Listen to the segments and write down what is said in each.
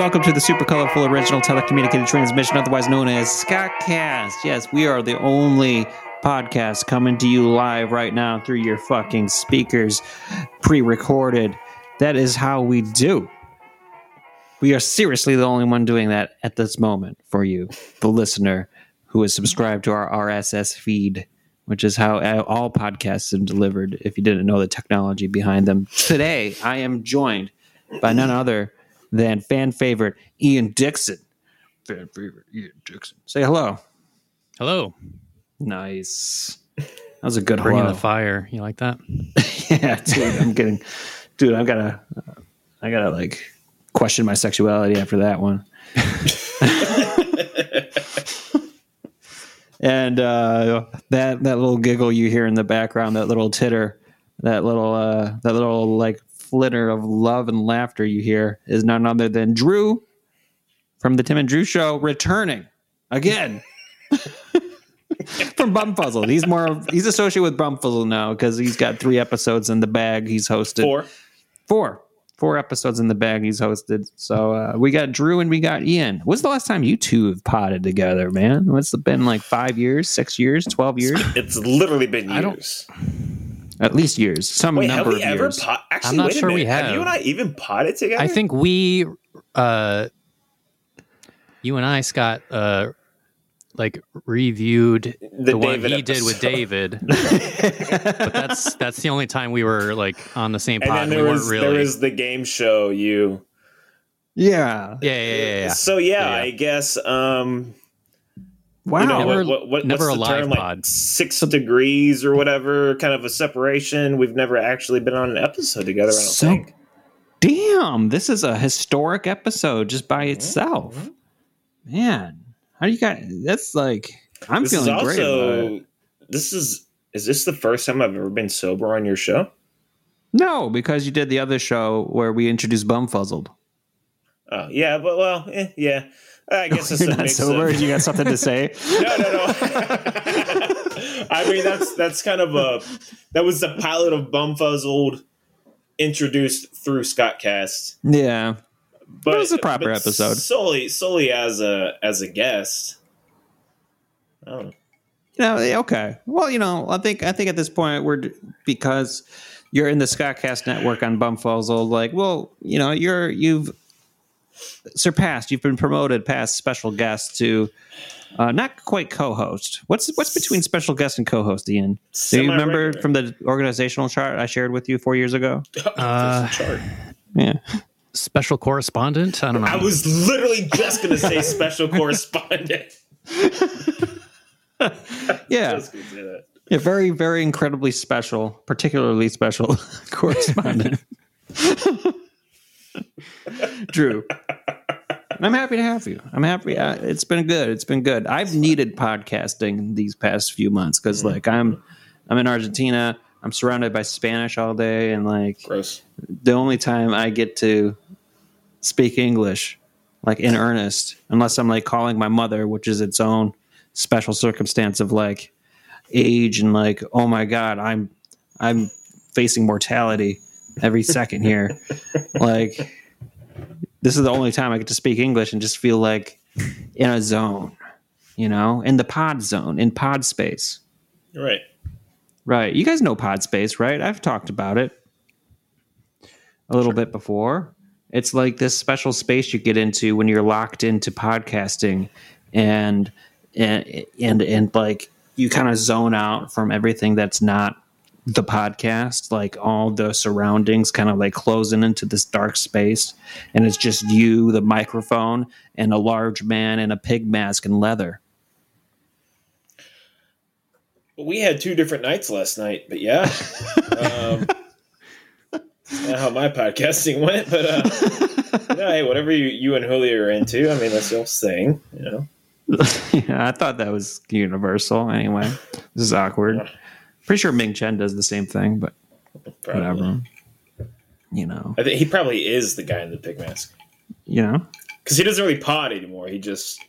welcome to the super colorful original telecommunicated transmission, otherwise known as Scottcast. Yes, we are the only podcast coming to you live right now through your fucking speakers, pre recorded. That is how we do. We are seriously the only one doing that at this moment for you, the listener who is subscribed to our RSS feed, which is how all podcasts are delivered if you didn't know the technology behind them. Today, I am joined by none other than fan favorite Ian Dixon. Fan favorite Ian Dixon. Say hello. Hello. Nice. That was a good hello. Bringing hello. the fire. You like that? yeah, dude, I'm getting, dude, I gotta, I gotta like question my sexuality after that one. and uh, that that little giggle you hear in the background, that little titter, that little uh, that little like flitter of love and laughter you hear is none other than Drew from the Tim and Drew Show returning again. from Bumfuzzle. He's more of, he's associated with Bumfuzzle now because he's got three episodes in the bag. He's hosted Four. four four episodes in the bag. He's hosted. So uh, we got Drew and we got Ian. When's the last time you two have potted together, man? What's it been like five years, six years, twelve years? It's literally been I don't- years. At least years. Some Wait, have number we of ever years. pot? Actually, I'm not wait a sure we minute. have. you and I even potted together? I think we, uh, you and I, Scott, uh, like reviewed the, one David he did with. David. but that's that's the only time we were like on the same And pod. then We there weren't was really. there was the game show. You. yeah. yeah, yeah, yeah, yeah. So yeah, Yeah, yeah. I guess. um Wow. You know Never- what, what, what, never what's a the live term? Like pod. six degrees or whatever, kind of a separation. We've never actually been on an episode together. I don't So- think. Damn, this is a historic episode just by Mm-hmm. itself. Man, how do you got? That's like I'm This is feeling great. about it. This is. Is this the first time I've ever been sober on your show? No, because you did the other show where we introduced Bumfuzzled. Oh yeah, but well, eh, yeah. I guess it's You're a not sober. of. You got something to say? no, no, no. I mean, that's that's kind of a that was the pilot of Bumfuzzled, introduced through Scottcast. yeah. But It was a proper episode. solely solely as a as a guest. I don't know. You know, yeah, okay. Well, you know, I think I think at this point we're because you're in the Scottcast network on Bumfuzzle. Like, well, you know, you're you've surpassed. You've been promoted past special guest to uh, not quite co-host. What's what's between special guest and co-host, Ian? Do you remember from the organizational chart I shared with you four years ago? Uh, chart. Yeah. Special correspondent. I don't know. I was literally just gonna say special correspondent. Yeah. Just gonna say that. Yeah, very, very incredibly special, particularly special correspondent. Drew. And I'm happy to have you. I'm happy. Uh, it's been good. It's been good. I've needed podcasting these past few months because, like, I'm, I'm in Argentina. I'm surrounded by Spanish all day, and like, Gross. the only time I get to speak English, like in earnest, unless I'm like calling my mother, which is its own special circumstance of like age and like, oh my god, I'm I'm facing mortality every second here. like this is the only time I get to speak English and just feel like in a zone, you know, in the pod zone, in pod space. Right. Right. You guys know pod space, right? I've talked about it a little bit before. It's like this special space you get into when you're locked into podcasting and and and, and like you kind of zone out from everything that's not the podcast, like all the surroundings kind of like closing into this dark space and it's just you, the microphone, and a large man in a pig mask and leather. We had two different nights last night, but yeah. um, not how my podcasting went, but uh, yeah, hey, whatever you, you and Julio are into, I mean, that's your thing, you know. yeah, I thought that was universal. Anyway, this is awkward. Pretty sure Ming Chen does the same thing, but Probably. whatever. You know, I think he probably is the guy in the pig mask you know. because he doesn't really pod anymore. He just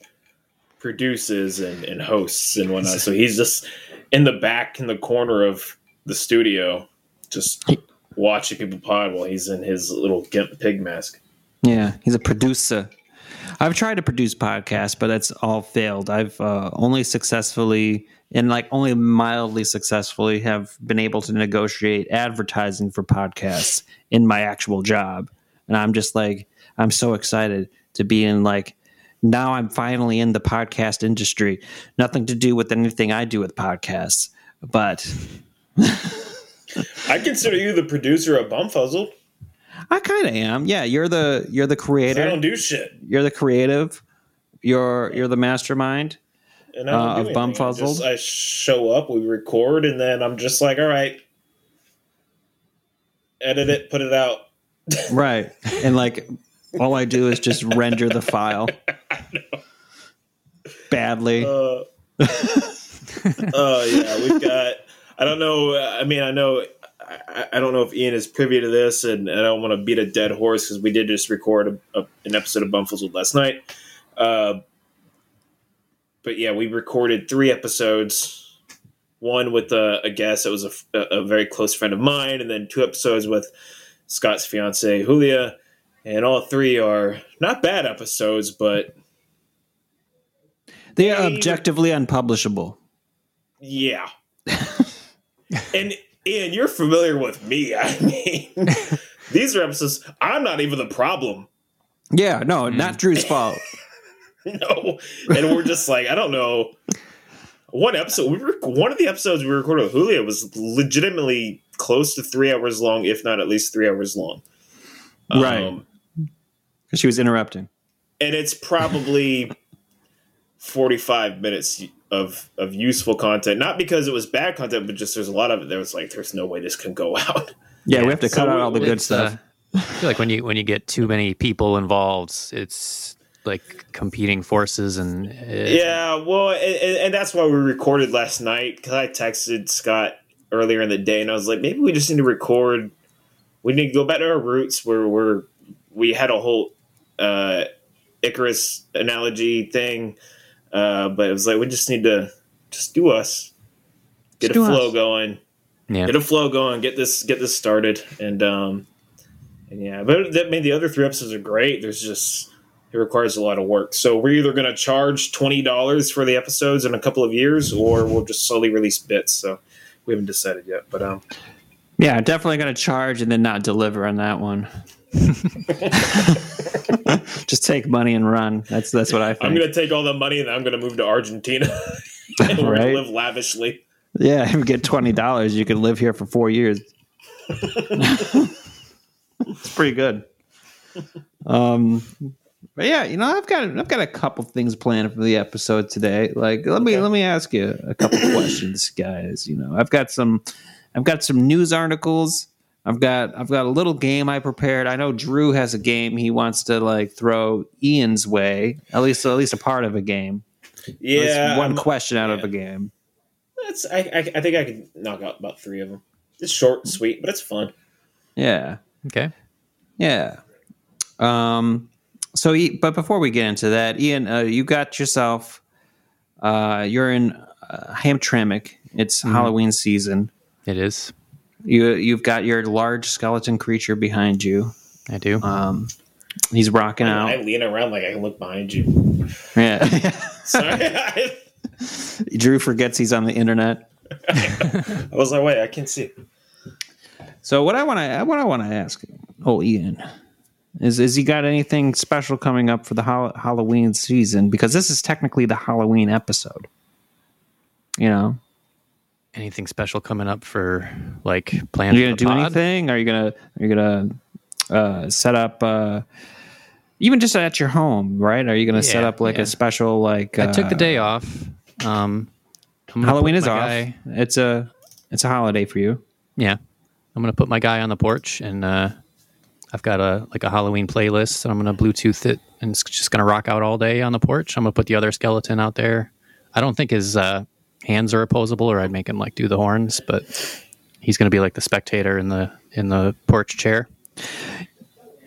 produces and, and hosts and whatnot. So he's just in the back in the corner of the studio, just watching people pod while he's in his little gimp pig mask. Yeah, he's a producer. I've tried to produce podcasts, but that's all failed. I've uh, only successfully and like only mildly successfully have been able to negotiate advertising for podcasts in my actual job. And I'm just like, I'm so excited to be in like, now I'm finally in the podcast industry. Nothing to do with anything I do with podcasts, but I consider you the producer of Bumfuzzle. I kind of am. Yeah, you're the you're the 'cause I don't do shit. You're the creative. You're you're the mastermind. And I Uh, of. I Bumfuzzled? just- I show up, we record, and then I'm just like, all right, edit it, put it out. Right. And like all I do is just render the file badly. Uh, oh yeah, we've got. I don't know. I mean, I know. I, I don't know if Ian is privy to this, and I don't want to beat a dead horse because we did just record a, a, an episode of Bumfuzzled last night. Uh, but yeah, we recorded three episodes. One with a, a guest that was a very close friend of mine, and then two episodes with Scott's fiance Julia, and all three are not bad episodes, but they are objectively unpublishable. Yeah. and Ian, you're familiar with me. I mean, these are episodes. I'm not even the problem. Yeah, no, not hmm. Drew's fault. No, and we're just like I don't know. One episode, we were, one of the episodes we recorded with Julia was legitimately close to three hours long, if not at least three hours long. Right. Um, Because she was interrupting. and it's probably 45 minutes of of useful content not because it was bad content but just there's a lot of it there was like there's no way this can go out Yeah, Yeah, we have to so cut out all the good stuff. uh, I feel like when you when you get too many people involved, it's like competing forces and uh, yeah well and, and- and that's why we recorded last night because i texted scott earlier in the day and i was like maybe we just need to record we need to go back to our roots where we're we had a whole uh icarus analogy thing uh but it was like we just need to just do us get Just do a flow us. going yeah. get a flow going, get this get this started, and um, and yeah, but that, I mean, the other three episodes are great. There's just it requires a lot of work. So we're either going to charge twenty dollars for the episodes in a couple of years, or we'll just slowly release bits. So we haven't decided yet, but um, Yeah, definitely going to charge and then not deliver on that one. Just take money and run. That's that's what I think. I'm going to take all the money and I'm going to move to Argentina and we're Right. going to live lavishly. Yeah, if you get twenty dollars, you could live here for four years. it's pretty good. Um, but yeah, you know, I've got I've got a couple things planned for the episode today. Like, let me Okay. let me ask you a couple questions, guys. You know, I've got some I've got some news articles. I've got I've got a little game I prepared. I know Drew has a game he wants to like throw Ian's way. At least at least a part of a game. At least Yeah, one I'm- question out of a game. That's I, I I think I could knock out about three of them. It's short and sweet, but it's fun. Yeah. Okay. Yeah. Um. So, E- but before we get into that, Ian, uh, you got yourself. Uh, you're in uh, Hamtramck. It's Halloween season. It is. You you've got your large skeleton creature behind you. I do. Um, he's rocking I, I lean around like I can look behind you. Yeah. Sorry. Drew forgets he's on the internet. I was like, wait, I can't see. So what I want to what I want to ask, oh Ian, is is he got anything special coming up for the Hall- Halloween season? Because this is technically the Halloween episode. You know, Anything special coming up for like plans? are you gonna do pod? anything? Are you gonna are you gonna uh, set up uh, even just at your home? Right? Are you gonna set up like yeah. a special like? I took the uh, day off. Um, Halloween is off. guy- It's a it's a holiday for you. yeah, I'm gonna put my guy on the porch, and uh, I've got a like a Halloween playlist. So I'm gonna Bluetooth it, and it's just gonna rock out all day on the porch. I'm gonna put the other skeleton out there. I don't think his uh, hands are opposable, or I'd make him like do the horns, but he's gonna be like the spectator in the in the porch chair.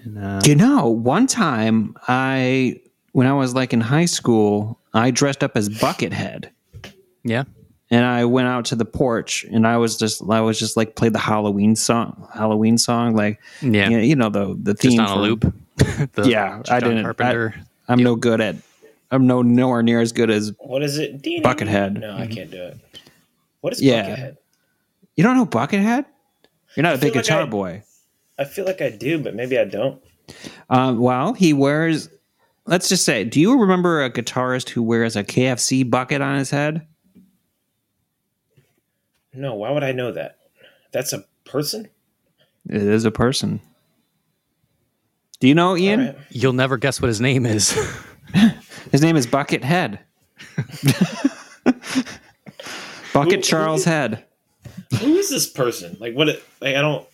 And, uh, You know, one time I when I was like in high school, I dressed up as Buckethead. yeah, and I went out to the porch and I was just I was just like played the Halloween song Halloween song like yeah, you know, you know the the theme just on a loop. The Yeah, I John didn't- Carpenter I'm no good at. I'm no nowhere near as good as. What is it? Buckethead. No, I can't do it. What is Yeah. Buckethead? You don't know Buckethead? You're not a big feel like guitar I- boy. I feel like I do, but maybe I don't. Um, well, he wears. Let's just say, do you remember a guitarist who wears a KFC bucket on his head? No, why would I know that? That's a person? It is a person. Do you know Ian? All right. You'll never guess what his name is. His name is Buckethead. Bucket Who- Charles who- Head. Who is this person? Like what? It, like I don't.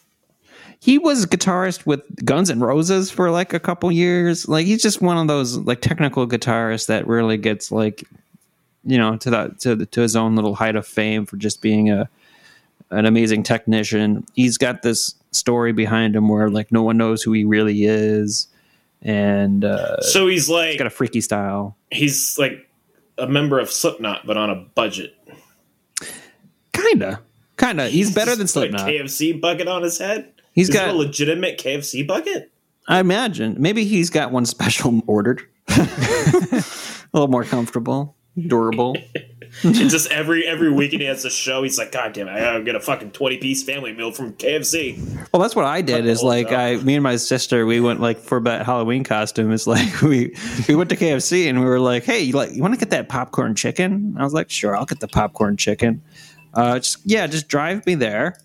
He was guitarist with Guns N' Roses for like a couple years. Like he's just one of those like technical guitarists that really gets like, you know, to that to the, to his own little height of fame for just being a an amazing technician. He's got this story behind him where like no one knows who he really is, and uh, So he's like he's got a freaky style. he's like a member of Slipknot, but on a budget. Kinda, kinda. He's better than Just put a Slipknot. KFC bucket on his head. He's Is got a legitimate KFC bucket? I imagine maybe he's got one special ordered, a little more comfortable, durable. And just every every weekend he has a show. He's like, God damn it, I gotta get a fucking twenty piece family meal from KFC. Well, that's what I did. Is like up. I, me and my sister, we went like for that Halloween costume. It's like we we went to KFC and we were like, hey, you like you want to get that popcorn chicken? I was like, sure, I'll get the popcorn chicken. Uh, just yeah, just drive me there.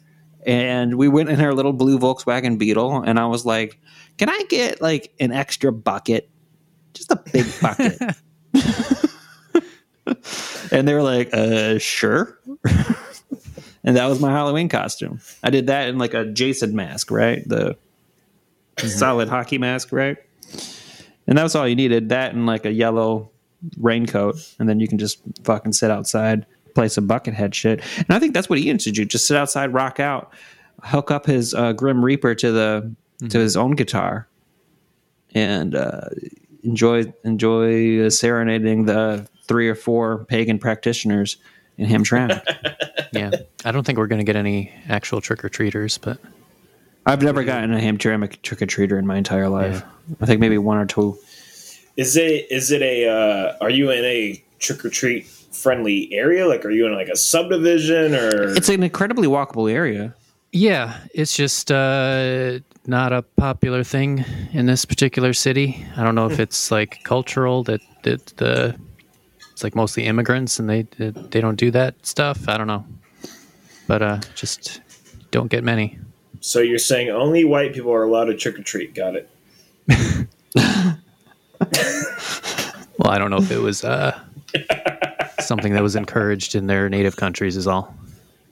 And we went in our little blue Volkswagen Beetle, and I was like, can I get like an extra bucket, just a big bucket? and they were like, uh, sure. and that was my Halloween costume. I did that in like a Jason mask, right? The solid hockey mask, right? And that was all you needed. That and like a yellow raincoat, and then you can just fucking sit outside, play some buckethead shit. And I think that's what he Ian should do: just sit outside, rock out, hook up his uh, Grim Reaper to the to his own guitar, and uh, enjoy enjoy uh, serenading the three or four pagan practitioners in Hamtramck. yeah, I don't think we're going to get any actual trick or treaters, but I've never gotten a Hamtramck trick or treater in my entire life. I think maybe one or two. Is it is it a uh, are you in a trick or treat friendly area? Like are you in like a subdivision or It's an incredibly walkable area. yeah, it's just uh, not a popular thing in this particular city. I don't know if it's like cultural that that the it's like mostly immigrants and they they don't do that stuff. I don't know, but uh, just don't get many. so you're saying only white people are allowed to trick or treat? Got it. Well, I don't know if it was uh, something that was encouraged in their native countries. Is all.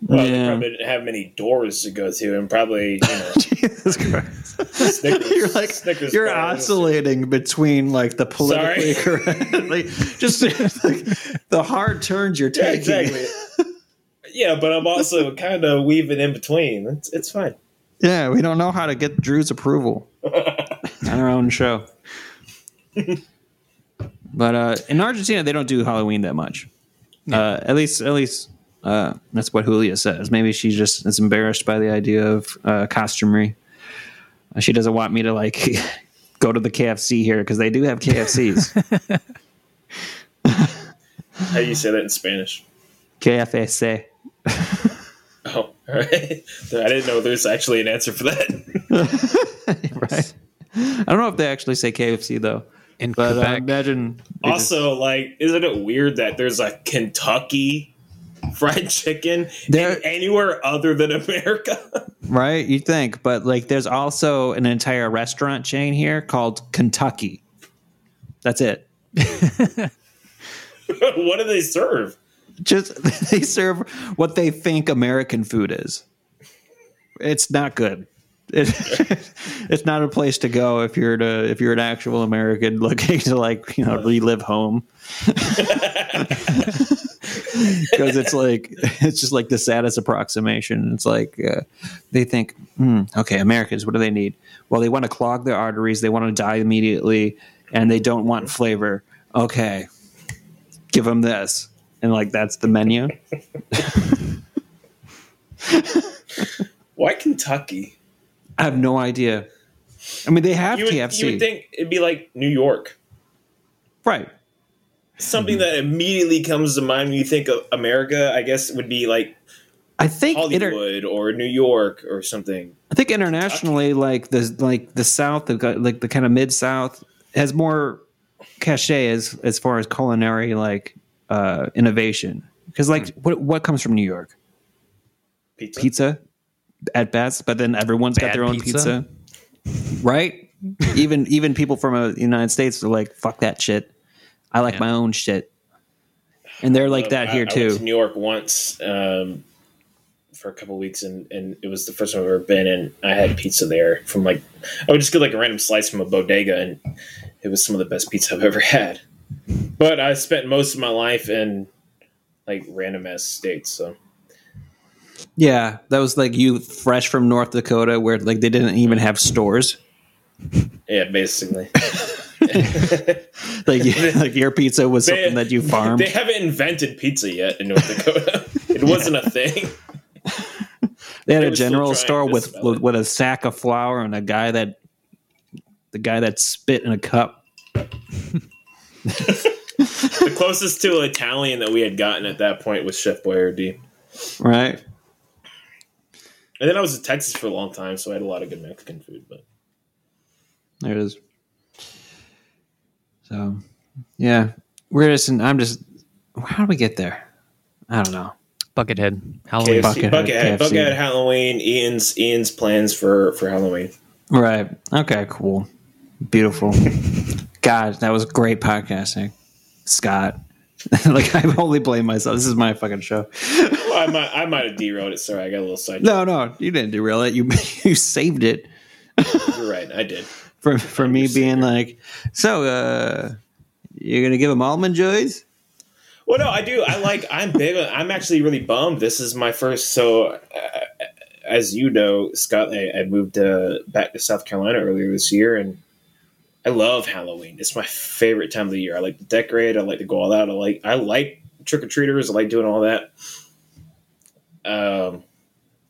Well, they Yeah. probably didn't have many doors to go to, and probably you know Jesus Christ. Snickers. You're like Snickers you're bars. oscillating between like the politically Sorry. correct, like just like the hard turns you're Yeah, taking. exactly. yeah, but I'm also kind of weaving in between. It's, it's fine. Yeah, we don't know how to get Drew's approval on our own show. but uh, in Argentina, they don't do Halloween that much. Uh, at least, at least uh, that's what Julia says. Maybe she just is embarrassed by the idea of uh, costumery. Uh, She doesn't want me to like go to the KFC here because they do have KFCs. How do you say that in Spanish? KFC. Oh, all right. I didn't know there's actually an answer for that. right. I don't know if they actually say KFC though. In But uh, Quebec, imagine they just- Also, like, isn't it weird that there's a Kentucky fried chicken There- in anywhere other than America? Right, you think, but like there's also an entire restaurant chain here called Kentucky. That's it. what do they serve? Just they serve what they think American food is. It's not good. It, it's not a place to go if you're to if you're an actual American looking to like you know relive home. Because it's like it's just like the saddest approximation. It's like uh, they think, hmm, okay, Americans, what do they need? Well, they want to clog their arteries, they want to die immediately, and they don't want flavor. Okay, give them this, and like that's the menu. Why Kentucky? I have no idea. I mean, they have You would, KFC. you would think it'd be like New York. Right. Something that immediately comes to mind when you think of America, I guess, would be like I think inter- Hollywood or New York or something. I think internationally, like the like the South, the, like the kind of mid South, has more cachet as as far as culinary like uh, innovation. Because like, what what comes from New York? Pizza. Pizza, at best. But then everyone's got their own pizza? pizza, right? even even people from uh, the United States are like, "Fuck that shit." I like Yeah. my own shit, and they're like Um, that I- here I went too. to New York once um, for a couple weeks, and, and it was the first time I've ever been, and I had pizza there from like I would just get like a random slice from a bodega, and it was some of the best pizza I've ever had. But I spent most of my life in like random ass states, so Yeah, that was like you fresh from North Dakota, where like they didn't even have stores. yeah, basically. Like like your pizza was They- something that you farmed. They haven't invented pizza yet in North Dakota. it wasn't a thing. They had They a general store with, with with a sack of flour and a guy that the guy that spit in a cup. The closest to Italian that we had gotten at that point was Chef Boyardee. Right. And then I was in Texas for a long time, so I had a lot of good Mexican food. But There it is. So, yeah, we're just. In, I'm just. How do we get there? I don't know. Buckethead. Halloween. KFC, Buckethead, Buckethead, KFC. Buckethead, Halloween. Ian's Ian's plans for for Halloween. Right. Okay. Cool. Beautiful. God, that was great podcasting, Scott. like I only blame myself. This is my fucking show. Well, I might I might have derailed it. Sorry, I got a little side. No, no, you didn't derail it. You you saved it. You're right. I did. for for me being like, so uh you're gonna give them almond joys? Well, no, I do. I like. I'm big. on- I'm actually really bummed. This is my first. So, uh, as you know, Scott, I, I moved uh, back to South Carolina earlier this year, and I love Halloween. It's my favorite time of the year. I like to decorate. I like to go all out. I like. I like trick or treaters. I like doing all that. Um,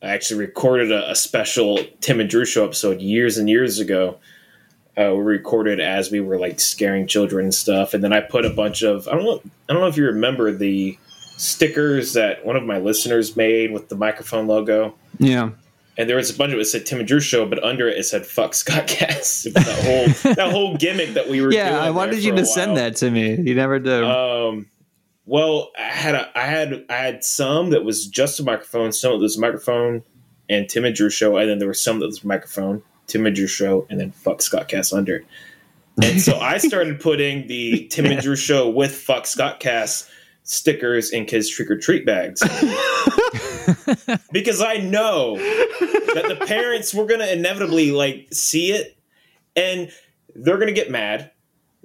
I actually recorded a, a special Tim and Drew show episode years and years ago. Uh, we recorded as we were like scaring children and stuff, and then I put a bunch of I don't know I don't know if you remember the stickers that one of my listeners made with the microphone logo, Yeah. And there was a bunch of it said Tim and Drew show, but under it it said "fuck Scottcast." That whole that whole gimmick that we were. doing Yeah, I wanted you to send that to me. You never did. Um, well, I had a, I had I had some that was just a microphone, some that was a microphone and Tim and Drew show, and then there was some that was microphone, Tim and Drew show, and then fuck Scottcast under. And so I started putting the Tim and Drew show with fuck Scottcast stickers in kids trick or treat bags because I know that the parents were going to inevitably like see it and they're going to get mad.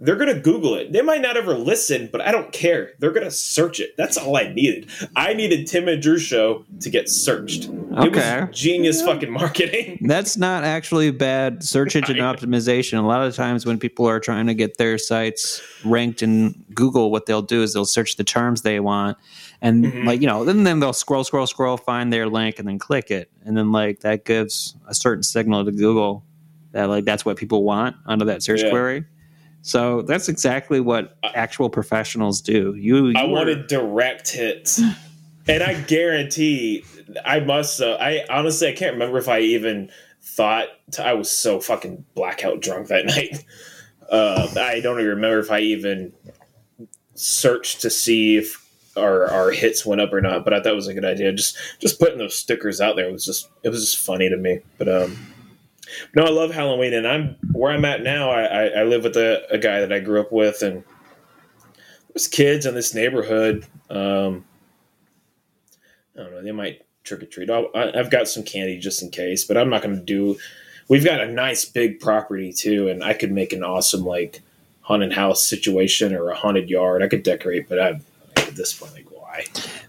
They're going to Google it. They might not ever listen, but I don't care. They're going to search it. That's all I needed. I needed Tim and Drew show to get searched. It Okay. was genius fucking marketing. That's not actually bad search engine optimization. A lot of times when people are trying to get their sites ranked in Google, what they'll do is they'll search the terms they want, and Mhm. like you know, then then they'll scroll, scroll, scroll, find their link, and then click it, and then like that gives a certain signal to Google that like that's what people want under that search Yeah. query. So that's exactly what actual professionals do. You, you I wanted direct hits. And I guarantee I must uh, I honestly I can't remember if I even thought I was so fucking blackout drunk that night. Uh, I don't even remember if I even searched to see if our our hits went up or not, but I thought it was a good idea. Just just putting those stickers out there was just it was just funny to me. But um no, I love Halloween and I'm where I'm at now, I, I, I live with a, a guy that I grew up with and there's kids in this neighborhood. Um, I don't know. They might trick or treat. I'll- I- I've got some candy just in case, but I'm not going to do. We've got a nice big property too, and I could make an awesome like haunted house situation or a haunted yard. I could decorate, but I'm at this point like, why?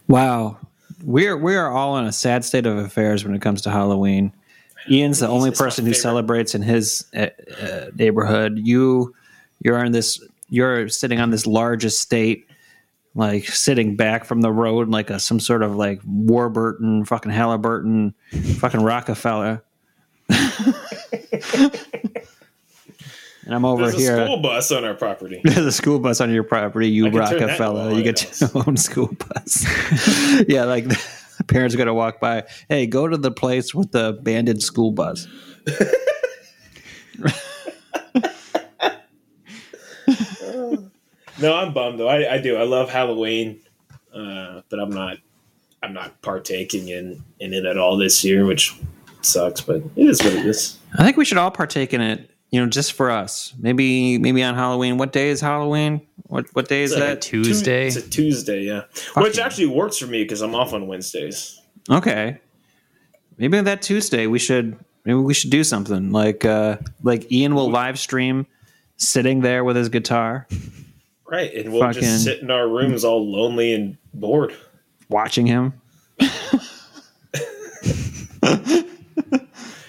Wow. We're we are all in a sad state of affairs when it comes to Halloween. Ian's the only person who favorite. celebrates in his uh, uh, neighborhood. You you're in this you're sitting on this large estate like sitting back from the road like a some sort of like Warburton, fucking Halliburton, fucking Rockefeller. and I'm over There's here. a school bus on our property. There's a school bus on your property, you I can turn that Rockefeller. You get your own school bus. yeah, like parents are gonna walk by. Hey, go to the place with the abandoned school bus. No, I'm bummed though. I, I do. I love Halloween, uh, but I'm not. I'm not partaking in in it at all this year, which sucks. But it is what it is. I think we should all partake in it. You know, just for us. Maybe, maybe on Halloween. What day is Halloween? What what day is It's like that? a Tuesday? It's a Tuesday, yeah. Which yeah. actually works for me because I'm off on Wednesdays. Okay. Maybe that Tuesday we should maybe we should do something like uh like Ian will live stream sitting there with his guitar Right, and we'll Fucking- just sit in our rooms all lonely and bored. watching him.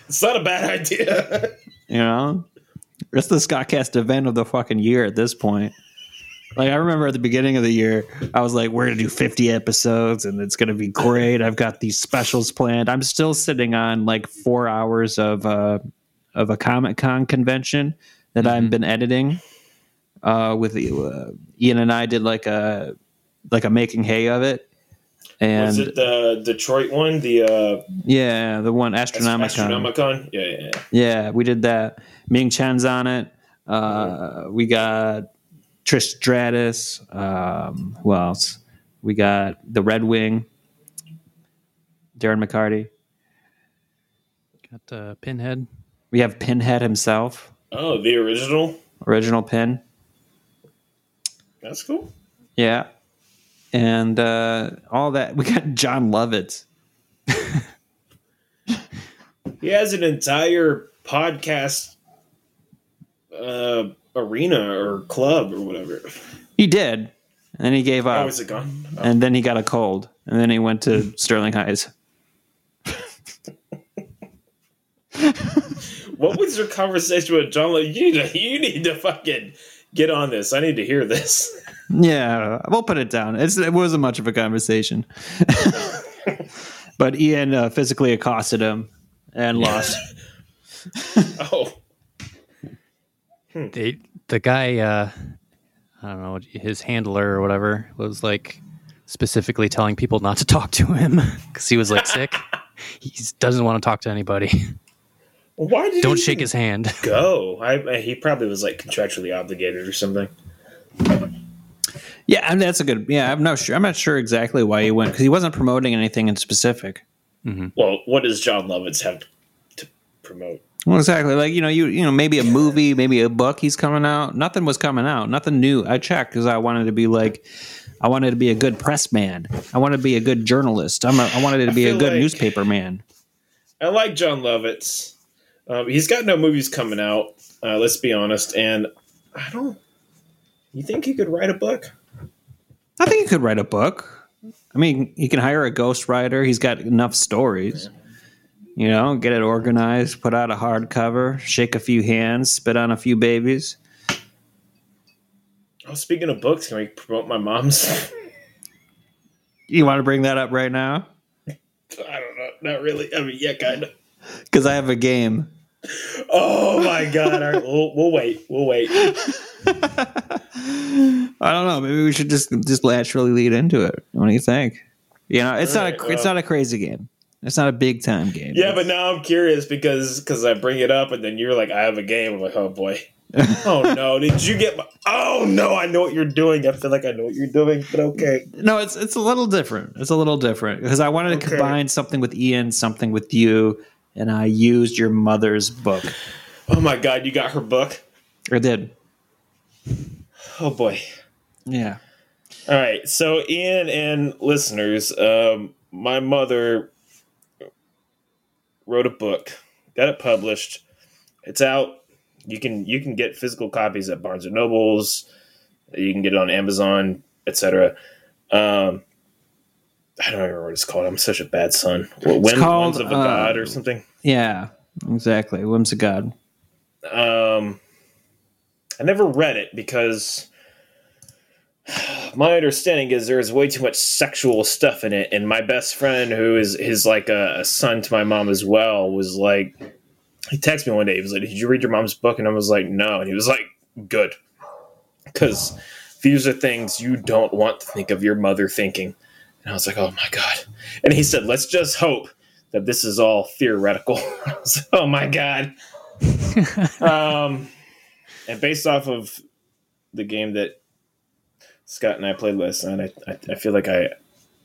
It's not a bad idea. You know, it's the Scottcast event of the fucking year at this point. Like I remember at the beginning of the year, I was like, "We're gonna do 50 episodes, and it's gonna be great." I've got these specials planned. I'm still sitting on like four hours of uh, of a Comic Con convention that I've been editing. Uh, with uh, Ian and I did like a like a making hay of it, and Was it the Detroit one? The uh, yeah, the one Astronomicon. Astronomicon? Yeah, yeah, yeah. Yeah, we did that. Ming Chen's on it. Uh, we got Trish Stratus. Um, who else? We got the Red Wing. Darren McCarty. Got uh, Pinhead. We have Pinhead himself, Oh, the original. original Pin. That's cool. Yeah, and uh, all that. We got Jon Lovitz. He has an entire podcast uh, arena or club or whatever. He did, and then he gave Oh, up, is it gone? Oh. and then he got a cold, and then he went to Sterling Heights. What was your conversation with Jon? Like, you need to, you need to fucking get on this. I need to hear this. Yeah, we'll put it down. It's, it wasn't much of a conversation. but Ian uh, physically accosted him and lost. Oh, They, the guy, uh, I don't know, his handler or whatever was like specifically telling people not to talk to him because he was like sick. He doesn't want to talk to anybody. why did Don't he shake his hand. go? I, he probably was like contractually obligated or something. yeah, and that's a good. Yeah, I'm not sure. I'm not sure exactly why he went because he wasn't promoting anything in specific. Well, what does Jon Lovitz have to promote? Well, exactly. Like you know, you you know, maybe a movie, maybe a book. He's coming out. Nothing was coming out. Nothing new. I checked because I wanted to be like, I wanted to be a good press man. I wanted to be a good journalist. I'm a, I wanted to be a good like- newspaper man. I like Jon Lovitz. Um, he's got no movies coming out. Uh, let's be honest, and I don't. You think he could write a book? I think he could write a book. I mean, he can hire a ghostwriter. He's got enough stories. You know, get it organized, put out a hardcover, shake a few hands, spit on a few babies. Oh, speaking of books, can we promote my mom's? You want to bring that up right now? I don't know. Not really. I mean, yeah, kind of. Because I have a game. Oh my god! All right, we'll, we'll wait. We'll wait. I don't know. Maybe we should just just naturally lead into it. What do you think? You know, it's not Alright, a it's not a crazy game. It's not a big time game. Yeah, but now I'm curious because because I bring it up and then you're like, I have a game. I'm like, oh boy. oh no! Did you get? My, oh no! I know what you're doing. I feel like I know what you're doing, but okay. no, it's it's a little different. It's a little different because I wanted to Okay. combine something with Ian, something with you, and I used your mother's book. Oh my god! You got her book. I did. Oh boy. Yeah. All right, so Ian and listeners, um, my mother wrote a book, got it published. It's out. You can you can get physical copies at Barnes and Nobles. You can get it on Amazon, etc. Um, I don't remember what it's called. I'm such a bad son. Whim, called, Whims of a uh, God or something. Yeah. Exactly. Whims of God. Um, I never read it because my understanding is there is way too much sexual stuff in it, and my best friend, who is is like a, a son to my mom as well, was like, he texted me one day. He was like, "Did you read your mom's book?" And I was like, "No." And he was like, "Good," because these are things you don't want to think of your mother thinking. And I was like, "Oh my god!" And he said, "Let's just hope that this is all theoretical." Like, "Oh my god!" um, and based off of the game that Scott and I played last night, I, I, I feel like I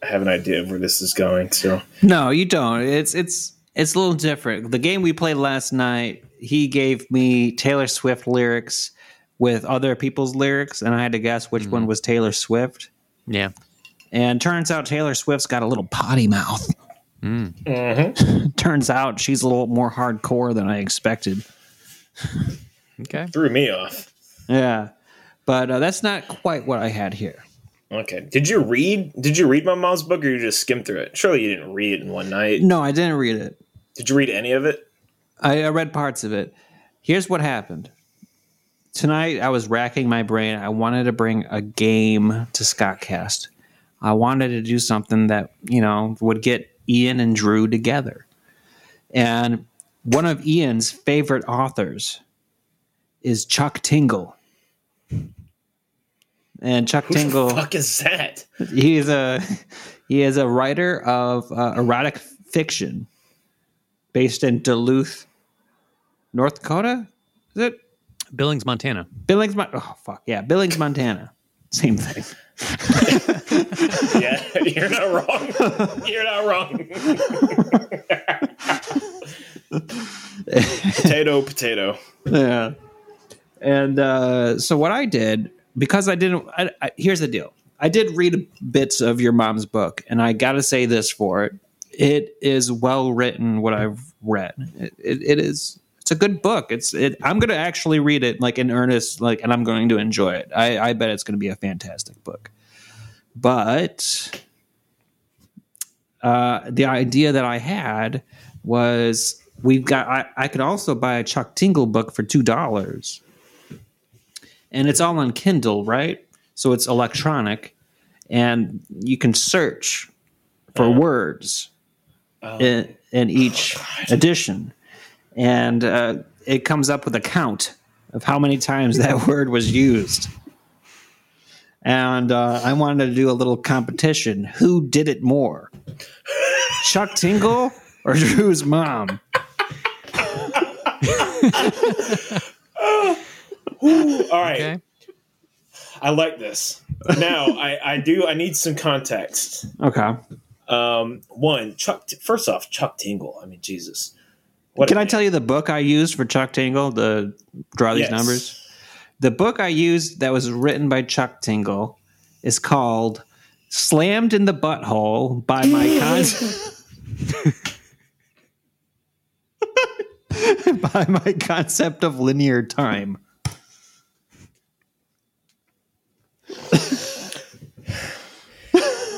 have an idea of where this is going. So No, you don't. It's it's it's a little different. The game we played last night, he gave me Taylor Swift lyrics with other people's lyrics, and I had to guess which one hmm. was Taylor Swift. Yeah. And turns out Taylor Swift's got a little potty mouth. Hmm. Mm-hmm. turns out she's a little more hardcore than I expected. Okay. threw me off. Yeah, but uh, that's not quite what I had here. Okay. Did you read? Did you read my mom's book, or you just skimmed through it? Surely you didn't read it in one night. No, I didn't read it. Did you read any of it? I, I read parts of it. Here's what happened. Tonight, I was racking my brain. I wanted to bring a game to Scottcast. I wanted to do something that, you know, would get Ian and Drew together. And one of Ian's favorite authors is Chuck Tingle. And Chuck Who Tingle the fuck is that? he is a he is a writer of uh, erotic fiction based in Duluth, North Dakota. Is it Billings, Montana. Billings? Mon- oh fuck yeah, Billings, Montana. Same thing. Yeah, you're not wrong. You're not wrong. potato, potato. yeah. And uh, so what I did because I didn't. I, I, here's the deal. I did read bits of your mom's book, and I got to say this for it: it is well written. What I've read, it, it, it is. It's a good book. It's. It, I'm going to actually read it like in earnest, like, and I'm going to enjoy it. I, I bet it's going to be a fantastic book. But uh, the idea that I had was we've got. I, I could also buy a Chuck Tingle book for two dollars and it's all on Kindle, right? So it's electronic, and you can search for words in, in each edition, and uh, it comes up with a count of how many times that word was used. And uh, I wanted to do a little competition. Who did it more, Chuck Tingle or Drew's mom? All right, Okay. I like this. Now, I, I do. I need some context. Okay. Um, one, Chuck. First off, Chuck Tingle. I mean, Jesus. What Can I tell you the book I used for Chuck Tingle to draw these Yes. numbers? The book I used that was written by Chuck Tingle is called Slammed in the Butthole by my con- by my concept of linear time.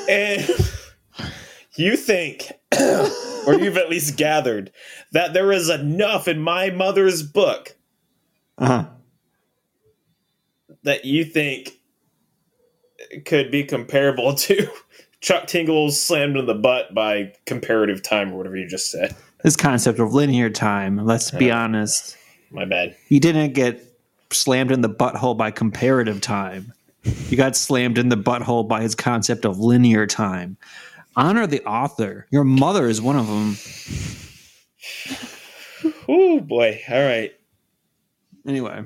And you think, or you've at least gathered, that there is enough in my mother's book Uh-huh. that you think could be comparable to Chuck Tingle's slammed in the butt by comparative time or whatever you just said. This concept of linear time, let's be honest, My bad. you didn't get slammed in the butthole by comparative time. You got slammed in the butthole by his concept of linear time. Honor the author. Your mother is one of them. Oh boy. All right. Anyway,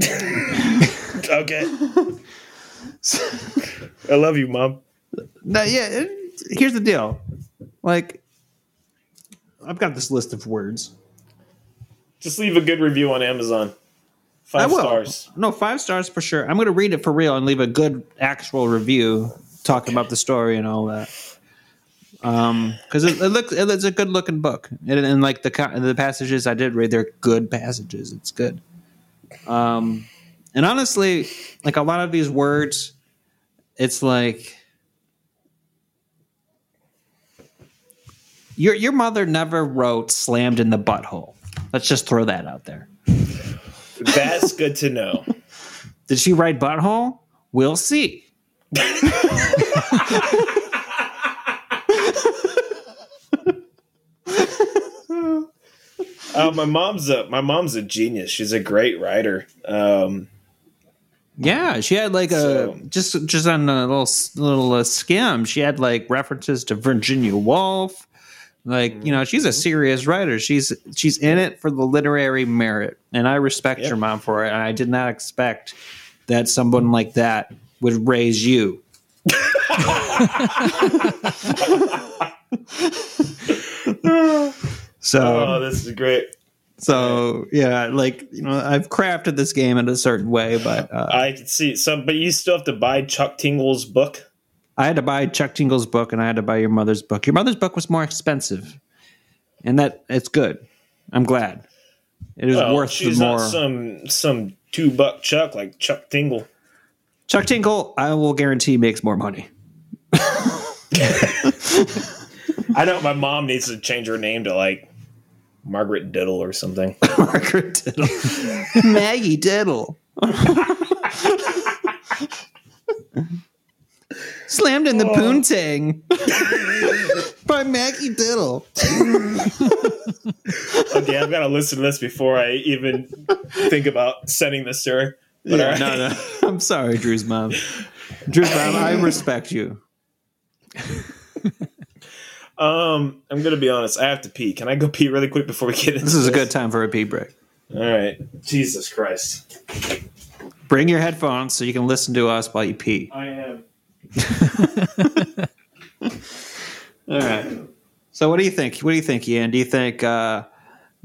Okay. I love you, mom. no, yeah. Here's the deal. Like, I've got this list of words. Just leave a good review on Amazon. I Five stars. No, five stars for sure. I'm going to read it for real and leave a good actual review talking about the story and all that. Um, because it, it looks it's a good looking book, and, and like the the passages I did read, they're good passages. It's good. Um, and honestly, like a lot of these words, it's like your your mother never wrote "slammed in the butthole." Let's just throw that out there. That's good to know. Did she write butthole? We'll see. Uh, my mom's a my mom's a genius. She's a great writer. Um, Yeah, she had like a So- just just on a little little uh, skim. She had like references to Virginia Woolf. Like you know, she's a serious writer. She's she's in it for the literary merit, and I respect Yeah. your mom for it. And I did not expect that someone like that would raise you. so oh, this is great. so yeah, like you know, I've crafted this game in a certain way, but uh, I can see some, but you still have to buy Chuck Tingle's book. I had to buy Chuck Tingle's book and I had to buy your mother's book. Your mother's book was more expensive, and that it's good. I'm glad. It is Well, worth the she's more. not some some two buck Chuck like Chuck Tingle. Chuck Tingle, I will guarantee makes more money. I know my mom needs to change her name to like Margaret Diddle or something. Margaret Diddle, Maggie Diddle. Slammed in the Oh. poontang by Maggie Diddle. Okay, I've got to listen to this before I even think about sending this to her. But Yeah, right. no, no. I'm sorry, Drew's mom. Drew's mom, I respect you. Um, I'm gonna be honest. I have to pee. Can I go pee really quick before we get into This is a good time for a pee break. All right. Jesus Christ. Bring your headphones so you can listen to us while you pee. I am. All right. So what do you think? What do you think, Ian? Do you think uh,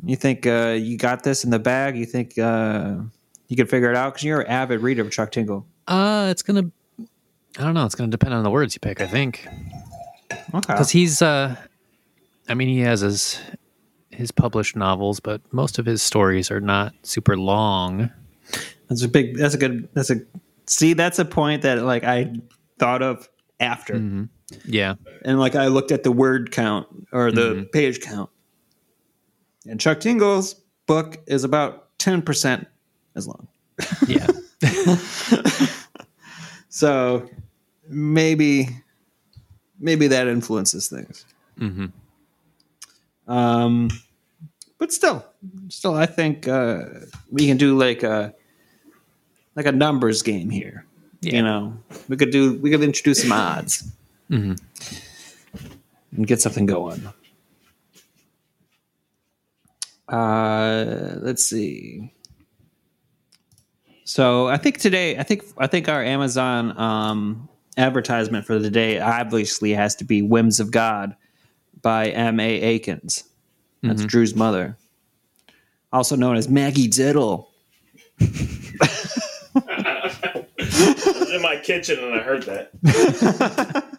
you think uh, you got this in the bag? You think uh, you can figure it out? Because you're an avid reader of Chuck Tingle. Uh, it's gonna. I don't know. It's gonna depend on the words you pick. I think Okay. because he's. Uh, I mean, he has his his published novels, but most of his stories are not super long. That's a big. That's a good. That's a. See, that's a point that like I thought of after, Yeah, and like I looked at the word count or the page count, and Chuck Tingle's book is about ten percent as long. yeah. So maybe maybe that influences things. Mhm. Um, but still, still, I think uh, we can do like a like a numbers game here. Yeah. You know, we could do we could introduce some odds Mhm. and get something going. Uh, let's see. So I think today, I think I think our Amazon um, advertisement for the day obviously has to be "Whims of God" by M. A. Akins. That's Drew's mother, also known as Maggie Diddle. In my kitchen and I heard that.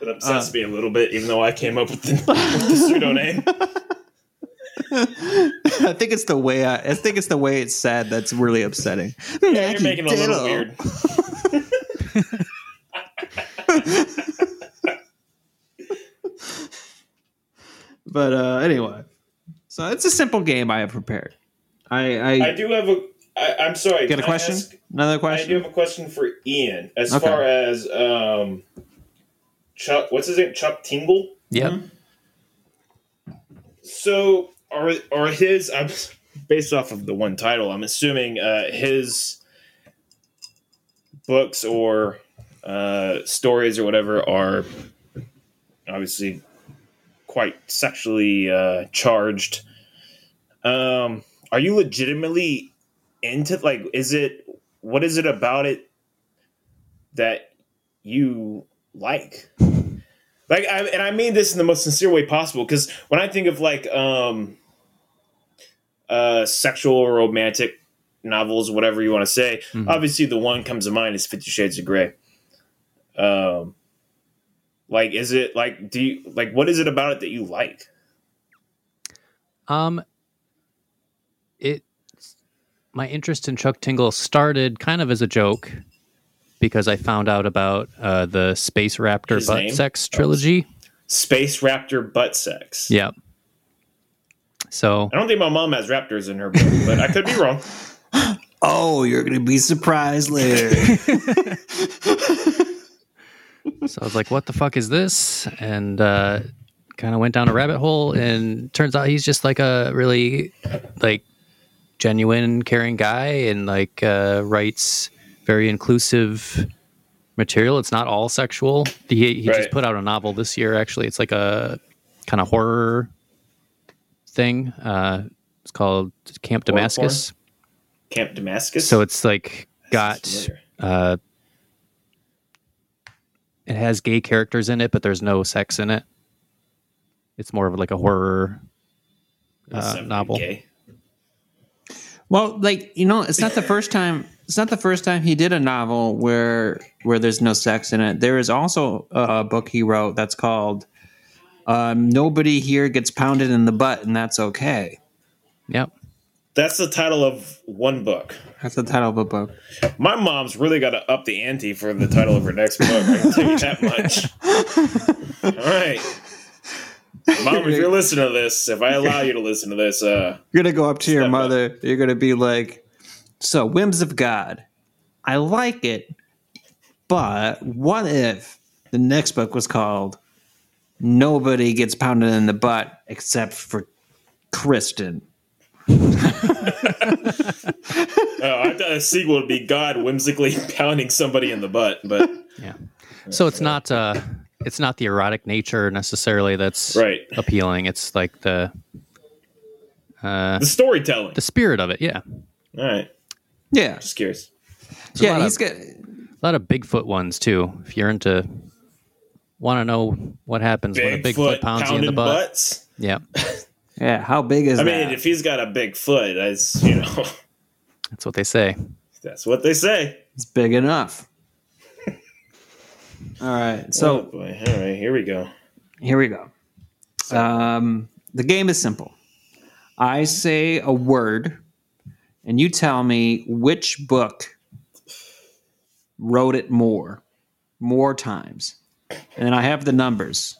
it upsets me a little bit, even though I came up with the, with the pseudonym. I think it's the way I, I think it's the way it's said that's really upsetting. Yeah, Maggie you're making it a little weird. But uh, anyway, so it's a simple game I have prepared. I, I, I do have a. I, I'm sorry. get a question. ask- Another question? I do have a question for Ian. As Okay. far as um, Chuck, what's his name? Chuck Tingle. Yep. So are are his? I'm based off of the one title. I'm assuming uh, his books or uh, stories or whatever are obviously quite sexually uh, charged. Um, are you legitimately into like? Is it what is it about it that you like? Like, I, and I mean this in the most sincere way possible because when I think of like um, uh, sexual or romantic novels, whatever you want to say, Mhm. obviously the one comes to mind is Fifty Shades of Grey. Um, like, is it like do you like what is it about it that you like? Um, my interest in Chuck Tingle started kind of as a joke because I found out about uh, the Space Raptor His butt name? sex trilogy. Space Raptor butt sex. Yeah. So I don't think my mom has raptors in her book, but I could be wrong. Oh, you're gonna be surprised later. so I was like, "What the fuck is this?" And uh, kind of went down a rabbit hole, and turns out he's just like a really like genuine, caring guy, and like uh, writes very inclusive material. It's not all sexual. He he Right. just put out a novel this year. Actually, it's like a kind of horror thing. Uh, it's called Camp Horror Damascus. Camp Damascus. So it's like got uh, it has gay characters in it, but there's no sex in it. It's more of like a horror uh, novel. gay. Well, like you know, it's not the first time. It's not the first time he did a novel where where there's no sex in it. There is also a book he wrote that's called um, "Nobody Here Gets Pounded in the Butt, and That's Okay." Yep. That's the title of one book. That's the title of a book. My mom's really got to up the ante for the title of her next book. I can tell you that much. All right, mom, if you're listening to this, if I allow you to listen to this, uh, You're gonna go up to your Step up. mother. You're gonna be like, "So, whims of God, I like it, but what if the next book was called Nobody Gets Pounded in the Butt except for Kristen?" oh, I thought a sequel would be God whimsically pounding somebody in the butt, but Yeah. So it's not uh it's not the erotic nature necessarily that's right, appealing. It's like the uh the storytelling. the spirit of it. Yeah. All right, Yeah, just curious. There's a yeah. lot He's of, got a lot of Bigfoot ones too. If you're into want to know what happens when a Bigfoot pounds you in the butt. butts. Yeah. yeah. How big is I that? mean, if he's got a big foot, that's you know, That's what they say. that's what they say. it's big enough. All right, oh so boy, all right, here we go. here we go. Um, the game is simple. I say a word, and you tell me which book wrote it more, more times, and then I have the numbers.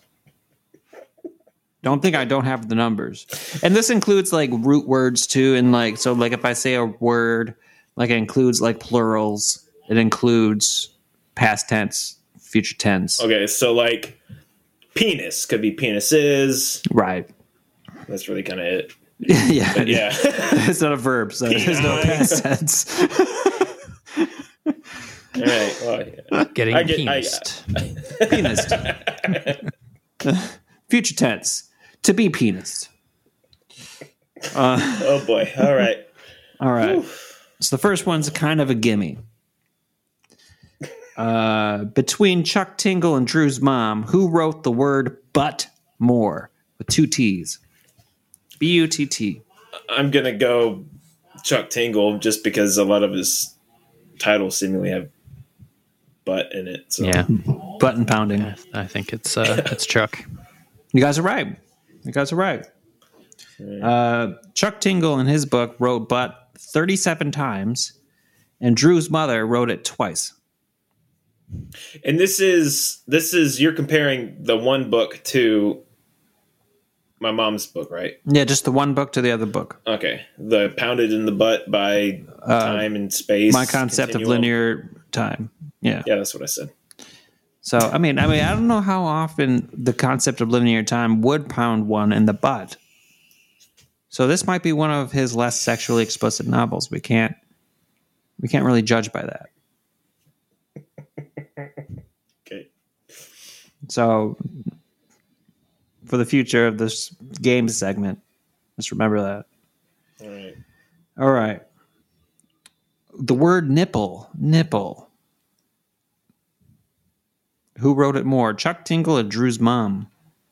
Don't think I don't have the numbers, and this includes like root words too, and like so like if I say a word, like it includes like plurals, it includes past tense, future tense, Okay, so like penis could be penises. right? That's really kind of it. yeah, But yeah. it's not a verb, so there's no past tense. All right. Well, yeah. Getting I get- I- penised. Penis. Future tense. To be penis. Uh, oh boy. All right. all right. So the first one's kind of a gimme. Uh, between Chuck Tingle and Drew's mom, who wrote the word "but more" with two T's? B U T T. I'm gonna go Chuck Tingle just because a lot of his titles seemingly have butt in it. So Yeah. Button pounding. I think it's uh it's Chuck. You guys are right. You guys are right. Uh, Chuck Tingle in his book wrote "butt" 37 times, and Drew's mother wrote it twice. And this is this is you're comparing the one book to my mom's book, right? Yeah, just the one book to the other book. Okay. The pounded in the butt by time and space. Uh, My concept of linear time. Yeah. Yeah, that's what I said. So I mean, I mean, I don't know how often the concept of linear time would pound one in the butt. So this might be one of his less sexually explicit novels. We can't we can't really judge by that. So for the future of this game segment, just remember that. All right. All right. The word nipple, nipple. Who wrote it more, Chuck Tingle or Drew's mom?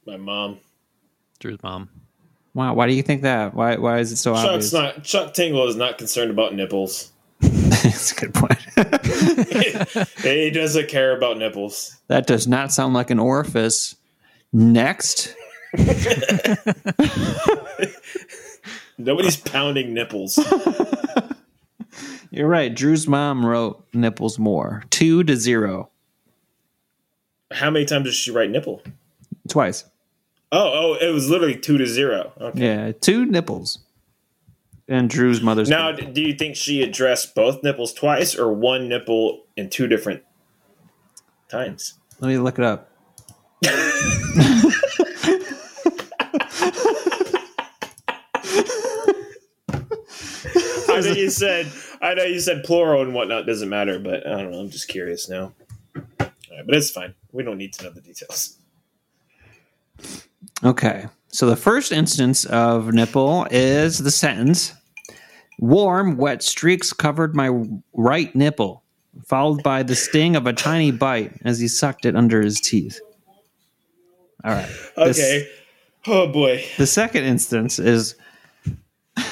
My mom. Drew's mom. Wow, why do you think that? Why why is it so obvious? Not Chuck Tingle is not concerned about nipples. That's a good point. he doesn't care about nipples. that does not sound like an orifice. Next. Nobody's pounding nipples. You're right. Drew's mom wrote nipples more. Two to zero. How many times did she write nipple? Twice. Oh, oh, it was literally two to zero. Okay. Yeah, two nipples and Drew's mother's. Now, do you think she addressed both nipples twice, or one nipple in two different times? Let me look it up. I know you said I know you said plural and whatnot doesn't matter, but I don't know. I'm just curious now. All right, but it's fine. We don't need to know the details. Okay. So the first instance of nipple is the sentence Warm, wet streaks covered my right nipple, followed by the sting of a tiny bite as he sucked it under his teeth. All right. This- Okay. oh boy. the second instance is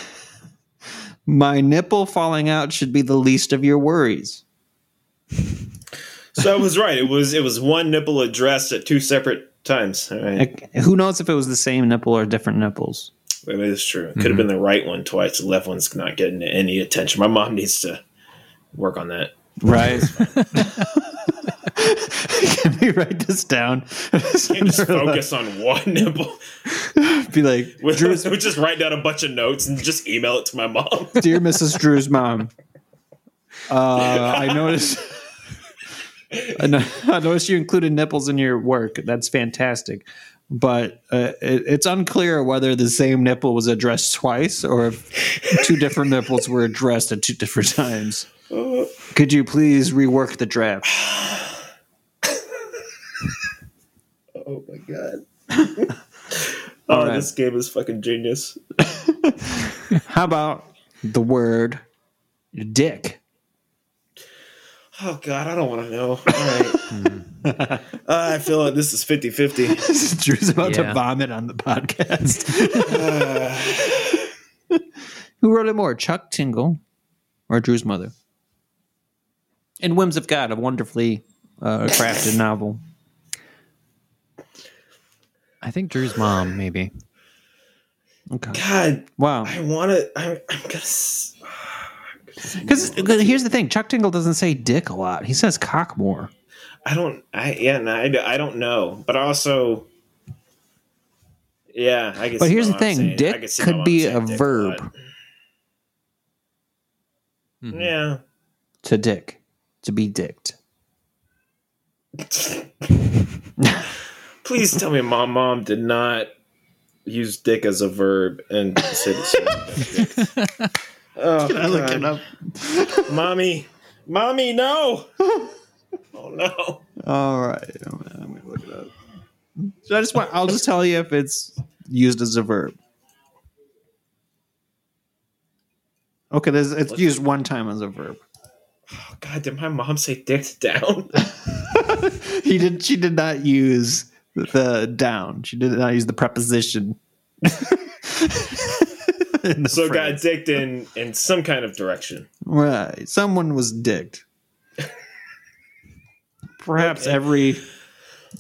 My nipple falling out should be the least of your worries. So I was right. It was it was one nipple addressed at two separate times. All right. Like, who knows if it was the same nipple or different nipples? That is true. It could have been the right one twice. The left one's not getting any attention. My mom needs to work on that. Right. Can we write this down? Can't just focus on one nipple. Be like, We Drew's, we just write down a bunch of notes and just email it to my mom. dear Mrs. Drew's mom. Uh, I noticed. I, no- I noticed you included nipples in your work. That's fantastic, but uh, it, it's unclear whether the same nipple was addressed twice or if two different nipples were addressed at two different times. Could you please rework the draft? Oh my god. oh, right. this game is fucking genius. How about the word dick? Oh god, I don't want to know. All right. Uh, I feel like this is 50-50. Drew's about to vomit on the podcast. Who wrote it more, Chuck Tingle or Drew's mother? In Whims of God, a wonderfully uh, crafted novel. I think Drew's mom, maybe. Okay. God, Wow. I want to. I'm, I'm gonna. s- Because here's the thing Chuck Tingle doesn't say dick a lot, he says cock more. I don't. I yeah. No, I, I don't know. But also. Yeah, I guess. But here's the thing, dick could be a verb. Mm-hmm. Yeah. To dick. To be dicked. Please tell me, mom, mom did not use dick as a verb and say the same. oh, God. up? mommy, mommy, no. Oh no. All right. I'm I'm gonna look it up. So I just want I'll just tell you if it's used as a verb. Okay, there's, it's used one time as a verb. Oh, God, did my mom say dick down? He did. She did not use the down. She did not use the preposition. So got dicked in in some kind of direction. right. Someone was dicked. Perhaps Okay. every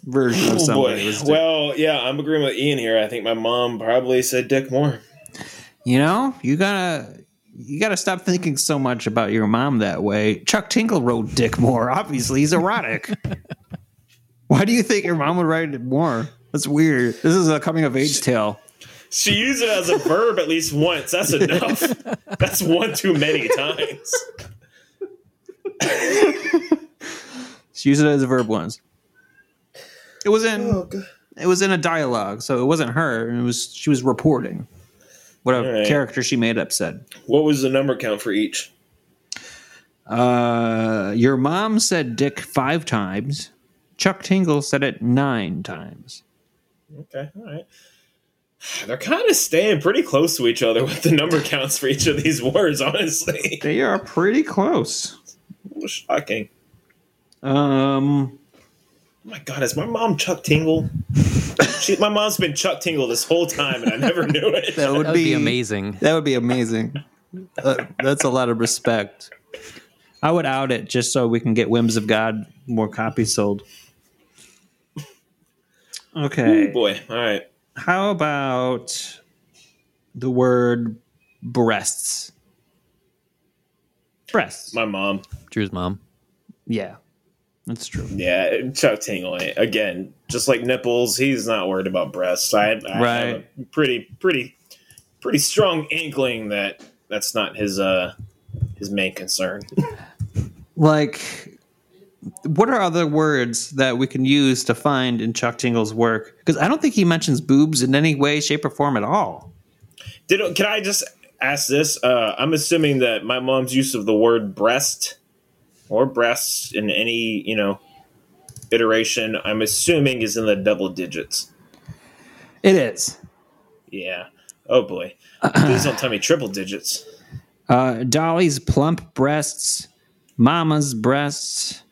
version of Oh somebody boy. was dicked. Well, yeah, I'm agreeing with Ian here. I think my mom probably said dick more. You know, you gotta you gotta stop thinking so much about your mom that way. Chuck Tingle wrote Dick Moore. Obviously, he's erotic. Why do you think your mom would write it more? That's weird. This is a coming of age tale. She used it as a verb at least once. That's enough. That's one too many times. She used it as a verb once. It was in Oh, it was in a dialogue, so it wasn't her. It was she was reporting what a Alright. character she made up said. What was the number count for each? Uh, your mom said Dick five times. Chuck Tingle said it nine times. Okay, all right. They're kind of staying pretty close to each other with the number counts for each of these words, honestly. They are pretty close. Shocking. Um, Oh my god, is my mom Chuck Tingle? she, my mom's been Chuck Tingle this whole time, and I never knew it. that would, That would be amazing. That would be amazing. Uh, that's a lot of respect. I would out it just so we can get Whims of God more copies sold. Okay. Oh boy, all right. How about the word breasts? Breasts. My mom. Drew's mom. yeah, that's true. Yeah, Chuck Tingle. Again, just like nipples, he's not worried about breasts. I, I have Right. a pretty, pretty, pretty strong inkling that that's not his uh his main concern. Like, what are other words that we can use to find in Chuck Tingle's work? Because I don't think he mentions boobs in any way, shape, or form at all. Did can I just ask this. Uh, I'm assuming that my mom's use of the word breast or breasts in any you know iteration, I'm assuming is in the double digits. It is. Yeah. Oh boy. Please don't tell me triple digits. Uh, Dolly's plump breasts, Mama's breasts,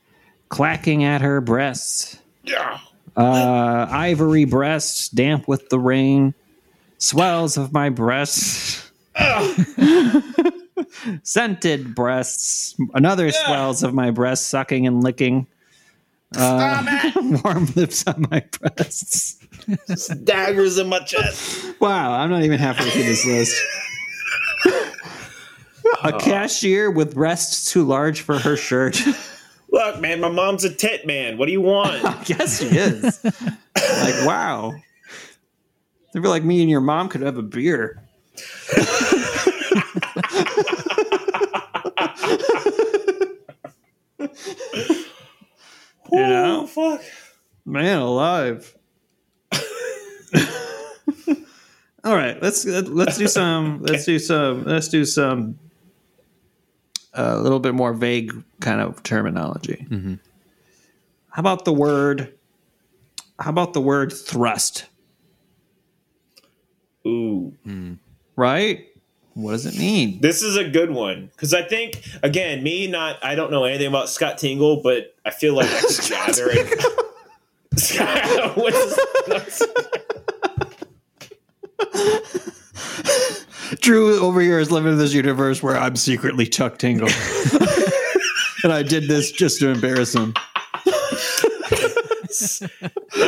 clacking at her breasts, Yeah. uh, ivory breasts, damp with the rain, swells of my breasts, scented breasts, another swells of my breasts, sucking and licking, it! warm lips on my breasts. Daggers in my chest. Wow, I'm not even halfway through this list. A cashier with breasts too large for her shirt. Look, man, my mom's a tit man. What do you want? Yes, she is. like, wow. I feel like me and your mom could have a beer. you know, Oh, fuck. man alive. All right, let's let's do some let's do some let's do some a little bit more vague kind of terminology. Mm-hmm. How about the word? How about the word thrust? Ooh. Mm. Right? What does it mean? This is a good one because I think again, me not I don't know anything about Scott Tingle, but I feel like I could gather it. What's- Drew over here is living in this universe where I'm secretly Chuck Tingle, and I did this just to embarrass him. that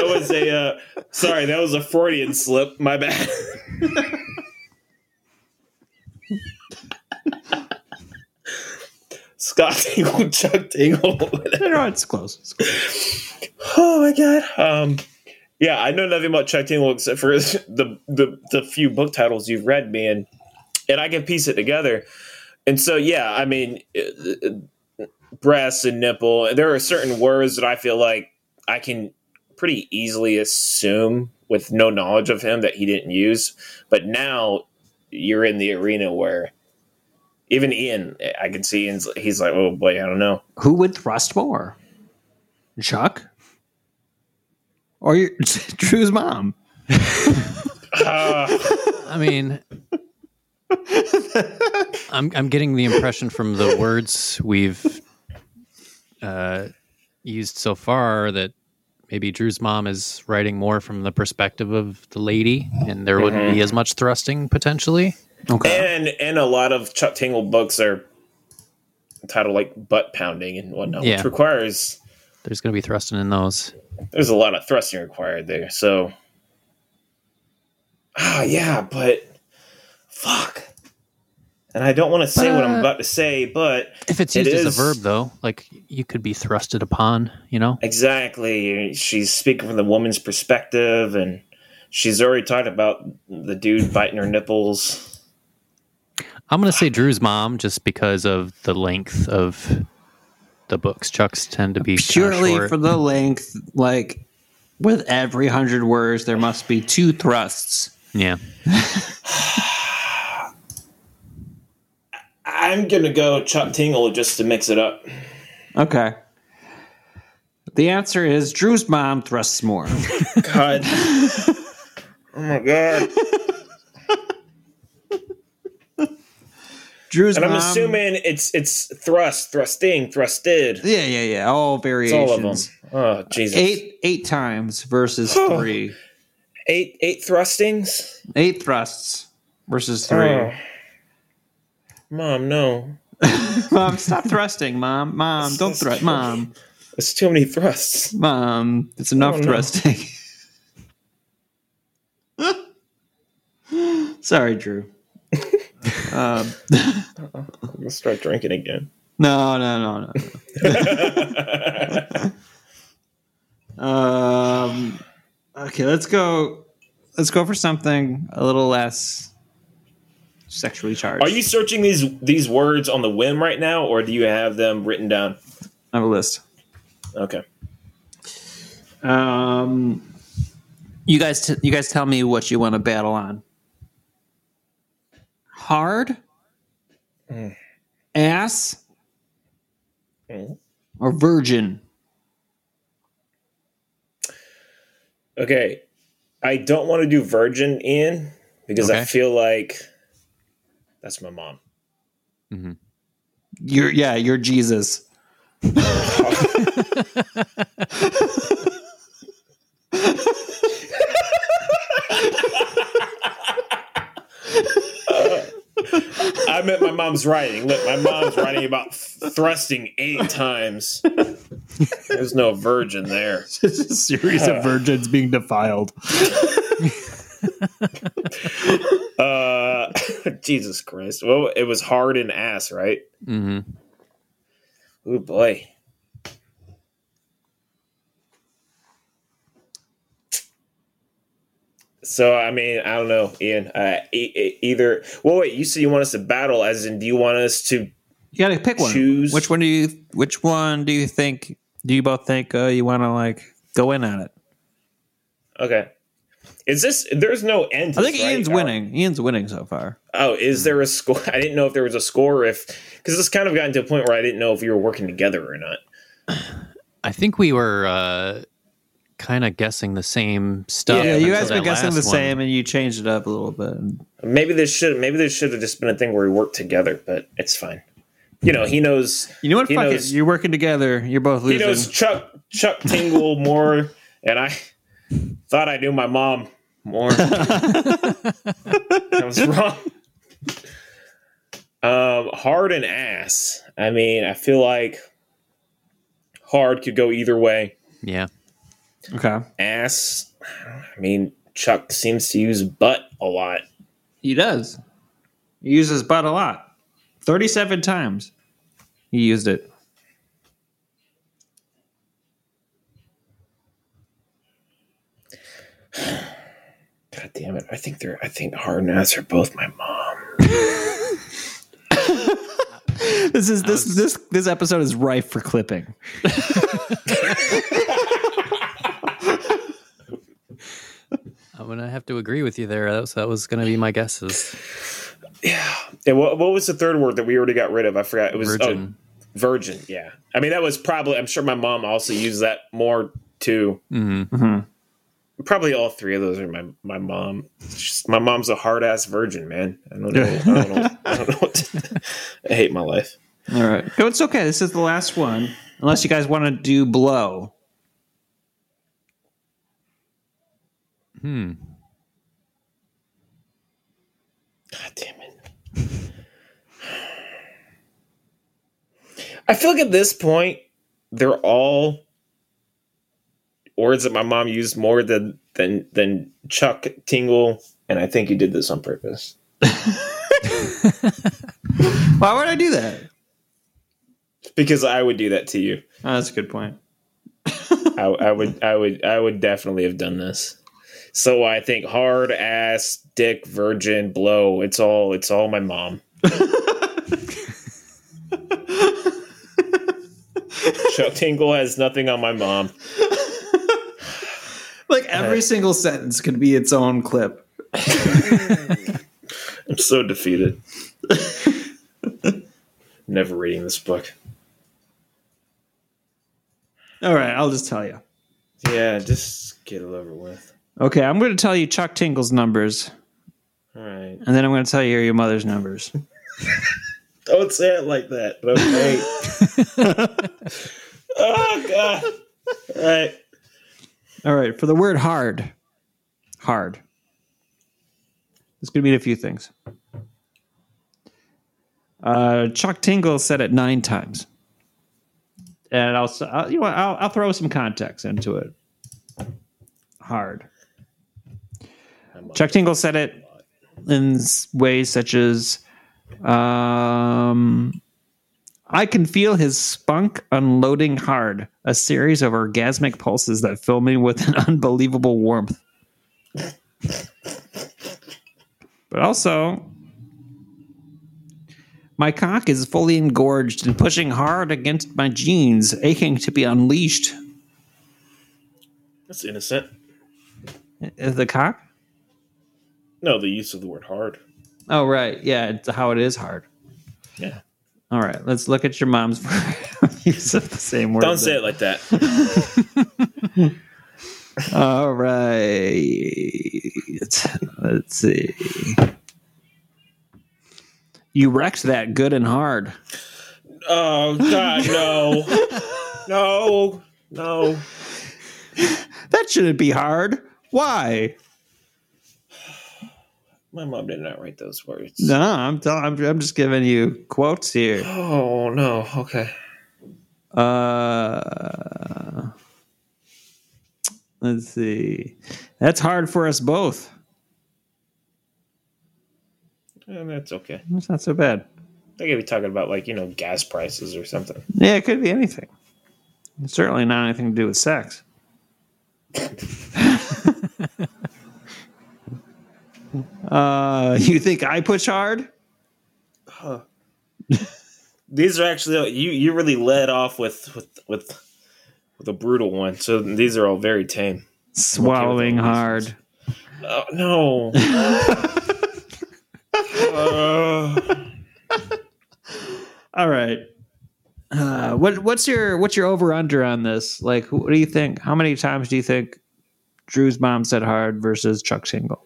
was a uh, sorry, that was a Freudian slip. My bad. Scott Tingle, Chuck Tingle. No, it's close. It's close. Oh my god. Um, yeah, I know nothing about Chuck Tingle except for the, the the few book titles you've read, man, and I can piece it together. And so, yeah, I mean, uh, uh, breast and nipple. There are certain words that I feel like I can pretty easily assume with no knowledge of him that he didn't use. But now you're in the arena where even Ian, I can see Ian's, he's like, oh boy, I don't know. Who would thrust more, Chuck, or your, Drew's mom? Uh, I mean, I'm I'm getting the impression from the words we've uh, used so far that maybe Drew's mom is writing more from the perspective of the lady, and there wouldn't be as much thrusting potentially. Okay. and and a lot of Chuck Tingle books are titled like butt pounding and whatnot, Yeah. which requires There's going to be thrusting in those. there's a lot of thrusting required there. So, ah, yeah, but fuck. And I don't want to say what I'm uh, about to say, but If it's It used as is- a verb, though, like you could be thrusted upon, you know. exactly, she's speaking from the woman's perspective, and she's already talked about the dude biting her nipples. I'm going to say Drew's mom just because of the length of the books. Chuck's tend to be Purely short. for the length, like with every hundred words, there must be two thrusts. yeah. I'm gonna go Chuck Tingle just to mix it up. Okay. The answer is Drew's mom thrusts more. God. oh my god. Drew's And I'm mom. assuming it's it's thrust, thrusting, thrusted. Yeah, yeah, yeah. All It's variations. all of them. Oh Jesus! Eight, eight times versus Oh. three. eight, eight thrustings. Eight thrusts versus three. Oh. Mom, no, Mom, stop thrusting, mom. Mom, don't thrust. Mom, it's too many thrusts. mom, it's enough Oh, no. thrusting. Sorry, Drew. um, I'm gonna start drinking again. no, no, no, no. um, okay, let's go. Let's go for something a little less sexually charged. Are you searching these these words on the whim right now, or do you have them written down? I have a list. Okay. Um, you guys, t- you guys, tell me what you want to battle on. hard, Mm. ass, Mm. or virgin? Okay, I don't want to do virgin in because I feel like that's my mom. Mm-hmm. You're yeah, you're Jesus. I meant my mom's writing. Look, my mom's writing about thrusting eight times. There's no virgin there. It's a series of virgins being defiled. Jesus Christ. Well, it was hard and ass, right? Mm-hmm. Oh boy. So I mean, I don't know, Ian. Uh, e- e- either. Well, wait. You said you want us to battle, as in, do you want us to? You got to pick one. Choose. Which one do you? Which one do you think? Do you both think uh, you want to like go in on it? Okay. Is this? There's no end. To I think this. Ian's Or- winning. Ian's winning so far. Oh, is there a score? I didn't know if there was a score. If because this kind of gotten to a point where I didn't know if we were working together or not. I think we were uh, kind of guessing the same stuff. Yeah, you guys been that guessing the one. same, and you changed it up a little bit. Maybe this should. Maybe this should have just been a thing where we worked together, but it's fine. You know, he knows. You know what? He Fuck knows- it. You're working together. You're both losing. He losing. knows Chuck Chuck Tingle more, and I thought I knew my mom more. I was wrong. Um, hard and ass. I mean, I feel like hard could go either way. Yeah. okay. Ass. I mean, Chuck seems to use butt a lot. He does. He uses butt a lot. Thirty-seven times. He used it. Damn it! I think they're. I think hard and ass are both my mom. This is this this this episode is rife for clipping. I'm gonna have to agree with you there. That was, that was gonna be my guesses. Yeah. And what, what was the third word that we already got rid of? I forgot. It was Virgin. Oh, virgin. Yeah. I mean, that was probably. I'm sure my mom also used that more too. hmm Probably all three of those are my my mom. Just- my mom's a hard ass virgin, man. I don't know. I don't know. I don't know. What to, I hate my life. All right. No, it's okay. This is the last one. Unless you guys want to do blow. Hmm. God damn it. I feel like at this point, they're all words that my mom used more than than than Chuck Tingle, and I think he did this on purpose. Why would I do that? Because I would do that to you. Oh, that's a good point. I, I would I would I would definitely have done this. So I think hard ass, dick, virgin, blow. It's all it's all my mom. Chuck Tingle has nothing on my mom. Like every single sentence could be its own clip. I'm so defeated. Never reading this book. All right, I'll just tell you. Yeah, just get it over with. Okay, I'm going to tell you Chuck Tingle's numbers, All right. and then I'm going to tell you your mother's numbers. Don't say it like that. Okay. oh God. All right. All right, for the word hard, hard. It's going to mean a few things. Uh, Chuck Tingle said it nine times, and I'll, I'll you know I'll, I'll throw some context into it. Hard. Chuck Tingle said it in ways such as, um, I can feel his spunk unloading hard, a series of orgasmic pulses that fill me with an unbelievable warmth. But also, my cock is fully engorged and pushing hard against my jeans, aching to be unleashed. That's innocent. The cock? No, the use of the word hard. Oh, right. Yeah, it's how it is hard. Yeah. All right, let's look at your mom's use of the same word. Don't say it like that. All right. Let's see. You wrecked that good and hard. Oh God, no, no, no. That shouldn't be hard. Why? My mom did not write those words. No, I'm telling. I'm, I'm just giving you quotes here. Oh no. Okay. Uh, let's see. That's hard for us both. Eh, that's okay. That's not so bad. They could be talking about like you know gas prices or something. Yeah, it could be anything. It's Certainly not anything to do with sex. uh, you think I push hard? Huh. These are actually you. You really led off with with with with a brutal one. So these are all very tame. Swallowing those. hard. Oh no. Uh, All right. Uh, what what's your what's your over under on this? Like, what do you think? How many times do you think Drew's mom said hard versus Chuck Tingle?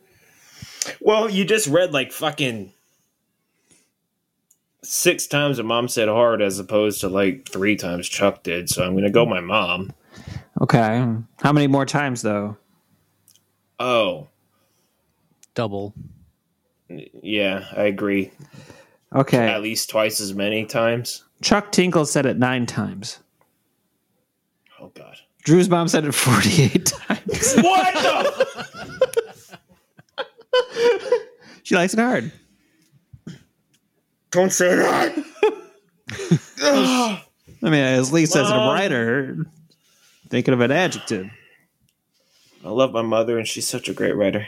Well, you just read like fucking six times a mom said hard as opposed to like three times Chuck did. So I'm gonna go my mom. Okay. How many more times though? Oh Double. yeah, I agree. Okay. At least twice as many times. Chuck Tingle said it nine times. Oh god. Drew's mom said it 48 times. What the? she likes it hard. Don't say that. I mean, at least as a writer, thinking of an adjective. I love my mother, and she's such a great writer.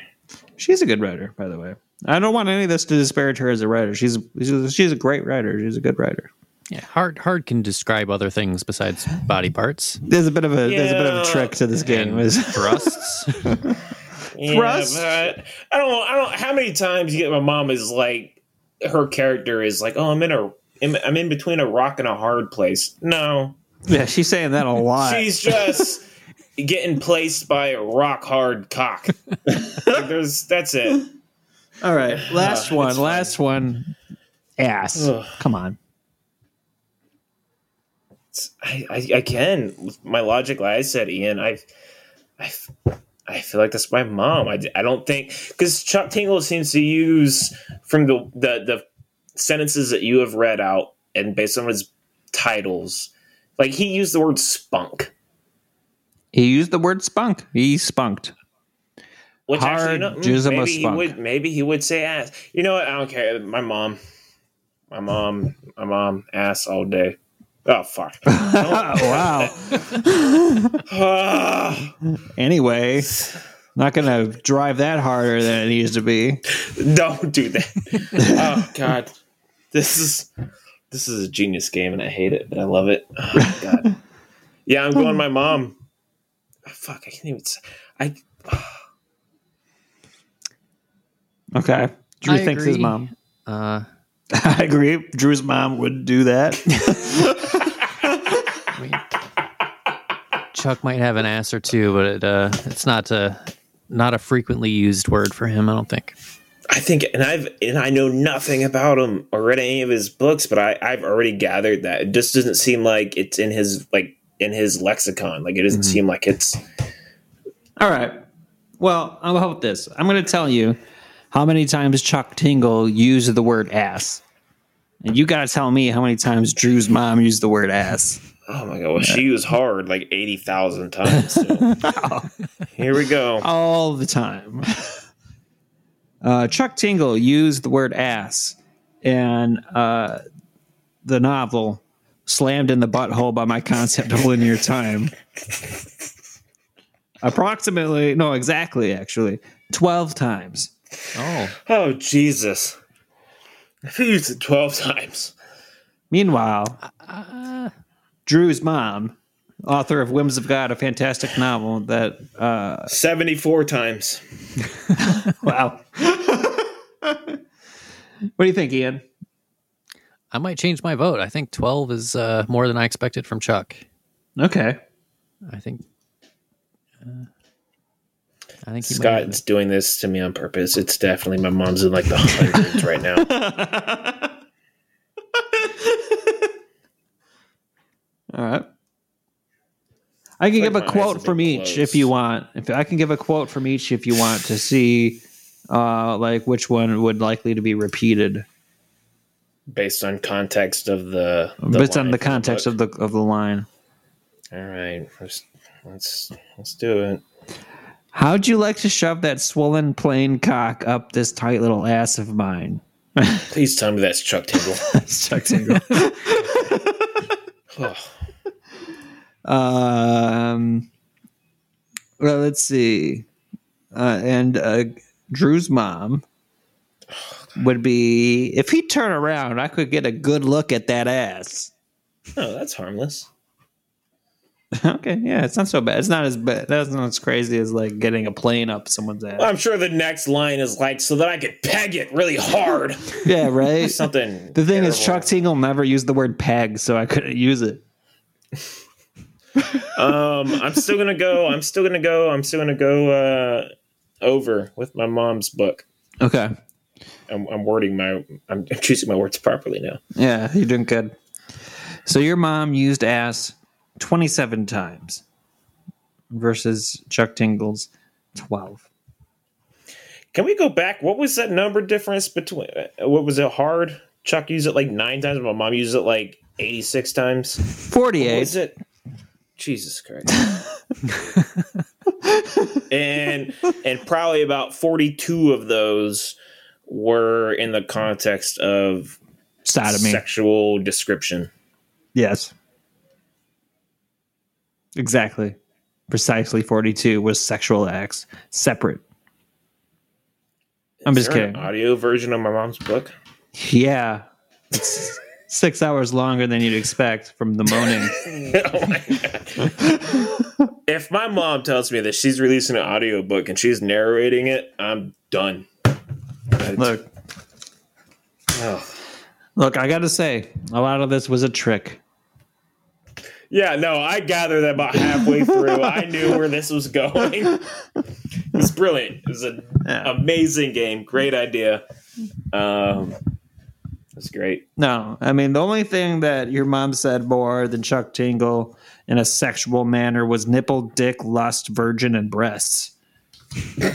She's a good writer, by the way. I don't want any of this to disparage her as a writer. She's she's, she's a great writer. She's a good writer. Yeah, hard hard can describe other things besides body parts. There's a bit of a there's a bit of a trick to this game. And Is thrusts. Yeah, Thrust. but I don't. I don't. How many times you get my mom is like her character is like, oh, I'm in a, I'm in between a rock and a hard place. No, yeah, she's saying that a lot. she's just getting placed by a rock hard cock. Like, there's that's it. All right, last Uh, one, last one. Ass. Ugh. Come on. I, I, I can with my logic. Like I said, Ian, I, I, I feel like that's my mom. I, I don't think because Chuck Tingle seems to use from the, the the sentences that you have read out and based on his titles, like he used the word spunk, He used the word spunk. He spunked. which actually, Hard you know, maybe he spunk. would maybe he would say ass. You know what? I don't care. My mom, my mom, my mom, ass all day. Oh fuck. wow. Anyway, not gonna drive that harder than it needs to be. Don't do that. oh God, this is this is a genius game, and I hate it, but I love it. Oh, God. Yeah, I'm going. My mom. Oh, fuck, I can't even. Say, I Okay. Drew I thinks his mom. Uh, I agree. Drew's mom would do that. I mean, Chuck might have an ass or two, but it, uh, it's not a not a frequently used word for him. I don't think. I think, and I've and I know nothing about him or read any of his books, but I I've already gathered that it just doesn't seem like it's in his like in his lexicon. Like it doesn't seem like it's. All right. Well, how about this? I'm going to tell you how many times Chuck Tingle used the word ass. And you got to tell me how many times Drew's mom used the word ass. Oh my god! Well, she was hard like eighty thousand times. so. Here we go. All the time. Uh, Chuck Tingle used the word ass in uh, the novel Slammed in the Butthole by My Concept of Linear Time. Approximately, no, exactly, actually, 12 times. Oh, Oh Jesus! I've used it twelve times. Meanwhile, uh, Drew's mom, author of Whims of God, a fantastic novel that, uh, 74 times. wow. What do you think, Ian? I might change my vote. I think 12 is uh, more than I expected from Chuck. Okay. I think. Uh, I think he might have Scott's doing this to me on purpose. It's definitely my mom's in like the hundreds right now. All right. I can Like give a quote from been each if you want. If I can give a quote from each if you want to see uh like which one would likely to be repeated based on context of the, the based on the context book. of the of the line. All right, let's let's let's do it. How'd you like to shove that swollen plain cock up this tight little ass of mine? Please tell me that's Chuck Tingle. Chuck Tingle. Oh, Um, well, let's see. Uh, and uh, Drew's mom would be if he turn around, I could get a good look at that ass. Oh, that's harmless. okay, yeah, it's not so bad. It's not as bad. That's not as crazy as like getting a plane up someone's ass. I'm sure the next line is like so that I could peg it really hard. yeah, right. Something. The thing is. Chuck Tingle never used the word peg, so I couldn't use it. Um, I'm still gonna go. I'm still gonna go. I'm still gonna go uh, over with my mom's book. Okay. I'm, I'm wording my. I'm choosing my words properly now. Yeah, you're doing good. So your mom used ass 27 times versus Chuck Tingle's 12. Can we go back? What was that number difference between? uh, What was it hard? Chuck used it like nine times. My mom used it like 86 times. What 48. was it? Jesus Christ. and and probably about 42 of those were in the context of Sodomy. sexual description. Yes. Exactly. Precisely 42 was sexual acts separate. I'm Is just kidding. audio version of my mom's book. Yeah. It's six hours longer than you'd expect from the moaning. oh my if my mom tells me that she's releasing an audio book and she's narrating it, I'm done. Look, Oh. look, I got to say, a lot of this was a trick. Yeah, no, I gathered that about halfway through. I knew where this was going. It's brilliant. It was an Yeah. amazing game. Great idea. Um, that's great. No, I mean the only thing that your mom said more than Chuck Tingle in a sexual manner was nipple, dick, lust, virgin, and breasts.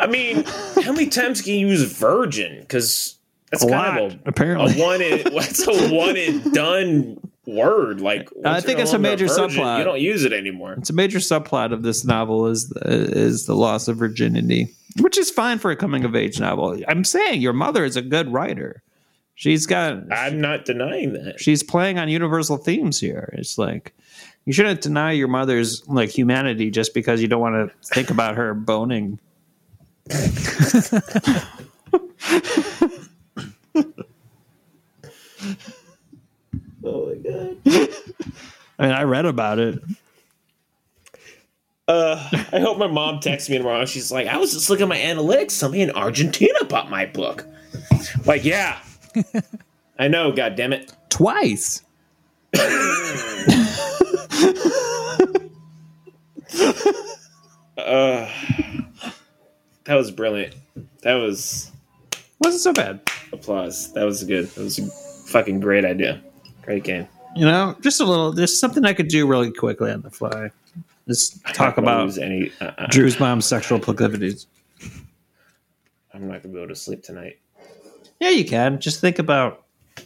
I mean, how many times can you use virgin? Because that's A kind lot, of a, apparently. a one. And, what's a one and done word? Like, I think it's a major virgin, subplot. You don't use it anymore. It's a major subplot of this novel is the, is the loss of virginity, which is fine for a coming of age novel. I'm saying your mother is a good writer. She's got I'm not denying that. she's playing on universal themes here. It's like you shouldn't deny your mother's like humanity just because you don't want to think about her boning. Oh my god. I mean, I read about it. Uh, I hope my mom texts me tomorrow. She's like, I was just looking at my analytics. Somebody in Argentina bought my book. Like, yeah. I know, God damn it. Twice. Uh, that was brilliant. That was Wasn't so bad. applause. That was good. That was a fucking great idea. Great game. You know, just a little. There's something I could do really quickly on the fly. Just talk I'm not gonna about any. Uh, uh, Drew's mom's sexual proclivities. I'm not gonna be able to sleep tonight. Yeah, you can. Just think about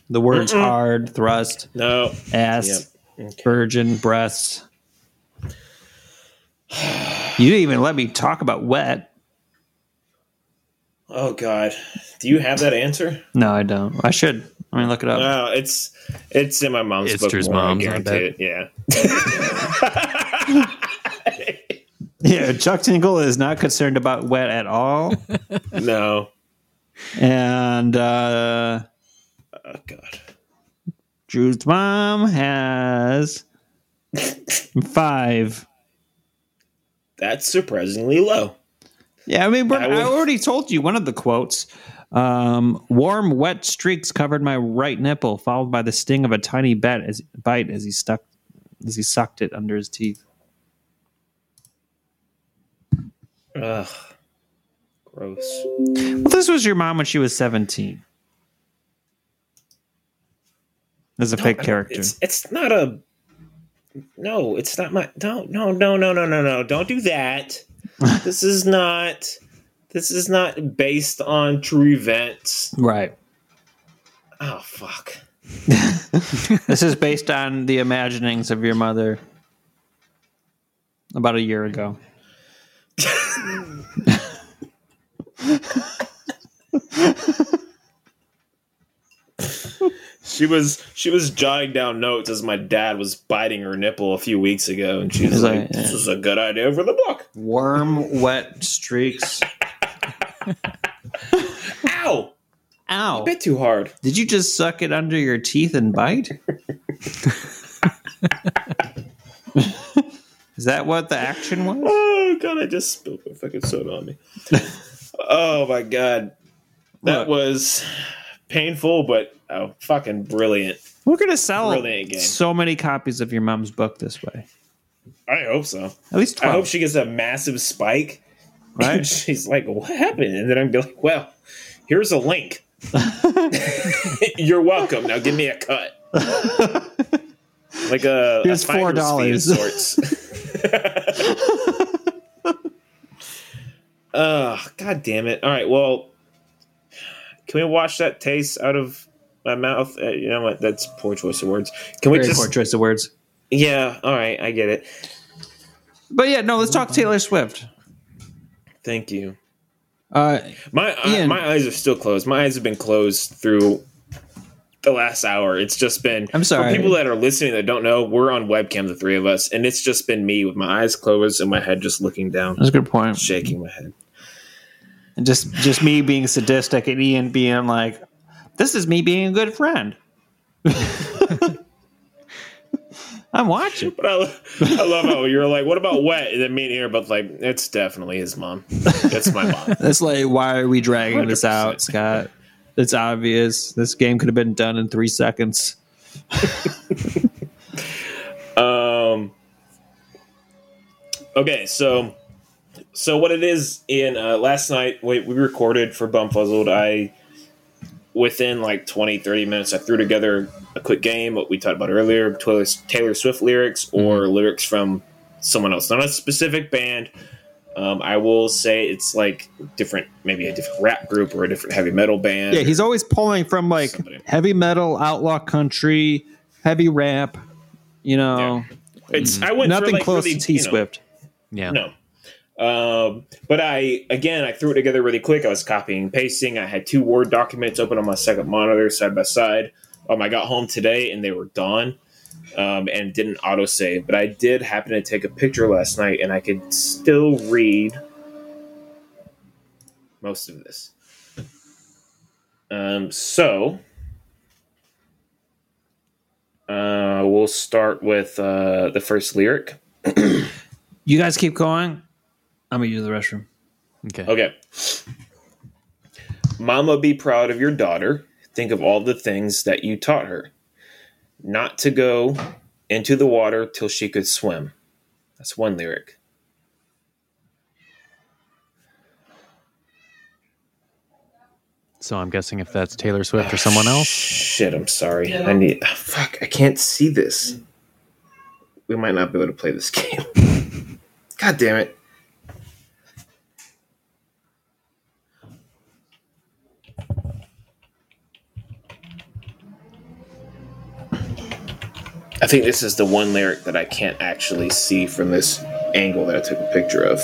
the words hard, thrust, No. ass, Yep. Okay. virgin, breasts. You didn't even let me talk about wet. Oh God. Do you have that answer? No, I don't. I should. I mean, look it up. No, it's it's in my mom's It's book. Drew's mom's, I guarantee bet. it. Yeah. Yeah, Chuck Tingle is not concerned about wet at all. no. and uh, Oh God. Drew's mom has five. That's surprisingly low. Yeah, I mean, I I, already told you one of the quotes. Um, warm, wet streaks covered my right nipple, followed by the sting of a tiny bite as, bite as he stuck as he sucked it under his teeth. Ugh. Gross. Well, this was your mom when she was seventeen. As a fake character. It's it's not a. No, it's not my. No, no, no, no, no, no, no! Don't do that. This is not. This is not based on true events. Right. Oh fuck! This is based on the imaginings of your mother about a year ago. She was she was jotting down notes as my dad was biting her nipple a few weeks ago, and she was like, like, "This yeah. is a good idea for the book." Warm, wet streaks. Ow! Ow. A bit too hard. Did you just suck it under your teeth and bite? Is that what the action was? Oh god, I just spilled my fucking soda on me. oh my god, that Look. was painful, but oh, fucking brilliant. We're gonna sell so many copies of your mom's book this way. I hope so. At least I hope she gets a massive spike. right? And she's like, "What happened?" And then I'm be like, "Well, here's a link. You're welcome. Now give me a cut." Like a, Here's a of $4. sorts. Oh, god damn it. All right, well, can we wash that taste out of my mouth? Uh, you know what? That's poor choice of words. Can we Very just. poor choice of words. Yeah, all right, I get it. But yeah, no. Let's talk Taylor Swift. Thank you. Uh, My Ian. my eyes are still closed. My eyes have been closed through the last hour. It's just been. I'm sorry. For people that are listening that don't know, we're on webcam, the three of us, and it's just been me with my eyes closed and my head just looking down, that's a good point. shaking my head. And just just me being sadistic and Ian being like, "This is me being a good friend." I'm watching. But I, I love how you're like, "What about wet?" And then me and Ian are both like, "It's definitely his mom. It's my mom." That's like, why are we dragging this 100%. out, Scott? It's obvious. This game could have been done in three seconds. Um. Okay, so so what it is in uh, last night we, we recorded for Bumfuzzled. I within like 20, 30 minutes, I threw together a quick game. What we talked about earlier: Taylor, Taylor Swift lyrics or lyrics from someone else, not a specific band. Um, I will say it's like different, maybe a different rap group or a different heavy metal band. Yeah, he's always pulling from like Somebody. heavy metal, outlaw country, heavy rap. You know, it's I went nothing through, like, close really, to T you know, Swift. Yeah. No. Um, but I again I threw it together really quick. I was copying and pasting. I had two Word documents open on my second monitor side by side. Um, I got home today and they were gone. Um, and didn't autosave, but I did happen to take a picture last night and I could still read most of this. Um, so uh, we'll start with uh, the first lyric. You guys keep going. I'm gonna use the restroom. Okay. Okay. Mama, be proud of your daughter. Think of all the things that you taught her. Not to go into the water till she could swim. That's one lyric. So I'm guessing if that's Taylor Swift or someone else. Shit, I'm sorry. I need. ah, fuck, I can't see this. We might not be able to play this game. God damn it. I think this is the one lyric that I can't actually see from this angle that I took a picture of.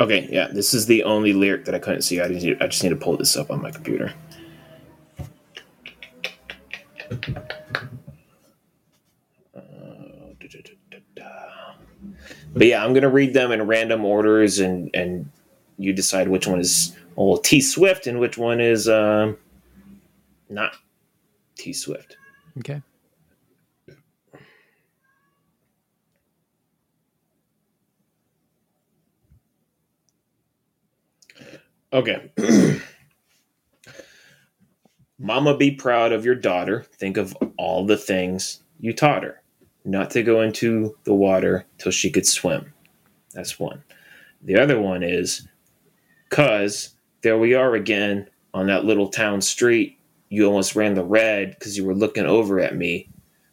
Okay, yeah, this is the only lyric that I couldn't see. I just need, I just need to pull this up on my computer. Uh, da-da-da-da-da. But yeah, I'm gonna read them in random orders, and and you decide which one is well T Swift and which one is um, not T Swift. Okay. Okay. Mama, be proud of your daughter. Think of all the things you taught her. Not to go into the water till she could swim. That's one. The other one is, cuz there we are again on that little town street. You almost ran the red because you were looking over at me.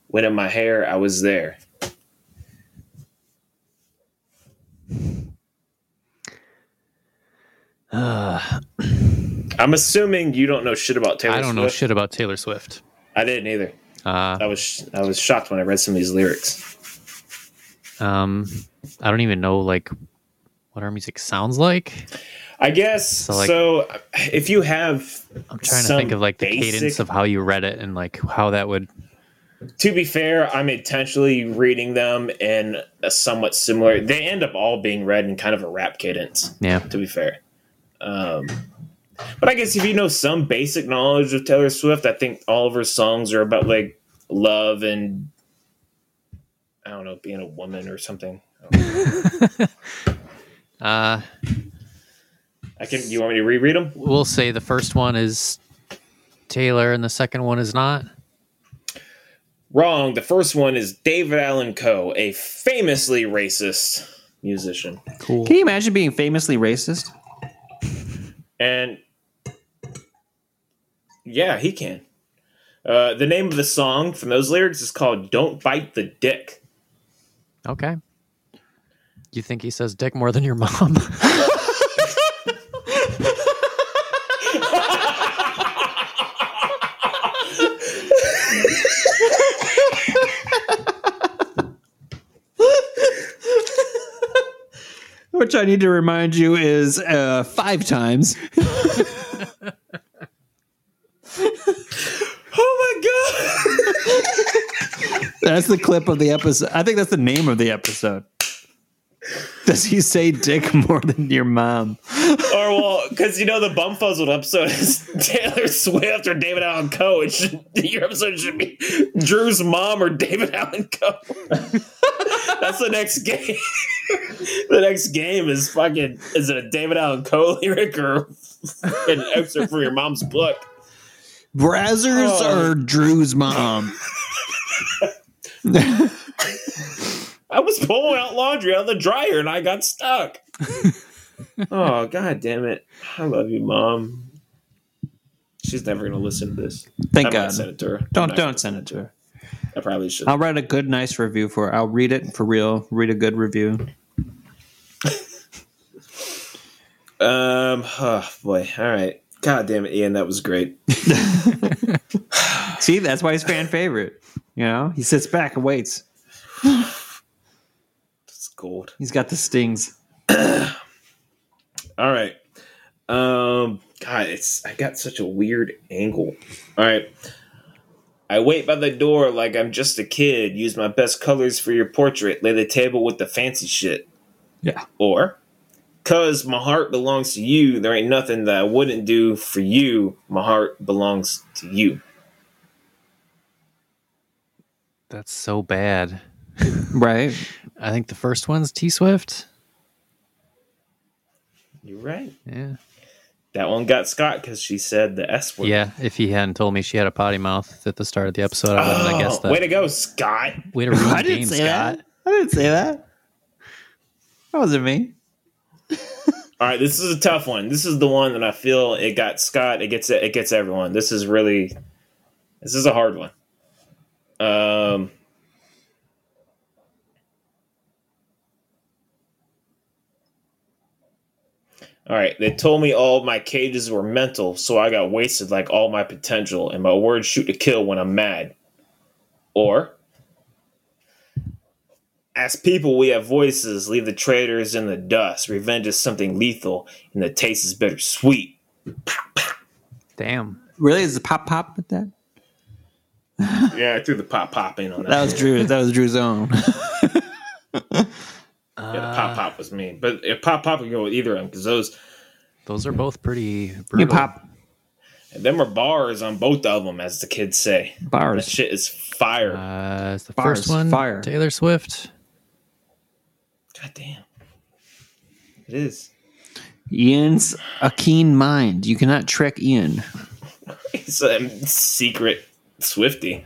When in my hair, I was there. Uh, I'm assuming you don't know shit about Taylor I don't know shit about Taylor Swift. I didn't either. Uh, I was I was shocked when I read some of these lyrics. um, I don't even know like what our music sounds like. I guess so. like- if you have, I'm trying to think of like the cadence of how you read it and like how that would. to be fair, I'm intentionally reading them in a somewhat similar. They end up all being read in kind of a rap cadence. Yeah. To be fair, um, but I guess if you know some basic knowledge of Taylor Swift, I think all of her songs are about like love and I don't know, being a woman or something. I don't. Uh, I can. You want me to reread them? we'll say the first one is Taylor and the second one is not. Wrong. The first one is David Allan Coe, a famously racist musician. Cool. Can you imagine being famously racist? And yeah, he can. Uh, the name of the song from those lyrics is called Don't Bite the Dick. Okay. You think he says dick more than your mom? Which I need to remind you is uh, five times. Oh my god! That's the clip of the episode. I think that's the name of the episode. Does he say dick more than your mom? or well, because you know the Bumfuzzled episode is Taylor Swift or David Allan Coe. It should, your episode should be Drew's mom or David Allan Coe. That's the next game. the next game is fucking. Is it a David Allan Coe lyric or an excerpt from your mom's book? Brazzers Oh. or Drew's mom? I was pulling out laundry out of the dryer and I got stuck. oh god damn it! I love you, mom. She's never gonna listen to this. Thank I God. send it to her. Don't don't send it to her. I probably should. I'll write a good, nice review for her. I'll read it for real. Read a good review. Um. Oh boy. All right. God damn it, Ian. That was great. See, that's why he's fan favorite. You know, he sits back and waits. It's gold. He's got the stings. All right. Um. God, it's. I got such a weird angle. All right. I wait by the door like I'm just a kid. Use my best colors for your portrait. Lay the table with the fancy shit. Yeah. Or, cause my heart belongs to you. There ain't nothing that I wouldn't do for you. My heart belongs to you. That's so bad. Right. I think the first one's T Swift. You're right. Yeah. That one got Scott because she said the S word. Yeah. If he hadn't told me she had a potty mouth at the start of the episode, I wouldn't have oh, guessed Oh, that. way to go, Scott. Way to ruin I the didn't game, say Scott. that. I didn't say that. That wasn't me. All right, this is a tough one. This is the one that I feel it got Scott. It gets it gets everyone. This is really this is a hard one. Um. All right, they told me all my cages were mental, so I got wasted like all my potential, and my words shoot to kill when I'm mad. Or, as people, we have voices. Leave the traitors in the dust. Revenge is something lethal, and the taste is bittersweet. Damn. Really? Is the pop pop with that? Yeah, I threw the pop pop in on that. That was Drew. That was Drew's own. Yeah, the pop pop was me, but if pop pop would go with either of them because those Those are both pretty you brutal. pop. And them are bars on both of them, as the kids say. That Bars. shit is fire. Uh, it's the Bars, first one, fire. Taylor Swift. God damn. It is. Ian's a keen mind. You cannot trick Ian. He's a secret Swiftie.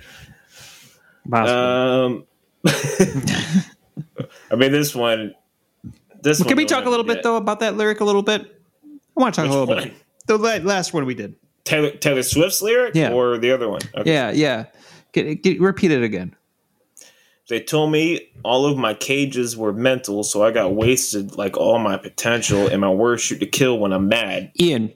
Um, I mean, this one. This Can one we talk a little bit yet. though about that lyric a little bit? I want to talk Which a little one? bit. The last one we did. Taylor Taylor Swift's lyric, Yeah. or the other one? Okay. Yeah, yeah. Get, get, repeat it again. They told me all of my cages were mental, so I got wasted like all my potential, and my words shoot to kill when I'm mad. Ian,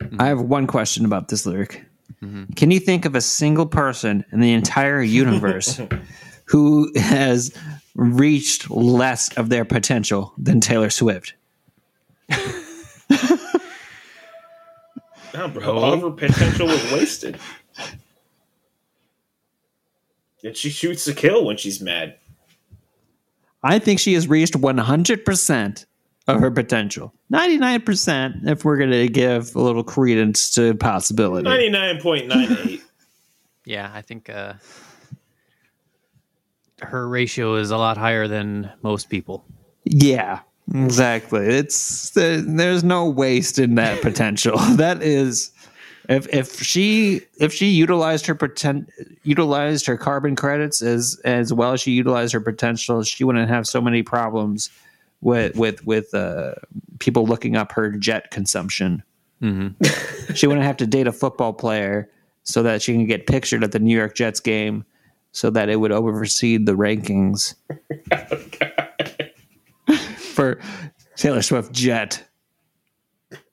mm-hmm. I have one question about this lyric. Mm-hmm. Can you think of a single person in the entire universe who has reached less of their potential than Taylor Swift? No, bro. All of her potential was wasted. And she shoots to kill when she's mad. I think she has reached 100% of her potential. 99% if we're going to give a little credence to possibility. Ninety nine point nine eight. Yeah, I think uh, her ratio is a lot higher than most people. Yeah, exactly. It's there- there's no waste in that potential. that is if if she if she utilized her potent utilized her carbon credits as as well as she utilized her potential, she wouldn't have so many problems with with with uh, people looking up her jet consumption. she wouldn't have to date a football player so that she can get pictured at the New York Jets game so that it would oversee the rankings for Taylor Swift jet.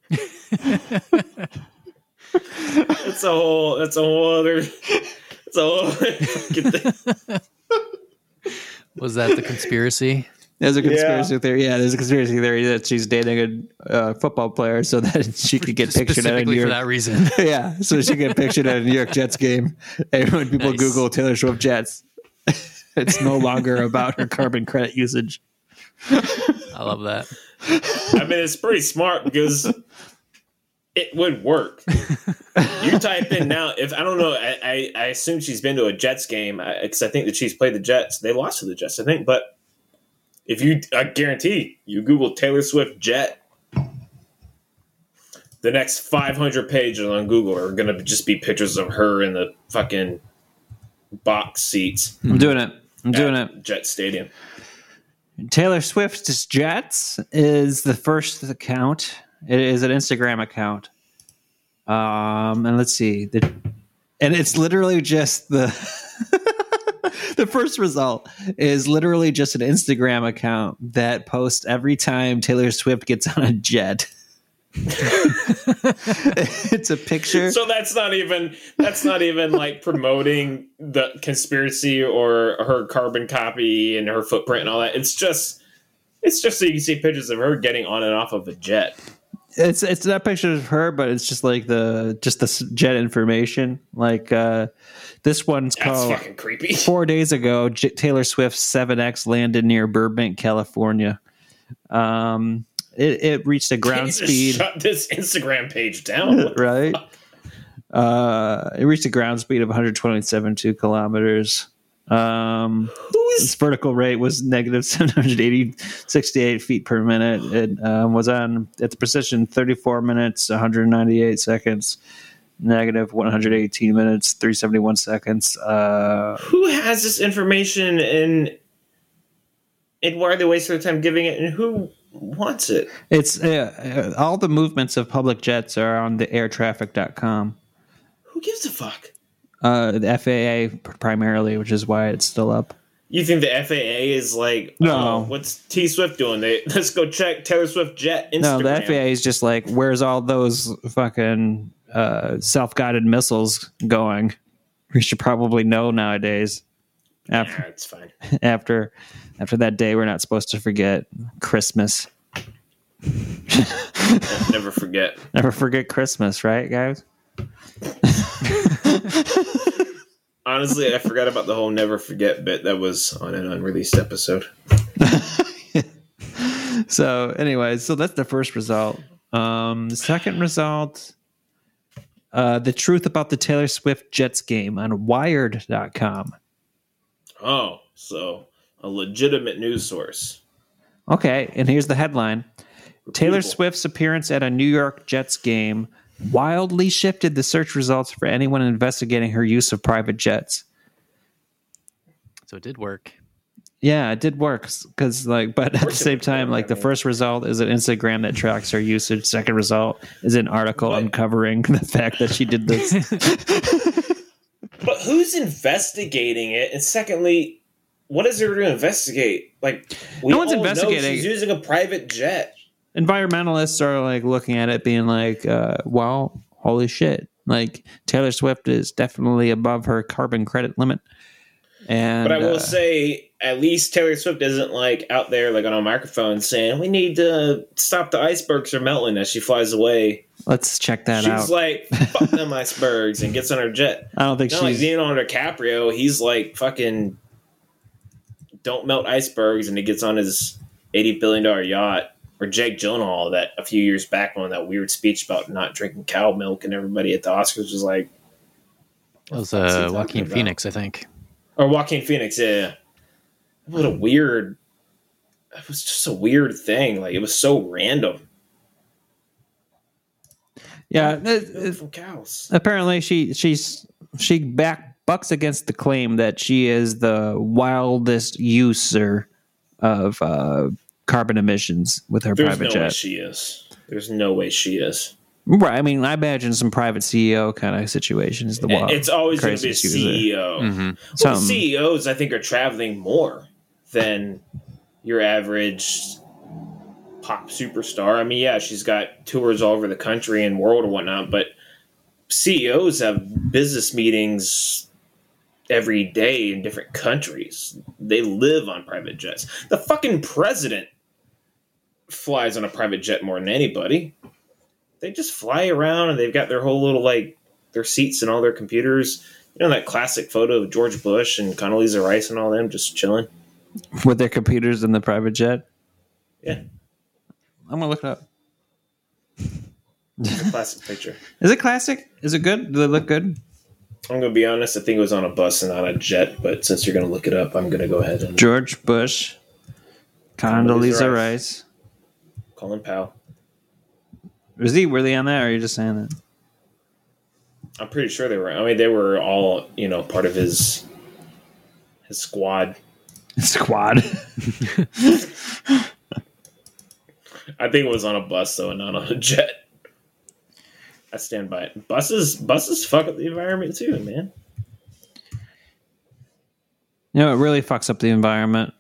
That's a whole. That's a whole other. That's a whole. fucking thing. Was that the conspiracy? There's a conspiracy theory. Yeah, there's a conspiracy theory that she's dating a uh, football player so that she could get pictured at a New Specifically for that reason. Yeah, so she could get pictured at a New York Jets game. And when people Nice. Google Taylor Swift Jets, it's no longer about her carbon credit usage. I love that. I mean, it's pretty smart because it would work. you type in now. If I don't know, I, I, I assume she's been to a Jets game because I think that she's played the Jets. They lost to the Jets, I think. But if you, I guarantee, you Google Taylor Swift Jet. The next 500 pages on Google are going to just be pictures of her in the fucking box seats I'm hmm. doing it. I'm doing it. Jet Stadium. Taylor Swift's Jets is the first account. It is an Instagram account. Um, and let's see. The, and it's literally just the the first result is literally just an Instagram account that posts every time Taylor Swift gets on a jet. it's a picture. So that's not even that's not even like promoting the conspiracy or her carbon copy and her footprint and all that. It's just it's just so you can see pictures of her getting on and off of a jet. It's it's not pictures of her, but it's just like the just the jet information. Like uh, this one's That's called fucking creepy. four days ago. J- Taylor Swift's 7X landed near Burbank, California. Um, it, it reached a ground speed. Shut this Instagram page down. right? Uh, it reached a ground speed of 127.2 kilometers. Um, its vertical rate was negative 780, 68 feet per minute. It um, was on its precision 34 minutes, 198 seconds, negative 118 minutes, 371 seconds. Uh, who has this information and and why are they wasting their time giving it and who wants it? it's uh, uh, all the movements of public jets are on the airtraffic.com. Who gives a fuck? Uh, the FAA primarily, which is why it's still up. You think the FAA is like, No. oh, what's T Swift doing? They let's go check Taylor Swift jet Instagram. No, the FAA is just like, where's all those fucking uh, self-guided missiles going? We should probably know nowadays. Yeah, it's fine. after after that day, we're not supposed to forget Christmas. Never forget. Never forget Christmas, right, guys? Honestly, I forgot about the whole never forget bit that was on an unreleased episode. So, anyway, so that's the first result. Um, the second result, uh, the truth about the Taylor Swift Jets game on Wired.com. Oh, so a legitimate news source. Okay, and here's the headline Taylor Swift's appearance at a New York Jets game wildly shifted the search results for anyone investigating her use of private jets. So it did work. Yeah, it did work because, like, but at the same time, like, the first result is an Instagram that tracks her usage. Second result is an article But- uncovering the fact that she did this. But who's investigating it? And secondly, what is there to investigate? Like, we No one's all know investigating. She's using a private jet. Environmentalists are like looking at it, being like, uh, "Well, holy shit!" Like Taylor Swift is definitely above her carbon credit limit. And But I will uh, say, at least Taylor Swift isn't like out there like on a microphone saying we need to stop the icebergs from melting as she flies away. let's check that she's out. She's like, "Fuck them icebergs," and gets on her jet. I don't think Not like she's. Leonardo DiCaprio. He's like fucking don't melt icebergs, and he gets on his eighty billion dollar yacht. Or Jake Gyllenhaal that a few years back on that weird speech about not drinking cow milk, and everybody at the Oscars was like, That was uh, Joaquin? Phoenix, I think. or Joaquin Phoenix, yeah. What a weird. It was just a weird thing. Like it was so random. yeah, it- from cows. apparently she she's she back bucks against the claim that she is the wildest user of uh, carbon emissions with her There's private no way jet. she is. There's no way she is. Right. I mean, I imagine some private CEO kind of situation is the wild. it's always going to be a. CEO. Mm-hmm. Well, Some- CEOs, I think, are traveling more than your average pop superstar. I mean, yeah, she's got tours all over the country and world and whatnot, but CEOs have business meetings every day in different countries. They live on private jets. The fucking president flies on a private jet more than anybody. They just fly around and they've got their whole little like their seats and all their computers. You know that classic photo of George Bush and Condoleezza Rice and all them just chilling. with their computers in the private jet. Yeah, I'm gonna look it up. it's a classic picture. Is it classic? Is it good? Do they look good? I'm gonna be honest. I think it was on a bus and not a jet. But since you're gonna look it up, I'm gonna go ahead and George Bush, Condoleezza Condoleezza Rice. Rice. Colin Powell. Was he really on that, or are you just saying that? I'm pretty sure they were. I mean, they were all you know part of his his squad. Squad. I think it was on a bus though, and not on a jet. I stand by it. Buses, buses fuck up the environment too, man. You know, it really fucks up the environment.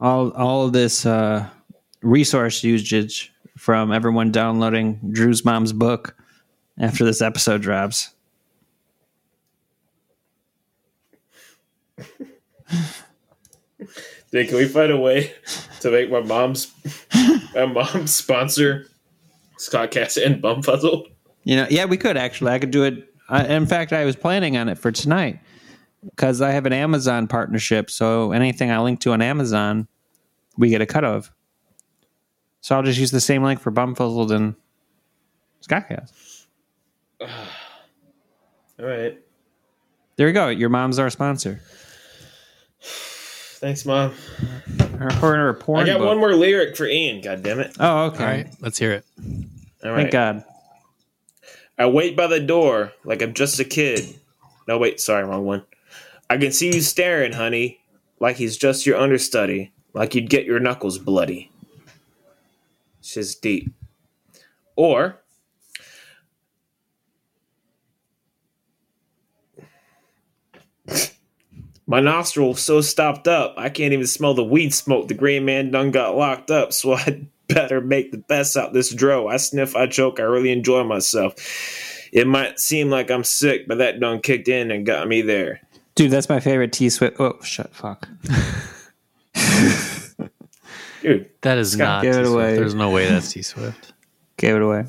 All all of this uh, resource usage from everyone downloading Drew's mom's book after this episode drops. Dude, can we find a way to make my mom's my mom's sponsor Scottcast and Bumfuzzle? You know, yeah, we could actually. I could do it. I, in fact, I was planning on it for tonight because I have an Amazon partnership. So anything I link to on Amazon, we get a cut of. So I'll just use the same link for Bumfuzzled and Scottcast. All right. There you go. Your mom's our sponsor. Thanks, mom. Her, her, her porn I got book. one more lyric for Ian. God damn it! Oh, okay. All right, let's hear it. All Thank. God. I wait by the door like I'm just a kid. No, wait, sorry, wrong one. I can see you staring, honey, like he's just your understudy, like you'd get your knuckles bloody. Just deep. Or My nostrils so stopped up, I can't even smell the weed smoke. The green man done got locked up, so I better make the best out this dro. I sniff, I choke, I really enjoy myself. It might seem like I'm sick, but that done kicked in and got me there. Dude, that's my favorite T Swift. Oh, shut fuck. Dude, That is Scott, not give T it Swift. away. There's no way that's T Swift. Gave it away.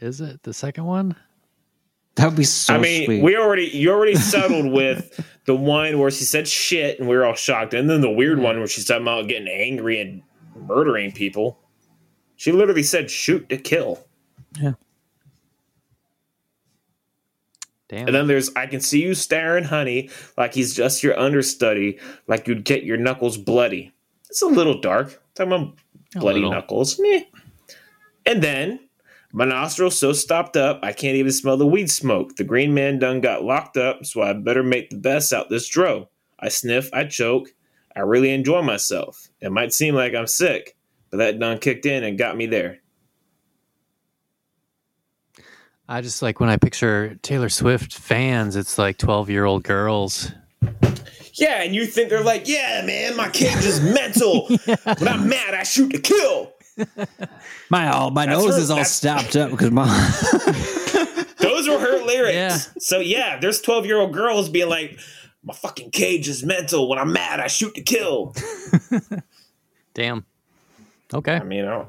Is it the second one? That would be so I mean, sweet. we already you already settled with the one where she said shit and we were all shocked, and then the weird one where she's talking about getting angry and murdering people. She literally said shoot to kill. Damn. And then there's I can see you staring, honey, like he's just your understudy, like you'd get your knuckles bloody. It's a little dark. Talking about bloody knuckles. Meh. And then my nostrils so stopped up I can't even smell the weed smoke. The green man done got locked up, so I better make the best out this dro. I sniff, I choke, I really enjoy myself. It might seem like I'm sick, but that done kicked in and got me there. I just like when I picture Taylor Swift fans, it's like 12 year old girls. Yeah, and you think they're like, yeah, man, my cage is mental. When I'm mad, I shoot to kill. My all my That's nose her- is all stopped up because my Those were her lyrics. Yeah. So yeah, there's 12 year old girls being like, my fucking cage is mental. When I'm mad, I shoot to kill. Damn. Okay. I mean, I don't,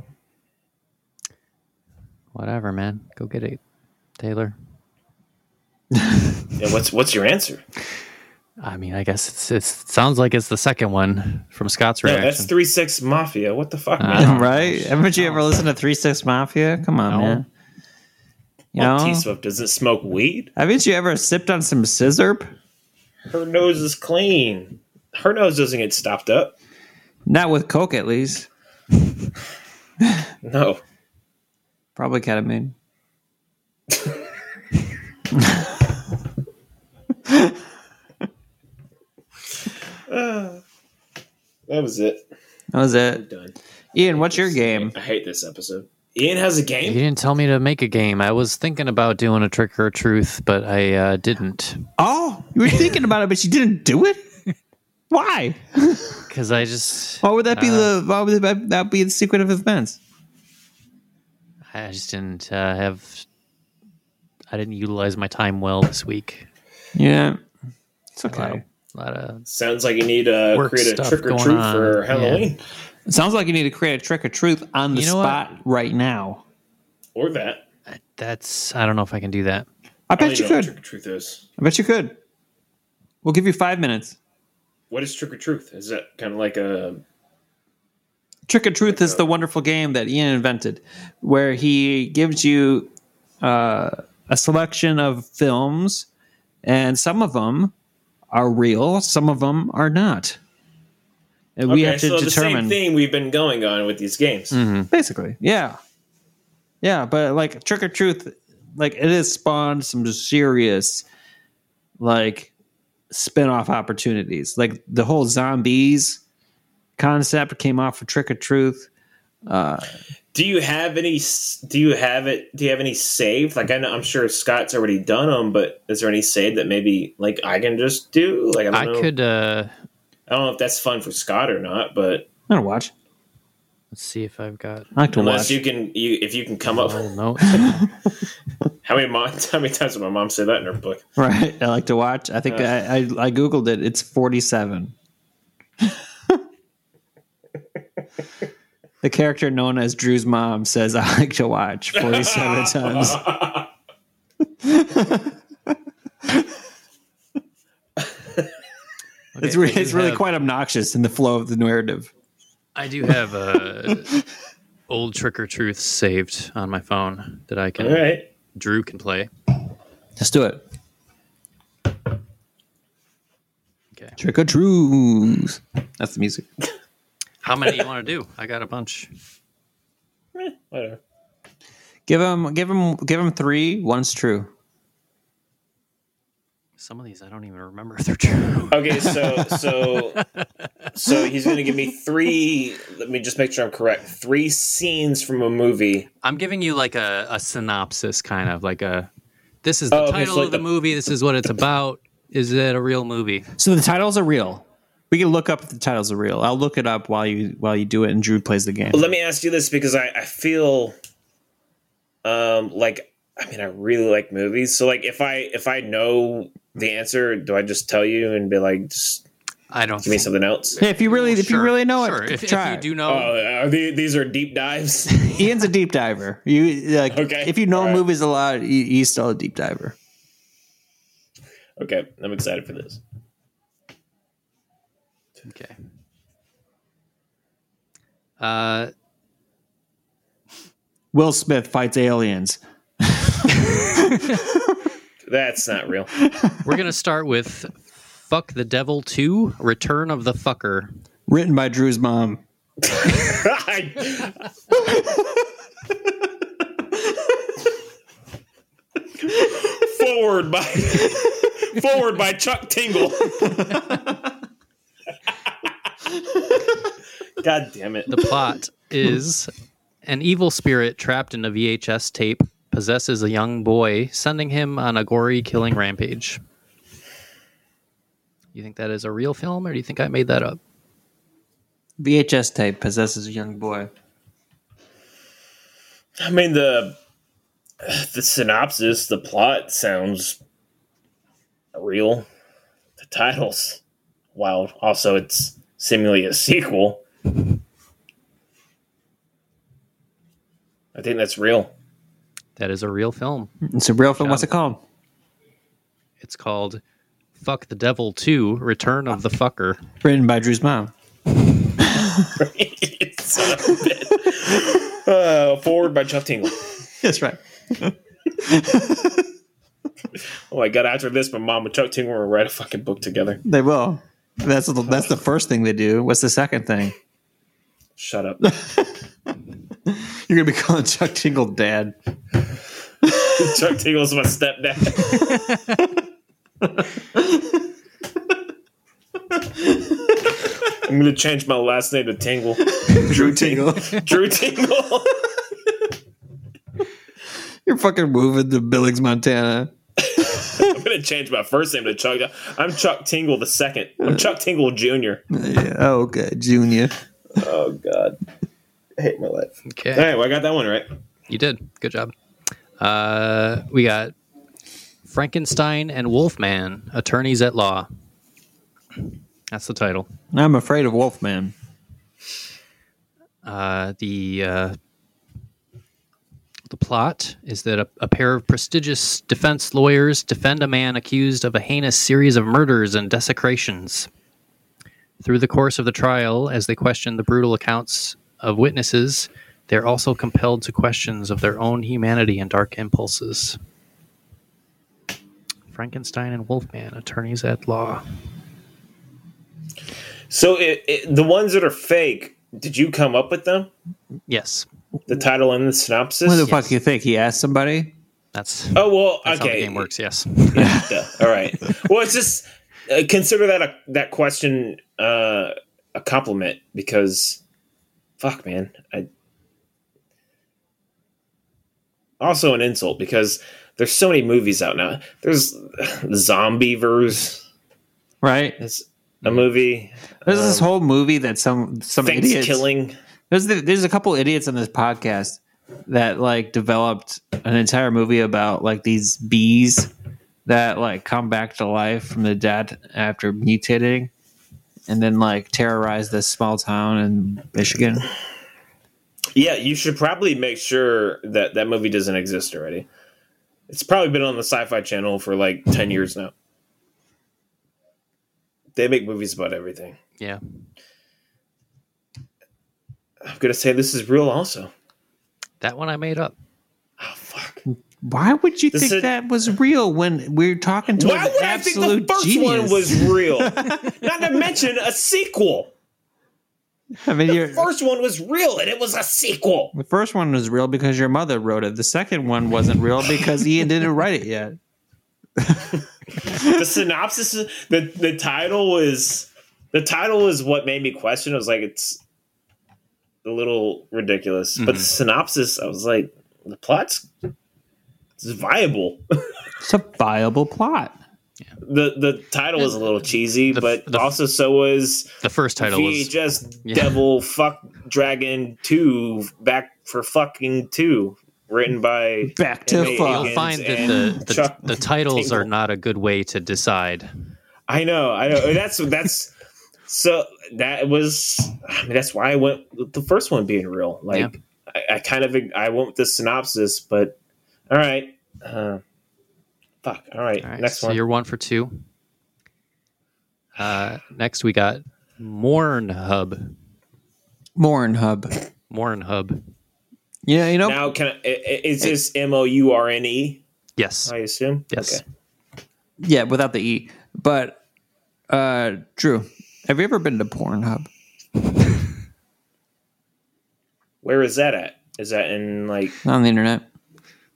Whatever, man. Go get it, Taylor. yeah, what's what's your answer? I mean, I guess it's, it's it sounds like it's the second one from Scott's No, reaction. that's three six mafia. What the fuck, Uh, man? right? Haven't you ever listened to Three Six Mafia? Come on, No. man. You Well, know, T Swift doesn't smoke weed. haven't you ever sipped on some scissor? Her nose is clean. Her nose doesn't get stopped up. Not with coke, at least. No. Probably ketamine. That was it. That was it. Done. Ian, what's your game? I hate this episode. Ian has a game. you didn't tell me to make a game. I was thinking about doing a trick or truth, but I uh, didn't Oh, you were thinking about it, but you didn't do it. Why? because I just Why would that be Uh, the? Why would that, that be the secret of events? I just didn't uh, have. I didn't utilize my time well this week. Yeah, it's A lot of, okay. lot of Sounds like you need to Work create a stuff trick or going treat on. for Yeah. Halloween. It sounds like you need to create a trick or truth on the You know what? spot right now. Or that. that's. I don't know if I can do that. I I don't bet you even know what could. trick or truth is. I bet you could. We'll give you five minutes. What is trick or truth? Is that kind of like a Trick or Truth is the wonderful game that Ian invented, where he gives you uh, a selection of films, and some of them are real, some of them are not. And we have to so the determine. same thing we've been going on with these games. Mm-hmm. Basically, yeah, yeah. But like Trick or Truth, like it has spawned some serious, like, spin-off opportunities. Like the whole zombies concept came off of Trick or Truth. Uh, Do you have any? Do you have it? Do you have any saved? Like I know, I'm sure Scott's already done them, but is there any saved that maybe like I can just do? Like I don't I know. could. uh I don't know if that's fun for Scott or not, but I don't watch. Let's see if I've got. I like to unless watch. you can, you if you can come up. Oh no! How many mom, How many times did my mom say that in her book? Right, I like to watch. I think Uh. I, I I googled it. It's forty-seven. the character known as Drew's mom says, "I like to watch forty-seven times." It's, re- it's really have- quite obnoxious in the flow of the narrative. I do have uh, old trick or truth saved on my phone that I can. All right. Drew can play. Let's do it. Okay. Trick or truth. That's the music. How many do you want to do? I got a bunch. Eh, whatever. Give him, give him, give him three. One's true. Some of these I don't even remember if they're true. Okay, so so so he's going to give me three. Let me just make sure I'm correct. Three scenes from a movie. I'm giving you like a, a synopsis, kind of like a. This is the Oh, okay, title so like of the, the- movie. This is what it's about. Is it a real movie? So the titles are real. We can look up if the titles are real. I'll look it up while you while you do it, and Drew plays the game. Well, let me ask you this because I, I feel um like I mean I really like movies. So like if I if I know the answer, do I just tell you and be like just I don't. give me something else? Hey, if you really, if you really know sure. it, If, if you do know, Oh, are the, these are deep dives. Ian's a deep diver. You like Okay, if you know all right. movies a lot, he- he's still a deep diver. okay, I'm excited for this. Okay. Uh, Will Smith fights aliens. That's not real. We're gonna start with "Fuck the Devil 2: Return of the Fucker." Written by Drew's mom. forward by forward by Chuck Tingle. God damn it. The plot is an evil spirit trapped in a VHS tape possesses a young boy, sending him on a gory killing rampage. You think that is a real film, or do you think I made that up? VHS tape possesses a young boy. I mean the the synopsis, the plot sounds real. The titles, while also it's seemingly a sequel. I think that's real. That is a real film. It's a real film. What's it called? It's called "Fuck the Devil 2: Return of the Fucker." Written by Drew's mom. Son of a bitch. Uh, forward by Chuck Tingle. That's right. Oh my god! After this, my mom and Chuck Tingle will write a fucking book together. They will. That's the, that's the first thing they do. What's the second thing? Shut up. You're gonna be calling Chuck Tingle dad. Chuck Tingle's my stepdad. I'm gonna change my last name to Tingle. Drew Tingle. Drew Tingle. You're fucking moving to Billings, Montana. I'm gonna change my first name to Chuck. I'm Chuck Tingle the second. I'm Chuck Tingle Jr. Yeah. Oh, okay, Junior. Oh god. I hate my life. Okay, All right, well I got that one right. you did. Good job. Uh, we got Frankenstein and Wolfman, attorneys at law. That's the title. I'm afraid of Wolfman. Uh, the uh, the plot is that a, a pair of prestigious defense lawyers defend a man accused of a heinous series of murders and desecrations. Through the course of the trial, as they question the brutal accounts of witnesses, they're also compelled to questions of their own humanity and dark impulses. Frankenstein and Wolfman, attorneys at law. So it, it, the ones that are fake, did you come up with them? Yes, The title and the synopsis? What the fuck you think? He asked somebody. that's, Oh well, that's how the okay. game works. Yes. Yeah, All right. Well, it's just uh, consider that a, that question uh, a compliment because, fuck, man, I also an insult because there's so many movies out now. There's the Zombieverse. Right. It's a movie. There's this whole movie that some some idiots. killing. There's the, there's a couple idiots on this podcast that like developed an entire movie about like these bees that like come back to life from the dead after mutating and then like terrorize this small town in Michigan. Yeah, you should probably make sure that that movie doesn't exist already. It's probably been on the Sci-Fi Channel for like ten years now. They make movies about everything. yeah. I'm gonna say this is real, also. That one I made up. Oh fuck! Why would you This think is- that was real when we're talking to Why would I think the first genius? one was real? Not to mention a sequel. I mean, The you're, first one was real, and it was a sequel. the first one was real because your mother wrote it. The second one wasn't real because Ian didn't write it yet. The synopsis, the the title was the title is what made me question. I was like, it's a little ridiculous, but the mm-hmm. synopsis, I was like, the plot's it's viable. It's a viable plot. the The title was a little cheesy, The- but the- also so was The first title was VHS Yeah. Devil Fuck Dragon Two Back for Fucking Two, written by Back to fuck. You'll find that the, the, the titles are not a good way to decide. I know, I know. That's that's so that was. I mean, that's why I went with the first one being real. Like Yeah. I, I kind of I went with the synopsis, but all right. Uh, fuck. All right. All right, Next so one. you're one for two. Uh, next, we got Morn Hub. Morn Hub. Morn Hub. Yeah, you know, Now, can I, i- i- is this M O U R N E? Yes. I assume. Yes. Okay. yeah, without the e. But uh Drew, have you ever been to Pornhub? Where is that at? Is that in like On the internet?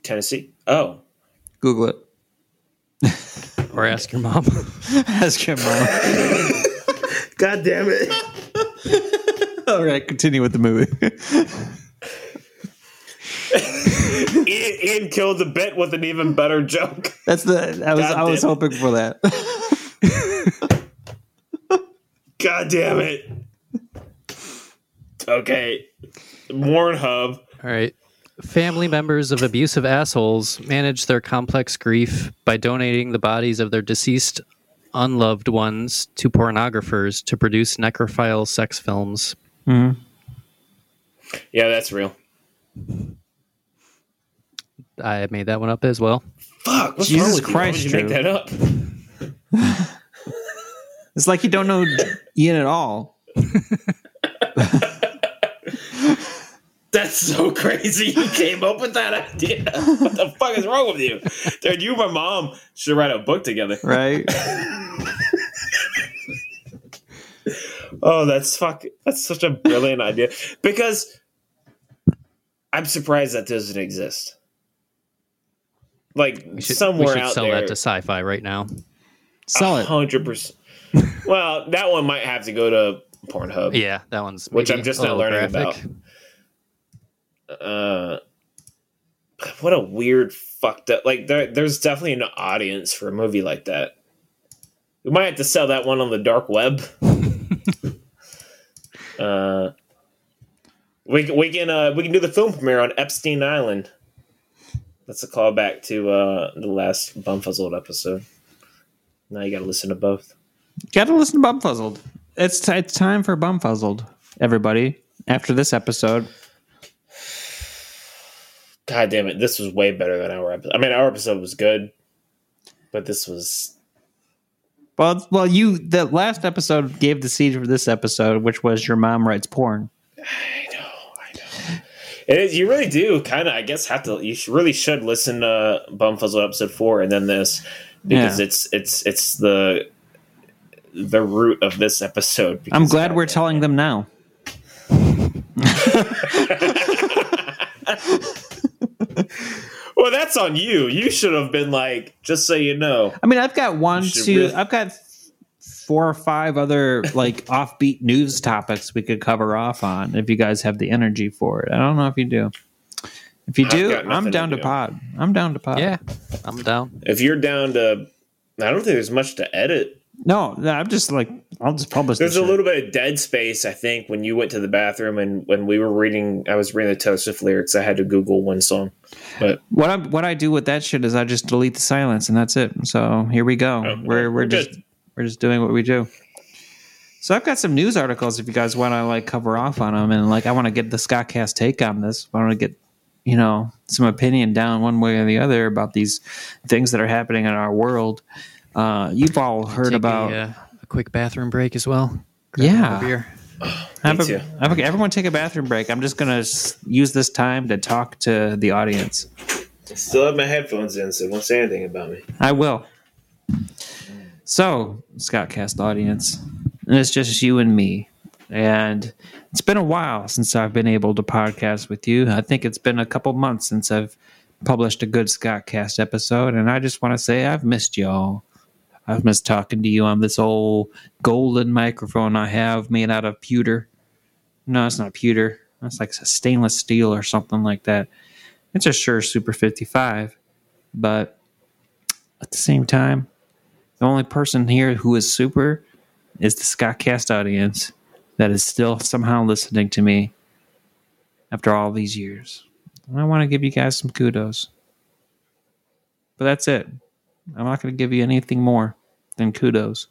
Tennessee? Oh, Google it. Or ask your mom. Ask your mom. God damn it! All right, continue with the movie. Ian, Ian killed the bit with an even better joke. That's the I was God I was damn it. hoping for that. God damn it! Okay, Pornhub. All right. Family members of abusive assholes manage their complex grief by donating the bodies of their deceased unloved ones to pornographers to produce necrophile sex films. Mm-hmm. Yeah, that's real. I made that one up as well. Fuck! What's Jesus wrong with you? Why Christ, would you make that up? It's like you don't know Ian at all. That's so crazy. You came up with that idea. What the fuck is wrong with you, dude? You and my mom should write a book together. Right? Oh, that's fuck. That's such a brilliant idea because I'm surprised that doesn't exist. Like We should, somewhere we should out sell there, that to sci-fi right now. Sell it. hundred percent. Well, that one might have to go to Pornhub. Yeah, that one's Which I'm just not learning graphic. Uh, what a weird fucked up. Like there, there's definitely an audience for a movie like that. We might have to sell that one on the dark web. uh, we can- we can uh, we can do the film premiere on Epstein Island. That's a callback to uh, the last Bumfuzzled episode. Now you got to listen to both. Got to listen to Bumfuzzled. It's t- it's time for Bumfuzzled, everybody. After this episode, God damn it, this was way better than our episode. I mean, our episode was good, but this was well, well, you the last episode gave the seed for this episode, which was your mom writes porn. I know, I know. It is. You really do kind of. I guess have to. You should, really should listen to Bumfuzzle episode four and then this because Yeah. it's it's it's the the root of this episode. I'm glad we're telling them now. Well, that's on you. You should have been like, just so you know. I mean, I've got one, two, really- I've got four or five other like offbeat news topics we could cover off on if you guys have the energy for it. I don't know if you do. If you do, I'm down to do. pod. I'm down to pod. Yeah, I'm down. If you're down to, I don't think there's much to edit. No, no, I'm just like I'll just publish. There's a shit. little bit of dead space, I think, when you went to the bathroom and when we were reading, I was reading the Taylor Swift lyrics. I had to Google one song, but What I what I do with that shit is I just delete the silence and that's it. So here we go. Oh, we're we're we're just good. we're just doing what we do. So I've got some news articles if you guys want to like cover off on them and like I want to get the Scottcast take on this. I want to get you know some opinion down one way or the other about these things that are happening in our world. Uh, you've all heard Take about a, uh, a quick bathroom break as well. Grab Yeah. another beer. have a- have a- everyone take a bathroom break. I'm just gonna use this time to talk to the audience. I still have my headphones in, so don't say anything about me. I will. So, Scottcast audience, and it's just you and me. And it's been a while since I've been able to podcast with you. I think it's been a couple months since I've published a good Scottcast episode, and I just want to say I've missed y'all. I've missed talking to you on this old golden microphone I have made out of pewter. No, it's not pewter. It's like stainless steel or something like that. It's a Shure Super 55, but at the same time, the only person here who is super is the Scottcast audience that is still somehow listening to me after all these years. And I want to give you guys some kudos. But that's it. I'm not going to give you anything more than kudos.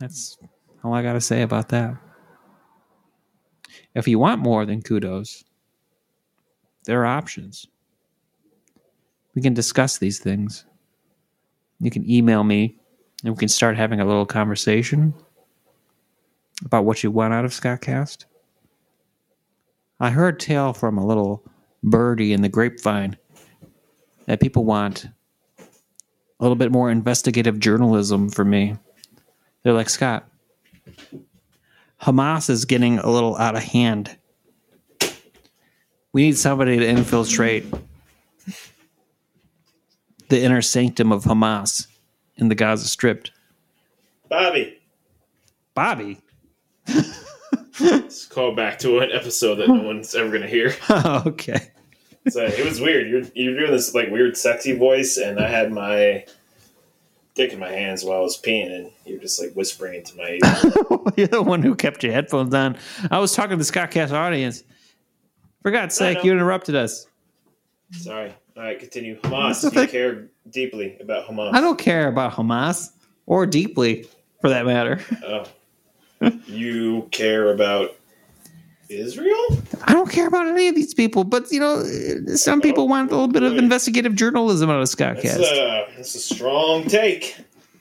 That's all I got to say about that. If you want more than kudos, there are options. We can discuss these things. You can email me and we can start having a little conversation about what you want out of Scottcast. I heard tale from a little birdie in the grapevine that people want a little bit more investigative journalism for me. They're like, Scott, Hamas is getting a little out of hand. We need somebody to infiltrate the inner sanctum of Hamas in the Gaza Strip. Bobby, Bobby. let's call back to an episode that no one's ever gonna hear. okay. So it was weird. You're you're doing this like weird sexy voice, and I had my dick in my hands while I was peeing, and you're just like whispering into my ear. You're the one who kept your headphones on. I was talking to the Scottcast audience. For God's sake, you interrupted us. Sorry. All right, continue. Hamas. That's You okay. care deeply about Hamas. I don't care about Hamas or deeply, for that matter. Oh. you care about Israel? I don't care about any of these people, but you know, some people oh, want a little bit of investigative journalism out of That's Scottcast. a, that's a strong take.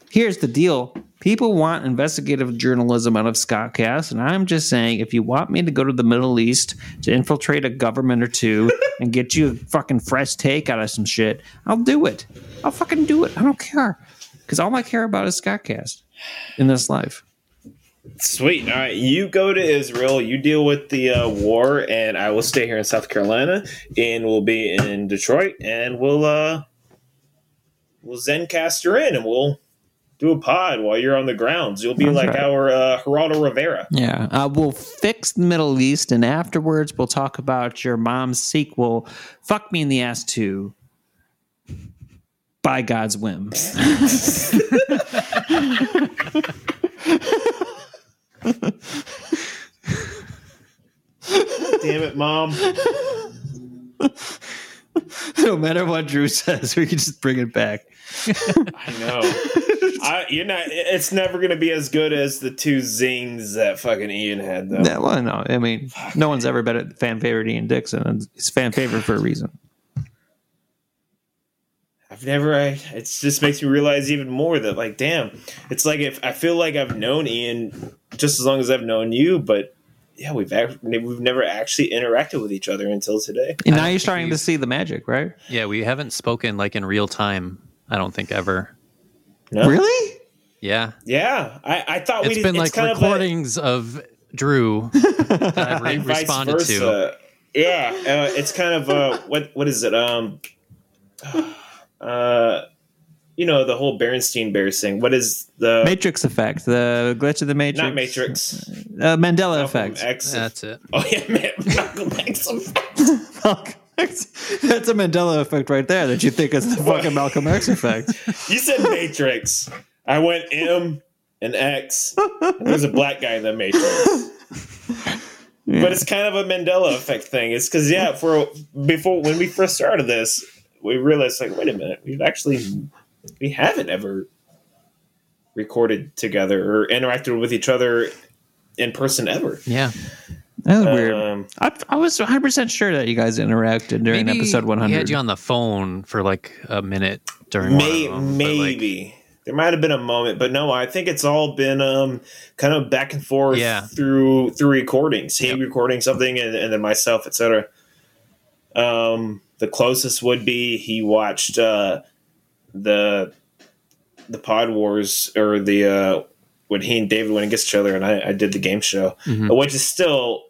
Here's the deal. People want investigative journalism out of Scottcast, and I'm just saying, if you want me to go to the Middle East to infiltrate a government or two and get you a fucking fresh take out of some shit, I'll do it. I'll fucking do it. I don't care, because all I care about is Scottcast in this life. Sweet. All right, you go to Israel. You deal with the uh, war, and I will stay here in South Carolina, and we'll be in Detroit, and we'll uh, we'll Zencastr in, and we'll do a pod while you're on the grounds. You'll be That's like right. our uh, Geraldo Rivera. Yeah, uh, we'll fix the Middle East, and afterwards we'll talk about your mom's sequel, "Fuck Me in the Ass 2." By God's whim. Damn it, mom! no matter what Drew says, we can just bring it back. I know. I, you're not. It's never going to be as good as the two zings that fucking Ian had, though. Yeah, well, no, I mean, no one's ever been a fan favorite Ian Dixon, and it's fan favorite for a reason. I've never. I, it just makes me realize even more that, like, damn, it's like if I feel like I've known Ian just as long as I've known you, but yeah, we've act, we've never actually interacted with each other until today. And now you're starting to see the magic, right? Yeah, we haven't spoken like in real time. I don't think ever. No? Really? Yeah, Yeah, I, I thought it's we. been it's like kind recordings of, Drew that I've re- of like, responded to. Yeah, uh, it's kind of uh, what what is it? Um, uh, you know the whole Berenstein Bears thing. What is the Matrix effect, the glitch of the Matrix. not Matrix? Uh, Mandela Malcolm effect. X. That's it. Oh yeah, man, Malcolm X. That's a Mandela effect right there that you think is the fucking Malcolm X effect. You said Matrix. I went M and X. And there's a black guy in the Matrix. But it's kind of a Mandela effect thing. It's because yeah, for before when we first started this, we realized like, wait a minute, we've actually we haven't ever recorded together or interacted with each other in person ever. Yeah, That was weird. Um, I, I was 100 percent sure that you guys interacted during maybe episode 100. He had you on the phone for like a minute during one May, of them, but, like, maybe there might have been a moment, but no, I think it's all been um, kind of back and forth Yeah. through through recordings. He Yep. recording something, and, and then myself, etc. Um, the closest would be he watched uh, the the Pod Wars or the uh, when he and David went against each other, and I, I did the game show, Mhm. which is still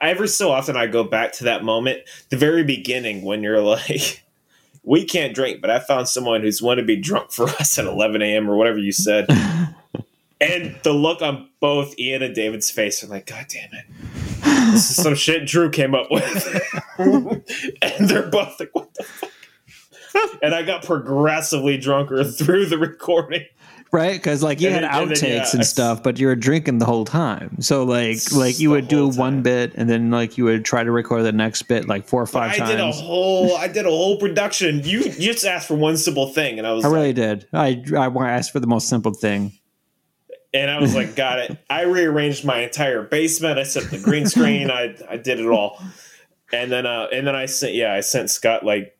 every so often I go back to that moment, the very beginning when you're like, we can't drink, but I found someone who's want to be drunk for us at 11 a.m. or whatever you said. and the look on both Ian and David's face are like, God damn it. This is some shit Drew came up with. and they're both like, what the fuck? And I got progressively drunker through the recording. right? Because like you And had then- and then, outtakes yeah, and stuff, but you were drinking the whole time. So like like you would do whole one bit and then like you would try to record the next bit like four or five I times. did a whole I did a whole production. You you just asked for one simple thing and I was I like, really did. I I asked for the most simple thing. and I was like, got it. I rearranged my entire basement. I set the green screen. I I did it all, and then uh and then I sent yeah I sent Scott like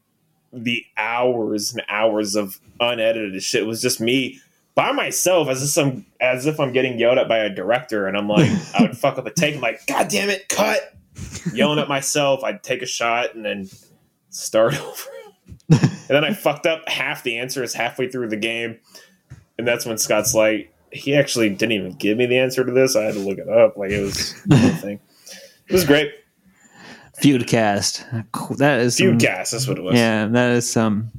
the hours and hours of unedited shit. It was just me by myself as if some as if I'm getting yelled at by a director, and I'm like I would fuck up a take. I'm like, God damn it, cut. yelling at myself. I'd take a shot and then start over. and then I fucked up half the answers halfway through the game. And that's when Scott's like, he actually didn't even give me the answer to this. I had to look it up. Like it was thing. It was great. Feudcast. That is some, Feudcast, that's what it was. Yeah, that is some.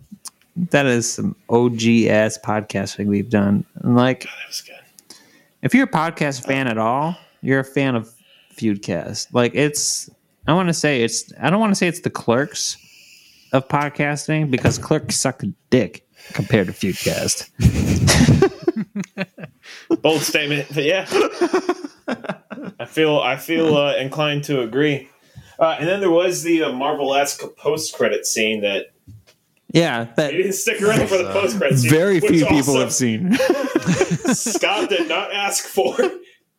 That is some OG ass podcasting we've done. And like, That was good. if you're a podcast fan at all, you're a fan of Feudcast. Like it's I want to say it's I don't want to say it's the clerks of podcasting because clerks suck a dick compared to Feudcast. Bold statement, but yeah. I feel I feel uh, inclined to agree. Uh, and then there was the uh, Marvel-esque post-credit scene that Yeah, that he didn't stick around for the post-credit scene. very few people also have seen. Scott did not ask for.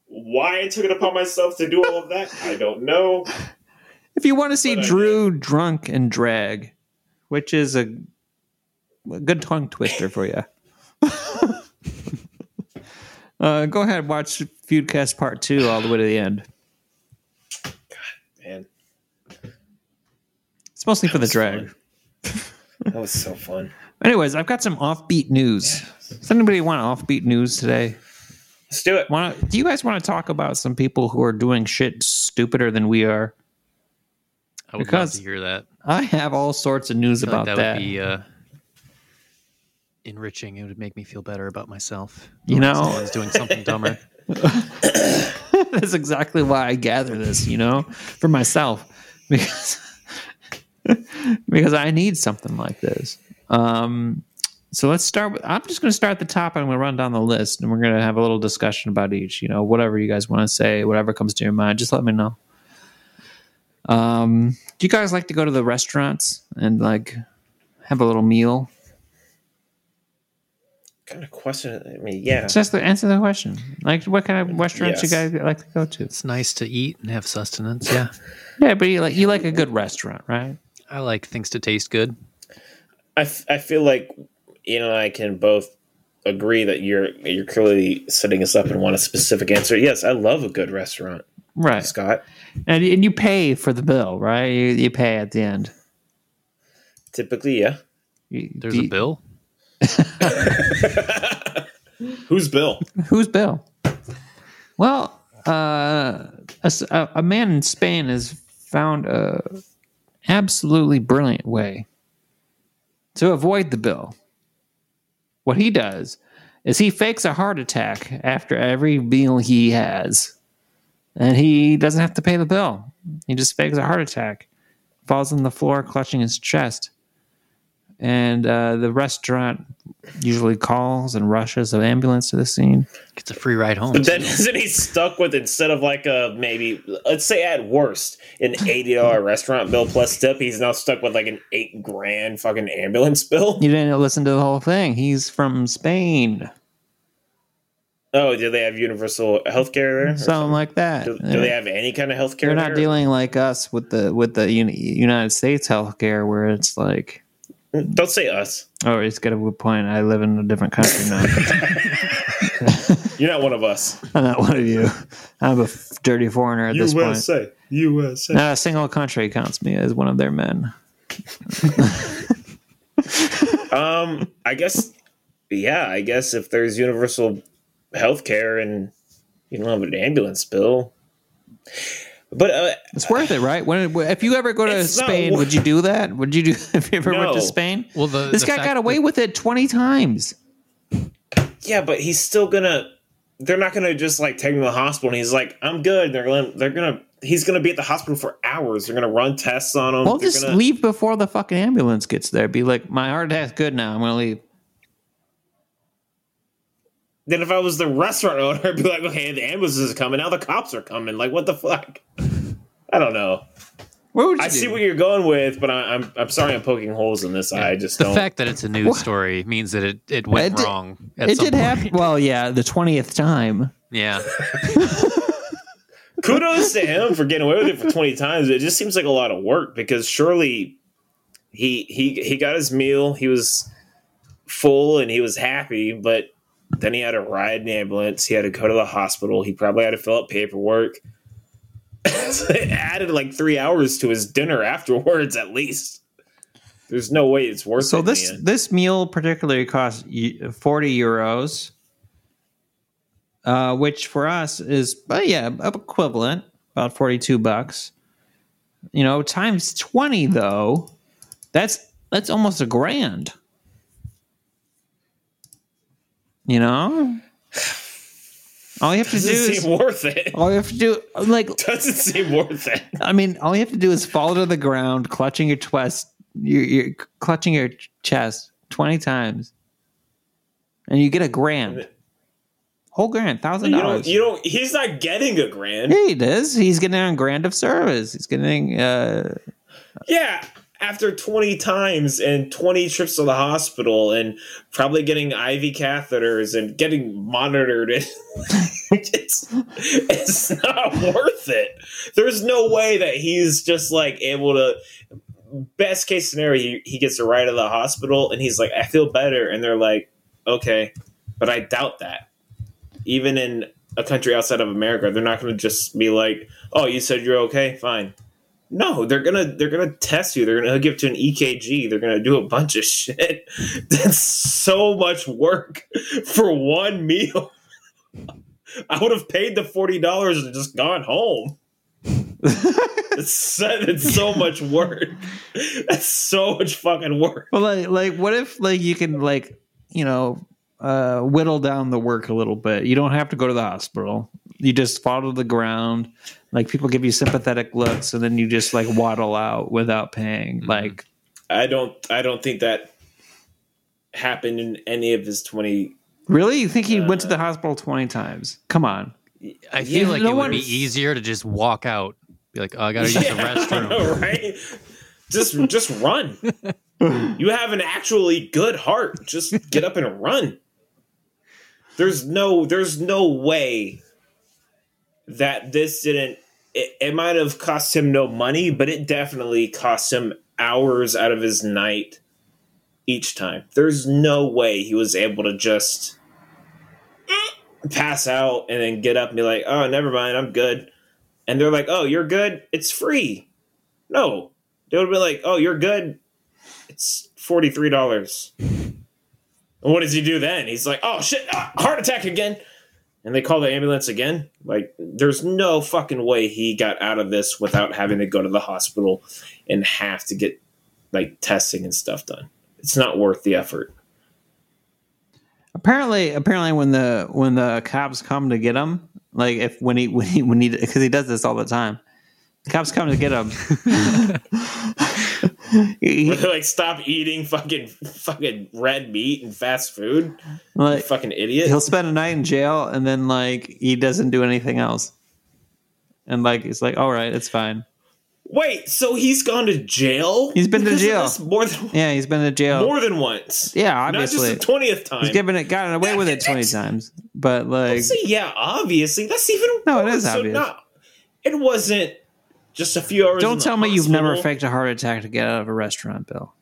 Why I took it upon myself to do all of that, I don't know. if you want to see But Drew drunk and drag, which is a, a good tongue twister for you. uh, go ahead, and watch Feudcast Part Two all the way to the end. Man, Mostly for the drag. that was so fun. Anyways, I've got some offbeat news. Does anybody want offbeat news today? Let's do it. Want do you guys want to talk about some people who are doing shit stupider than we are? I would Because- love to hear that. I have all sorts of news I about like that. that, would be uh, enriching. It would make me feel better about myself. You know- someone's doing something dumber. That's exactly why I gather this, you know, for myself because because I need something like this. Um, so let's start. With, I'm just going to start at the top. I'm going to run down the list, and we're going to have a little discussion about each. You know, whatever you guys want to say, whatever comes to your mind, just let me know. Um, do you guys like to go to the restaurants and like have a little meal? kind of question. I mean, yeah. Just to answer the question. Like, what kind of restaurants Yes. you guys like to go to? It's nice to eat and have sustenance. Yeah, Yeah, but you like you like a good restaurant, right? I like things to taste good. I, f- I feel like you and I can both agree that you're you're clearly setting us up and want a specific answer. Yes, I love a good restaurant, Right. Scott. And, and you pay for the bill, right? You, you pay at the end. Typically, yeah. There's do a bill. Who's Bill? Who's Bill? Well, uh, a, s- a- a man in Spain has found a absolutely brilliant way to avoid the bill. What he does is he fakes a heart attack after every meal he has, and he doesn't have to pay the bill. He just fakes a heart attack, falls on the floor, clutching his chest, and uh, the restaurant usually calls and rushes an ambulance to the scene. Gets a free ride home. But then isn't he stuck with instead of like a maybe let's say at worst an eighty dollar restaurant bill plus tip, he's now stuck with like an eight grand fucking ambulance bill. You didn't listen to the whole thing. He's from Spain, Oh, do they have universal health care there? or something like that. Do, do they have any kind of health care? They're not there? dealing like us with the with the United States health care where it's like, Don't say us. oh, it's got a good point. I live in a different country now. You're not one of us. I'm not one of you. I'm a f- dirty foreigner at this point. You USA. Not a single country counts me as one of their men. Um, I guess, yeah, I guess if there's universal health care and you don't have an ambulance bill, but uh, It's worth it, right? When if you ever go to It's not Spain, would you do that? Would you do if you ever went to Spain? Well, the This the guy got away that- with it twenty times. yeah, but he's still gonna. They're not gonna just like take him to the hospital and he's like, I'm good. They're gonna. They're gonna. He's gonna be at the hospital for hours. They're gonna run tests on him. Well, They're just gonna- leave before the fucking ambulance gets there. Be like, my heart attack's good now. I'm gonna leave. Then if I was the restaurant owner, I'd be like, okay, the ambulance is coming. Now the cops are coming. Like, what the fuck? I don't know. What would you I do? see what you're going with, but I, I'm I'm sorry I'm poking holes in this. I just the don't. fact that it's a news What? story means that it, it went It did- wrong. At it some did happen. Well, yeah, the twentieth time. Yeah, kudos to him for getting away with it for 20 times. It just seems like a lot of work because surely he he he got his meal, he was full and he was happy, but then he had to ride an ambulance, he had to go to the hospital, he probably had to fill out paperwork. it added like three hours to his dinner afterwards, at least. There's no way it's worth So it. this man. this meal particularly cost forty euros, uh, which for us is uh, yeah equivalent about forty two bucks. You know, times twenty though, that's that's almost a grand. You know, all you have to do doesn't is worth it. all you have to do like Doesn't seem worth it. I mean, all you have to do is fall to the ground, clutching your chest, you're, you're clutching your chest twenty times, and you get a grand, whole grand, thousand dollars. You don't. He's not getting a grand. Yeah, he does. He's getting a grand of service. He's getting. uh Yeah, after 20 times and 20 trips to the hospital and probably getting IV catheters and getting monitored, it's, it's not worth it. There's no way that he's just like able to. Best case scenario, he, he gets a ride to the hospital and he's like, I feel better. And they're like, okay. But I doubt that. Even in a country outside of America, they're not going to just be like, oh, you said you're okay? Fine. No, they're gonna they're gonna test you. They're gonna hook you up to an EKG. They're gonna do a bunch of shit. That's so much work for one meal. I would have paid the forty dollars and just gone home. It's so, it's so much work. That's so much fucking work. well, like, like, what if like you can like you know uh whittle down the work a little bit? You don't have to go to the hospital. You just fall to the ground. Like people give you sympathetic looks, and then you just like waddle out without paying. Mm-hmm. Like I don't I don't think that happened in any of his twenty. Really? You think he uh, went to the hospital 20 times? Come on. I feel Yeah, like no it would be easier to just walk out. Be like, oh, I gotta use the restroom. right? Just just run. You have an actually good heart. Just get up and run. There's no there's no way that this didn't it, it might have cost him no money, but it definitely cost him hours out of his night each time. There's no way he was able to just pass out and then get up and be like, "Oh, never mind, I'm good." And they're like, "Oh, you're good. It's free." No, they would be like, "Oh, you're good. It's forty three dollars." And what does he do then? He's like, "Oh shit, ah, heart attack again." And they call the ambulance again. Like, there's no fucking way he got out of this without having to go to the hospital and have to get like testing and stuff done. It's not worth the effort. Apparently, apparently when the when the cops come to get him, like if when he when he when he because he does this all the time. Cops come to get him. like, stop eating fucking fucking red meat and fast food. Like, fucking idiot. he'll spend a night in jail and then like he doesn't do anything else. And like it's like, all right, it's fine. Wait, so he's gone to jail? He's been to jail. More than Yeah, he's been to jail. more than once. yeah, Not obviously. just the twentieth time. He's given it gotten away with it twenty times. But like Say, yeah, obviously. That's even No, it is So obvious. not- it wasn't just a few hours. don't the tell me you've never faked a heart attack to get out of a restaurant, Bill.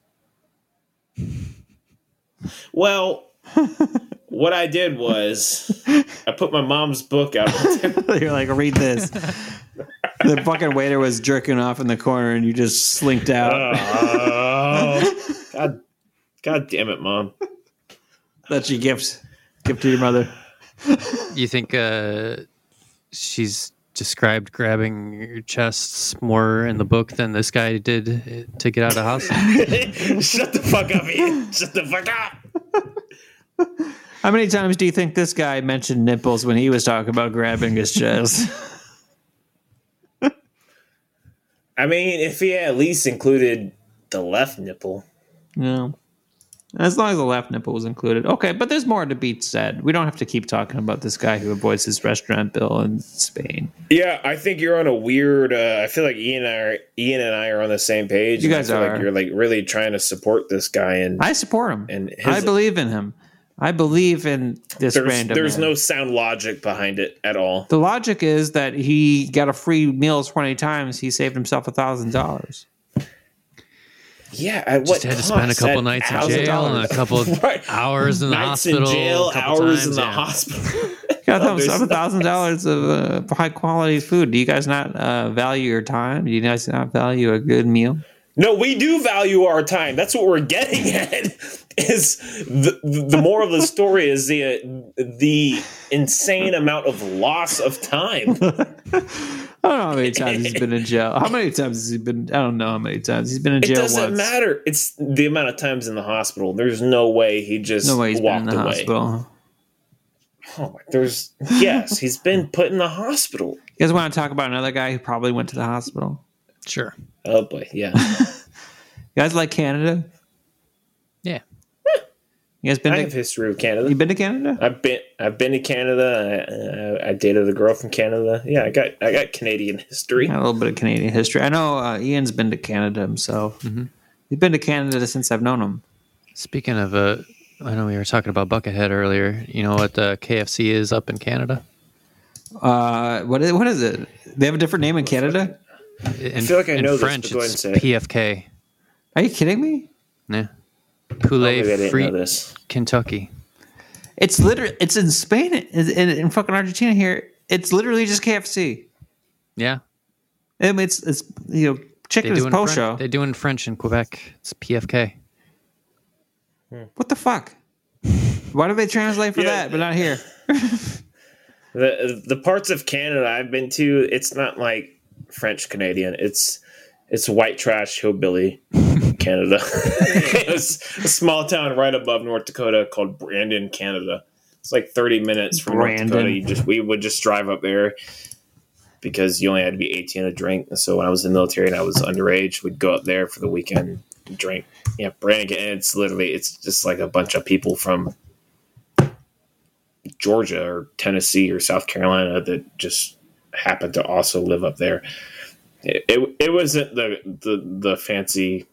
Well, what I did was I put my mom's book out. You're like, read this. the fucking waiter was jerking off in the corner, and you just slinked out. Oh, God, God damn it, mom. That's your gift. Gift to your mother. You think uh, she's described grabbing your chests more in the book than this guy did to get out of the house? Shut the fuck up, Ian. Shut the fuck up. How many times do you think this guy mentioned nipples when he was talking about grabbing his chest? I mean, if he at least included the left nipple. no. As long as the left nipple was included. Okay, but there's more to be said. We don't have to keep talking about this guy who avoids his restaurant bill in Spain. Yeah, I think you're on a weird. Uh, I feel like Ian and I are, Ian and I are on the same page. You guys feel are. Like you're like really trying to support this guy, and I support him. and his, I believe in him. I believe in this there's random. there's man. no sound logic behind it at all. The logic is that he got a free meal twenty times. He saved himself a thousand dollars. Yeah, at what Just had to spend a couple At nights in jail and a couple Right. hours in the Nights hospital. in jail, a couple hours times, in the yeah. hospital. got Oh, there's a thousand dollars of uh, high quality food. Do you guys not uh, value your time? Do you guys not value a good meal? No, we do value our time. That's what we're getting at. Is the the moral of the story is the uh, the insane amount of loss of time. I don't know how many times he's been in jail. How many times has he been? I don't know how many times he's been in jail. It doesn't once. matter. It's the amount of times in the hospital. There's no way he just No way he's been in the away. hospital. Oh, my- there's yes, he's been put in the hospital. You guys want to talk about another guy who probably went to the hospital? Sure. Oh boy, yeah. You guys like Canada? Yeah. You guys been I to? have history with Canada. You been to Canada? I've been I've been to Canada. I, I, I dated a girl from Canada. Yeah, I got I got Canadian history. Got a little bit of Canadian history. I know uh, Ian's been to Canada himself. Mm-hmm. He's been to Canada since I've known him. Speaking of, uh, I know we were talking about Buckethead earlier. You know what uh, KFC is up in Canada? Uh, what is, what is it? They have a different name in Canada? In, feel like I in know this, French, but go ahead it's and say it. PFK. Are you kidding me? Yeah. Maybe Poulet Free this. Kentucky. It's literally it's in Spain in, in, in fucking Argentina here. It's literally just KFC. Yeah. I mean, it's it's you know chicken is in post show. They do in French in Quebec. It's PFK. Hmm. What the fuck? Why do they translate for Yeah. that but not here? The the parts of Canada I've been to, it's not like French Canadian. It's it's white trash hillbilly Canada. it's a small town right above North Dakota called Brandon, Canada. It's like thirty minutes from North Dakota. Brandon. You just we would just drive up there because you only had to be eighteen to drink. So when I was in the military and I was underage, we'd go up there for the weekend and drink. Yeah, Brandon. And it's literally it's just like a bunch of people from Georgia or Tennessee or South Carolina that just happened to also live up there. It, it, it wasn't the, the, the fancy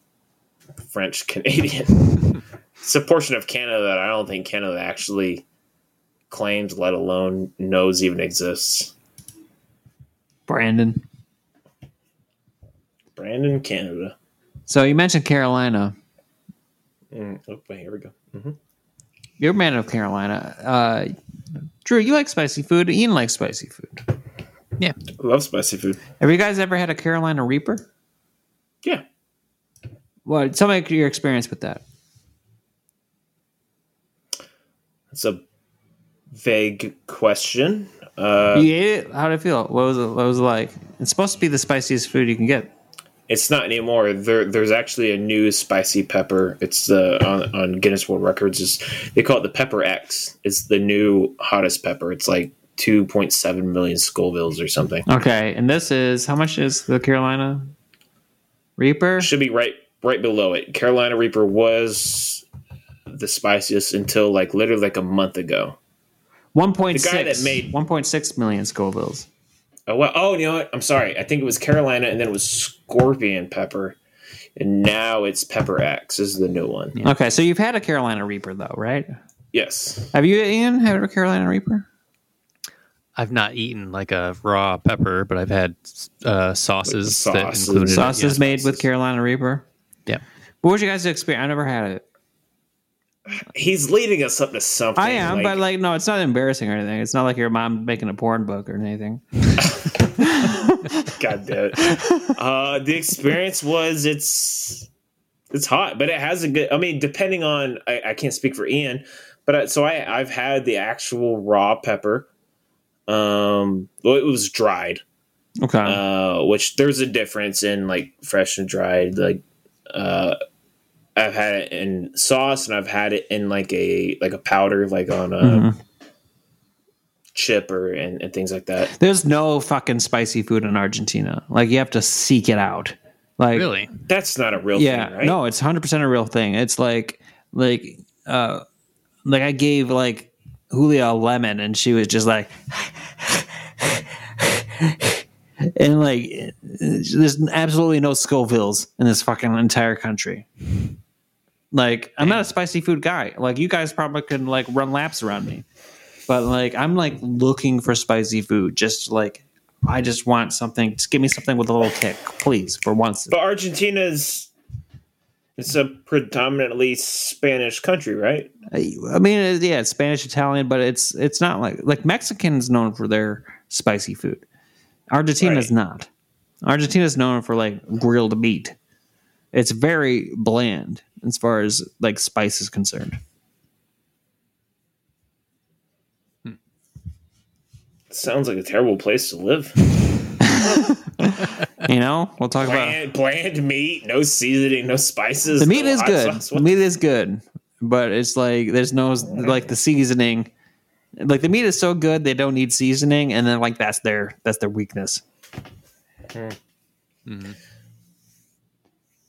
French Canadian. it's a portion of Canada that I don't think Canada actually claims, let alone knows even exists. Brandon. Brandon, Canada. So you mentioned Carolina. Mm, oh, wait, here we go. hmm You're a man of Carolina. Uh, Drew, you like spicy food. Ian likes spicy food. Yeah. Love spicy food. Have you guys ever had a Carolina Reaper? Yeah. What? Tell me your experience with that. It's a vague question. Uh, you ate it? How did it feel? What was it? What was it like? It's supposed to be the spiciest food you can get. It's not anymore. There, there's actually a new spicy pepper. It's the on, on Guinness World Records. Is they call it the Pepper X. It's the new hottest pepper. It's like 2.7 million Scovilles or something. Okay, and this is how much is the Carolina Reaper? Should be right right below it. Carolina Reaper was the spiciest until like literally like a month ago. One point The guy that made- one point six million Scovilles. Oh, well, oh, you know what? I'm sorry. I think it was Carolina, and then it was Scorpion Pepper, and now it's Pepper X is the new one. Okay, so you've had a Carolina Reaper though, right? Yes. Have you, Ian? Had a Carolina Reaper? I've not eaten like a raw pepper, but I've had uh, sauces Like that sauces. included it, Sauces yeah. made with Carolina Reaper. Yeah. What was your guys' experience? I never had it. He's leading us up to something. I am, but like, no, it's not embarrassing or anything. It's not like your mom making a porn book or anything. God damn it. Uh, the experience was it's it's hot, but it has a good. I mean, depending on I, I can't speak for Ian, but I, so I I've had the actual raw pepper. Um, well, it was dried, Okay. uh, which there's a difference in like fresh and dried. Like, uh, I've had it in sauce, and I've had it in like a like a powder, like on a Mhm. chip or and, and things like that. There's no fucking spicy food in Argentina. Like you have to seek it out. Like Really? That's not a real yeah, thing, right? no, it's hundred percent a real thing. It's like like uh like I gave like Julia a lemon and she was just like and like there's absolutely no Scovilles in this fucking entire country. Like I'm not a spicy food guy. Like you guys probably can like run laps around me. But like I'm like looking for spicy food. Just like I just want something. Just give me something with a little kick, please, for once. But Argentina's It's a predominantly Spanish country, right? I mean, yeah, it's Spanish, Italian, but it's it's not like like Mexicans known for their spicy food. Argentina's Right. not. Argentina's known for like grilled meat. It's very bland as far as like spice is concerned. Hmm. Sounds like a terrible place to live. You know, we'll talk about Bland, bland meat, no seasoning, no spices. the meat no is good. sauce. The meat is good, but it's like there's no like the seasoning. Like the meat is so good they don't need seasoning, and then like that's their that's their weakness. Hmm. Mm-hmm.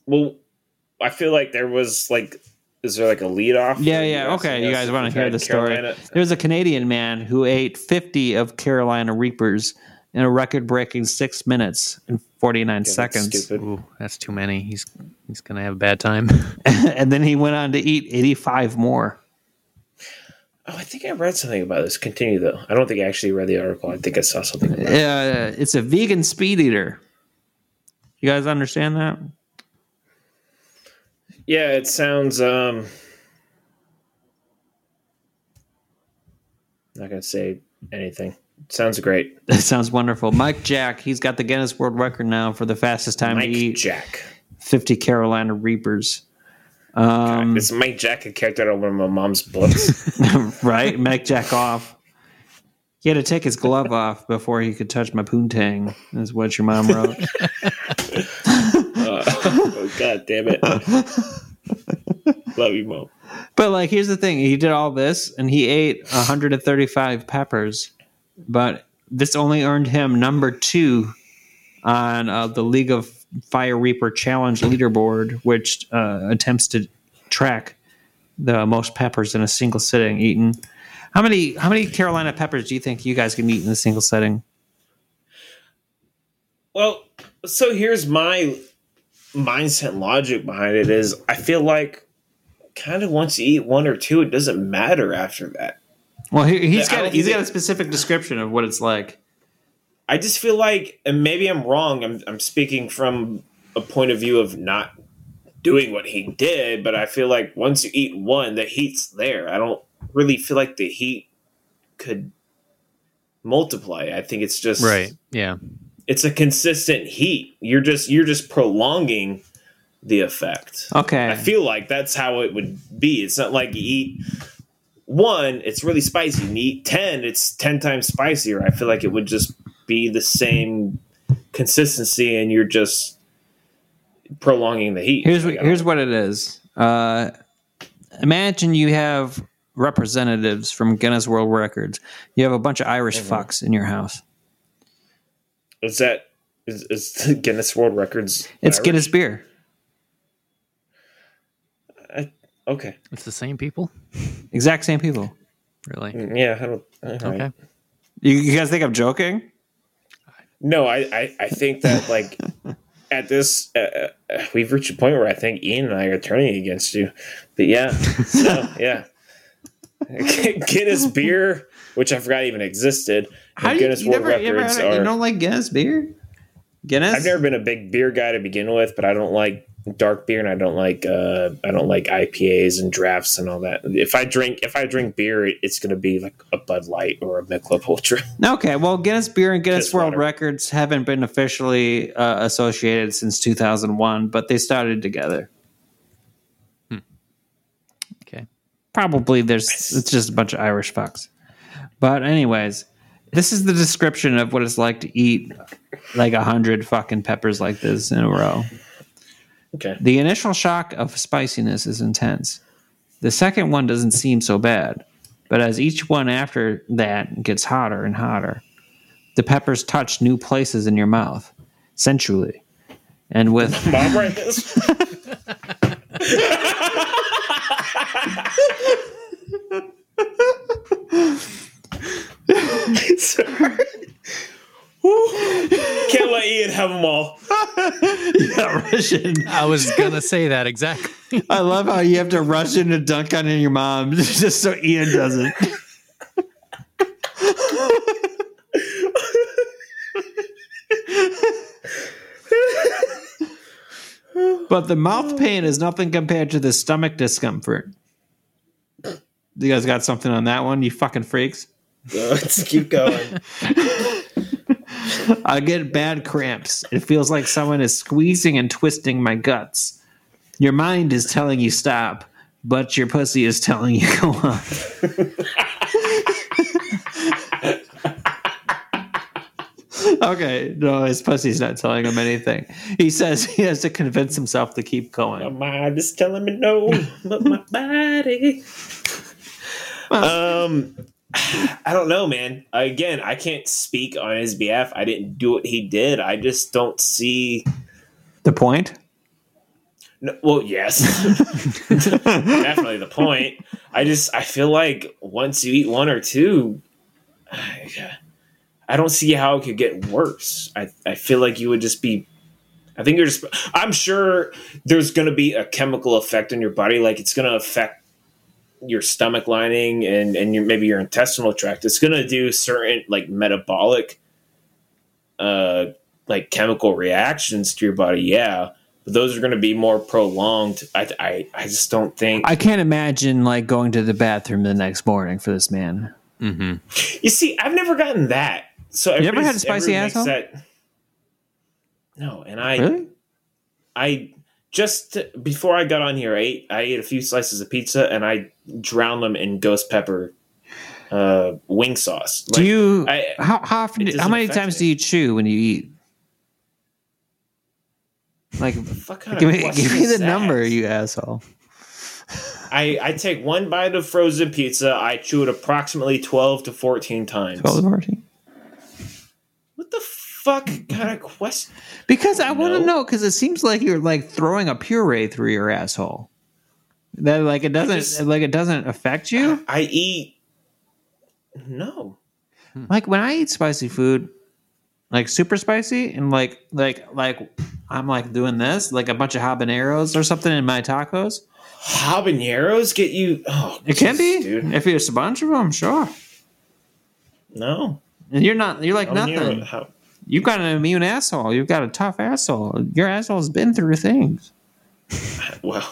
Well, I feel like there was like, is there like a lead off? Yeah, yeah. Okay, you guys want to hear the story? There's a Canadian man who ate 50 of Carolina Reapers in a record-breaking six minutes and 49 seconds, Stupid. Ooh, that's too many. He's he's gonna have a bad time. and then he went on to eat 85 more. Oh, I think I read something about this. Continue though. I don't think I actually read the article. I think I saw something. About it. Uh, it's a vegan speed eater. You guys understand that? Yeah, it sounds. um Not gonna say anything. Sounds great. That sounds wonderful. Mike Jack, he's got the Guinness World Record now for the fastest time Mike to eat Jack. 50 Carolina Reapers. Um, Is Mike Jack a character out of one of my mom's books? right? Mike Jack off. He had to take his glove off before he could touch my poontang, is what your mom wrote. Uh, oh, God damn it! Love you, mom. but like, here's the thing: he did all this, and he ate 135 peppers, but this only earned him number two on uh, the League of Fire Reaper Challenge leaderboard, which uh, attempts to track the most peppers in a single sitting eaten. How many how many Carolina peppers do you think you guys can eat in a single sitting? Well, so here's my mindset and logic behind it is I feel like kind of once you eat one or two, it doesn't matter after that. Well, he, he's Yeah, got he's got a specific description of what it's like. I just feel like, and maybe I'm wrong. I'm I'm speaking from a point of view of not doing what he did, but I feel like once you eat one, the heat's there. I don't really feel like the heat could multiply. I think it's just right. Yeah. It's a consistent heat. You're just you're just prolonging the effect. Okay, I feel like that's how it would be. It's not like you eat one, it's really spicy. And you eat ten, it's ten times spicier. I feel like it would just be the same consistency, and you're just prolonging the heat. here's what here's what it is. Uh, imagine you have representatives from Guinness World Records. You have a bunch of Irish Mm-hmm. fucks in your house. is that is, is Guinness World Records? It's Irish? Guinness beer. I, okay, It's the same people. Exact same people. Really. yeah, I don't. all right. Okay. You, you guys think I'm joking? No, I, I, I think that like at this, uh, uh, we've reached a point where I think Ian and I are turning against you. But yeah, so yeah, Guinness beer, which I forgot even existed. How do you, Guinness you World never, you, ever Records you don't like Guinness beer? Guinness? I've never been a big beer guy to begin with, but I don't like dark beer and I don't like uh, I don't like IPAs and drafts and all that. If I drink if I drink beer, it- it's going to be like a Bud Light or a Michelob Ultra. Okay, well, Guinness Beer and Guinness Just World water. Records haven't been officially uh, associated since 2001, but they started together. Okay. Probably there's it's just a bunch of Irish fucks. But anyways, this is the description of what it's like to eat like a hundred fucking peppers like this in a row. Okay. The initial shock of spiciness is intense. The second one doesn't seem so bad, but as each one after that gets hotter and hotter, the peppers touch new places in your mouth, sensually. And with Mom, right. Sorry. Whew. Can't let Ian have them all. yeah, Russian. I was gonna say that exactly. I love how you have to rush in to dunk on your mom just so Ian doesn't. But the mouth pain is nothing compared to the stomach discomfort. You guys got something on that one, you fucking freaks? Let's keep going. I get bad cramps. It feels like someone is squeezing and twisting my guts. Your mind is telling you stop, but your pussy is telling you go on. okay, no, his pussy's not telling him anything. He says he has to convince himself to keep going. My mind is telling me no, but my body. Um, I don't know, man. Again, I can't speak on his behalf. I didn't do what he did. I just don't see. The point? No, well, yes, definitely the point. I just I feel like once you eat one or two, I, don't see how it could get worse. I I feel like you would just be. I think you're just. I'm sure there's going to be a chemical effect on your body. Like it's going to affect your stomach lining and and your maybe your intestinal tract. It's going to do certain like metabolic, uh, like chemical reactions to your body. Yeah, but those are going to be more prolonged. I I I just don't think. I can't imagine like going to the bathroom the next morning for this man. Mm-hmm. You see, I've never gotten that. So You ever had a spicy everyone asshole? That, no, and I, Really? I just before I got on here, I ate, I ate a few slices of pizza and I drowned them in ghost pepper uh, wing sauce. Do you I- how how often do- how many times me. do you chew when you eat? Like fuck give me give me the that? number, you asshole. I, I take one bite of frozen pizza. I chew it approximately twelve to fourteen times. 12 to 14? What the fuck kind of question? Because I want to know because it seems like you're like throwing a puree through your asshole. That like it doesn't just- like it doesn't affect you. I eat. No. Hmm. Like when I eat spicy food, like super spicy, and like like like I'm like doing this, like a bunch of habaneros or something in my tacos. Habaneros get you. Oh, It can be, dude. if there's a bunch of them, sure. No, And you're not, you're like Habanero- nothing. how- You've got an immune asshole. You've got a tough asshole. Your asshole's been through things. well,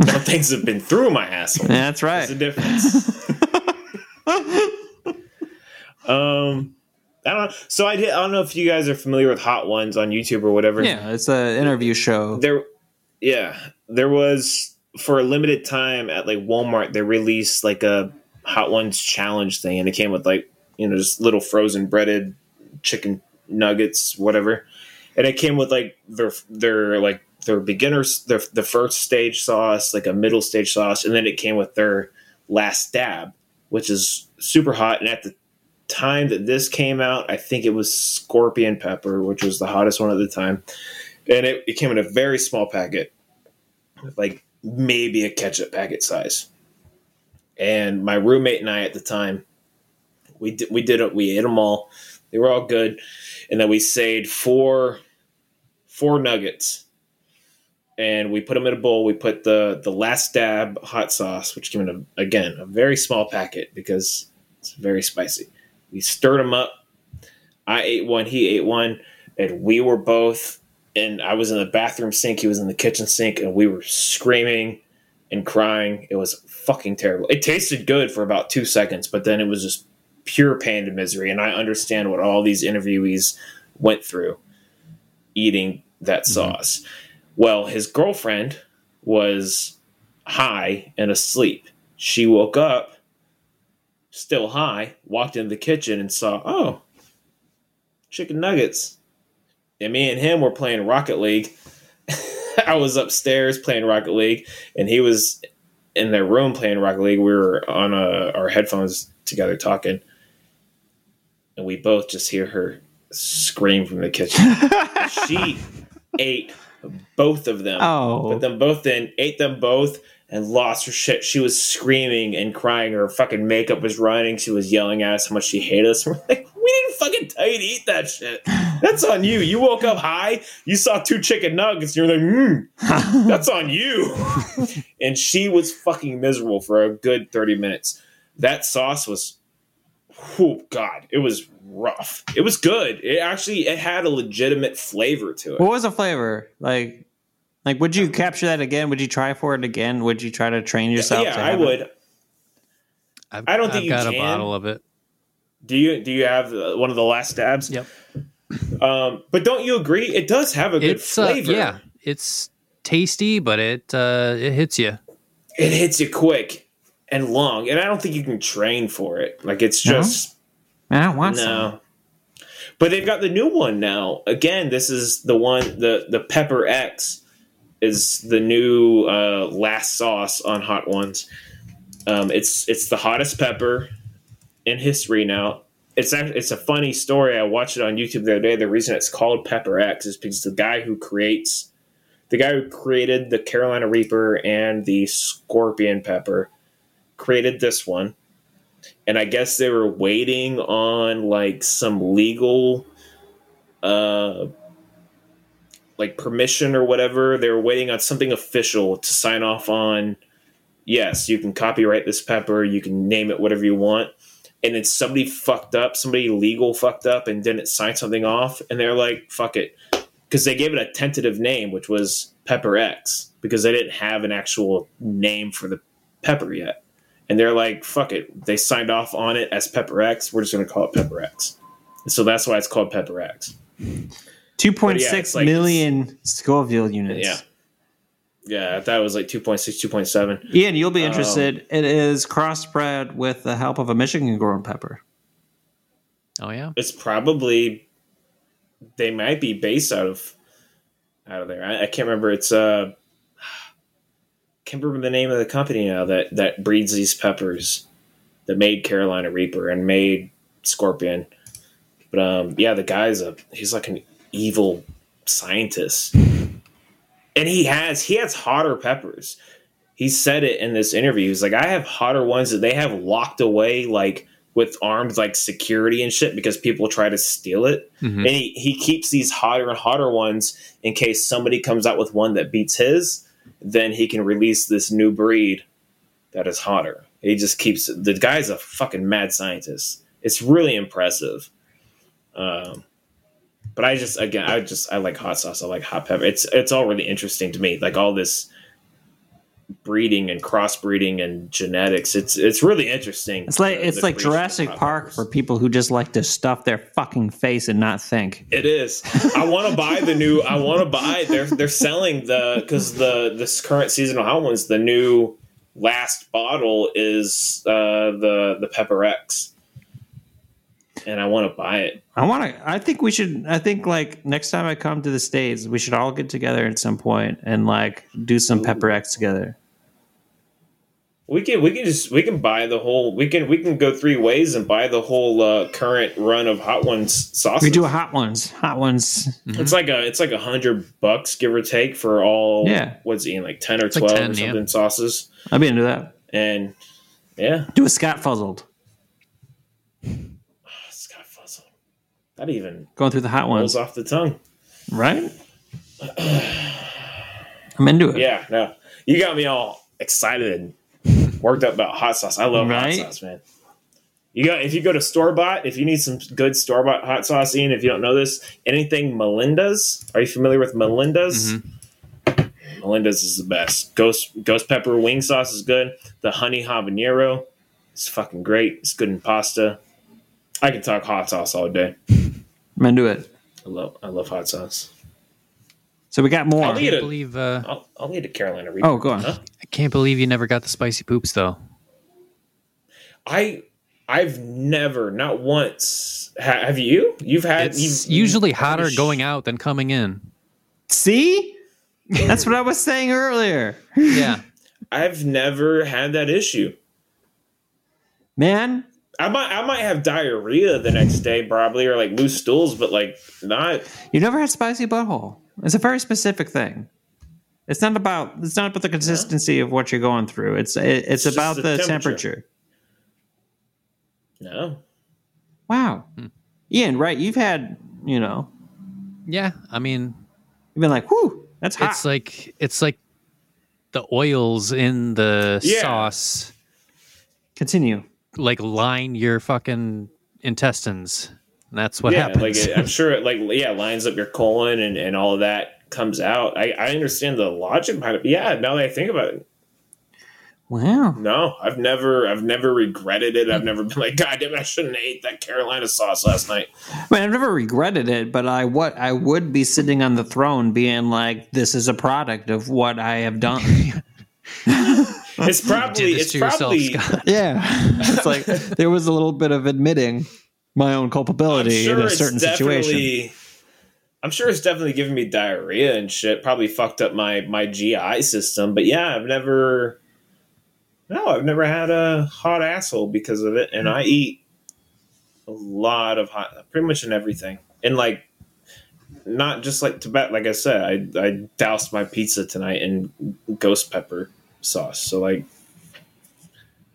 no things have been through my asshole. That's right. There's a difference. um, I don't know. So I did. I don't know if you guys are familiar with Hot Ones on YouTube or whatever. Yeah, it's an interview show. There, yeah, there was for a limited time at like Walmart. They released like a Hot Ones challenge thing, and it came with like you know just little frozen breaded chicken nuggets, whatever. And it came with like their their like their beginners their the first stage sauce, like a middle stage sauce, and then it came with their last dab, which is super hot. And at the time that this came out, I think it was scorpion pepper, which was the hottest one at the time. And it, it came in a very small packet, like maybe a ketchup packet size. And my roommate and I at the time, we did, we did it. We ate them all. They were all good, and then we saved four four nuggets, and we put them in a bowl. We put the the last dab hot sauce, which came in a, again a very small packet because it's very spicy. We stirred them up. I ate one. He ate one, and we were both. And I was in the bathroom sink. He was in the kitchen sink, and we were screaming and crying. It was fucking terrible. It tasted good for about two seconds, but then it was just pure pain and misery. And I understand what all these interviewees went through eating that mm-hmm. sauce. Well, his girlfriend was high and asleep. She woke up, still high, walked into the kitchen and saw, oh, chicken nuggets. And me and him were playing Rocket League. I was upstairs playing Rocket League, and he was in their room playing Rocket League. We were on uh, our headphones together talking, and we both just hear her scream from the kitchen. she ate both of them. Oh. Put them both in, ate them both, and lost her shit. She was screaming and crying. Her fucking makeup was running. She was yelling at us how much she hated us. We're like, we didn't fucking tell you to eat that shit. That's on you. You woke up high, you saw two chicken nuggets, and you're like, mmm, that's on you. and she was fucking miserable for a good 30 minutes. That sauce was, oh God, it was rough. It was good. It actually, it had a legitimate flavor to it. what was the flavor? Like Like, would you capture that again? Would you try for it again? Would you try to train yourself? yeah, to I have it? would. I've, I don't think I've you got can. a bottle of it. Do you do you have uh, one of the last dabs? Yep. Um, but don't you agree? It does have a good It's uh, flavor. yeah, it's tasty, but it uh, it hits you. It hits you quick and long, and I don't think you can train for it. Like it's No? just Man, I want some. no. But they've got the new one now. Again, this is the one the the Pepper X is the new uh, last sauce on Hot Ones. Um, it's it's the hottest pepper in history now. It's actually, it's a funny story. I watched it on YouTube the other day. The reason it's called Pepper X is because the guy who creates the guy who created the Carolina Reaper and the Scorpion Pepper created this one. And I guess they were waiting on like some legal uh like permission or whatever. They were waiting on something official to sign off on yes, you can copyright this pepper, you can name it whatever you want. And then somebody fucked up, somebody legal fucked up and didn't sign something off. And they're like, fuck it. Because they gave it a tentative name, which was Pepper X, because they didn't have an actual name for the pepper yet. And they're like, fuck it. They signed off on it as Pepper X. We're just going to call it Pepper X. So that's why it's called Pepper X. Two point yeah, six like- million Scoville units. Yeah. Yeah, that was like 2.6, 2.7. Ian, you'll be Um, interested. it is crossbred with the help of a Michigan grown pepper. Oh yeah, It's probably they might be based out of out of there. I, I can't remember. It's uh, can't remember the name of the company now that that breeds these peppers that made Carolina Reaper and made Scorpion. But um, yeah, the guy's a he's like an evil scientist, and he has he has hotter peppers. He said it in this interview. He's like, I have hotter ones that they have locked away, like with armed like security and shit, because people try to steal it. Mhm. And he, he keeps these hotter and hotter ones in case somebody comes out with one that beats his. Then he can release this new breed that is hotter. He just keeps the guy's a fucking mad scientist. It's really impressive. Um, but I just again, I just I like hot sauce. I like hot pepper. It's it's all really interesting to me. Like all this breeding and crossbreeding and genetics. It's it's really interesting. It's like the- it's the like Jurassic Park for people who just like to stuff their fucking face and not think. It is. I want to buy the new. I want to buy. They're they're selling the because the this current seasonal hot ones. The new last bottle is uh, the the Pepper X, and I want to buy it. I want to. I think we should. I think like next time I come to the states, we should all get together at some point and like do some Pepper X together. We can we can just we can buy the whole. We can we can go three ways and buy the whole uh, current run of hot ones sauces. We do hot ones. Hot ones. It's like a it's like a hundred bucks give or take for all. Yeah. What's it in like ten or like twelve 10, or yeah. something sauces I'd be into that. and yeah. Do a Scott fuzzled. Scott Fuzzled, That even Going through the hot ones, off the tongue. right? I'm into it. Yeah, no. You got me all excited and worked up about hot sauce. I love Right? hot sauce, man. You got if you go to store bought, if you need some good store bought hot sauce, Ian, if you don't know this, anything Melinda's. Are you familiar with Melinda's? Mm-hmm. Melinda's is the best. Ghost ghost pepper wing sauce is good. The honey habanero is fucking great. It's good in pasta. I can talk hot sauce all day. I'm into it. I love I love hot sauce. So we got more. I'll I eat can't it. believe uh, I'll, I'll eat a Carolina Reaper. Oh, go on. Huh? I can't believe you never got the spicy poops though. I I've never, not once. Ha, have you? You've had. It's you've, usually you've- hotter going out than coming in. See, that's what I was saying earlier, Yeah, I've never had that issue. man. I might I might have diarrhea the next day probably or like loose stools, but like not. You never had spicy butthole. It's a very specific thing. It's not about it's not about the consistency of what you're going through. It's it, it's, just about the the, temperature. temperature. No. Wow, hmm. Ian, right? You've had you know yeah. I mean, you've been like, whew, that's hot. it's like it's like the oils in the Yeah. sauce Continue. like line your fucking intestines. And that's what yeah, happens. like it, I'm sure it like yeah lines up your colon and and all of that comes out. I, I understand the logic behind it. Yeah, now that I think about it, Wow. no, I've never I've never regretted it. I've never been like, God damn, I shouldn't have ate that Carolina sauce last night. I mean, I've never regretted it, but I what I would be sitting on the throne, being like, "This is a product of what I have done." It's probably it's to yourself, probably Scott. yeah, it's like there was a little bit of admitting my own culpability sure in a certain situation. I'm sure it's definitely giving me diarrhea and shit. Probably fucked up my my GI system. But yeah, I've never. No, I've never had a hot asshole because of it, and I eat a lot of hot, pretty much in everything, and like, not just like Tibet. Like I said, I I doused my pizza tonight in ghost pepper sauce. So like,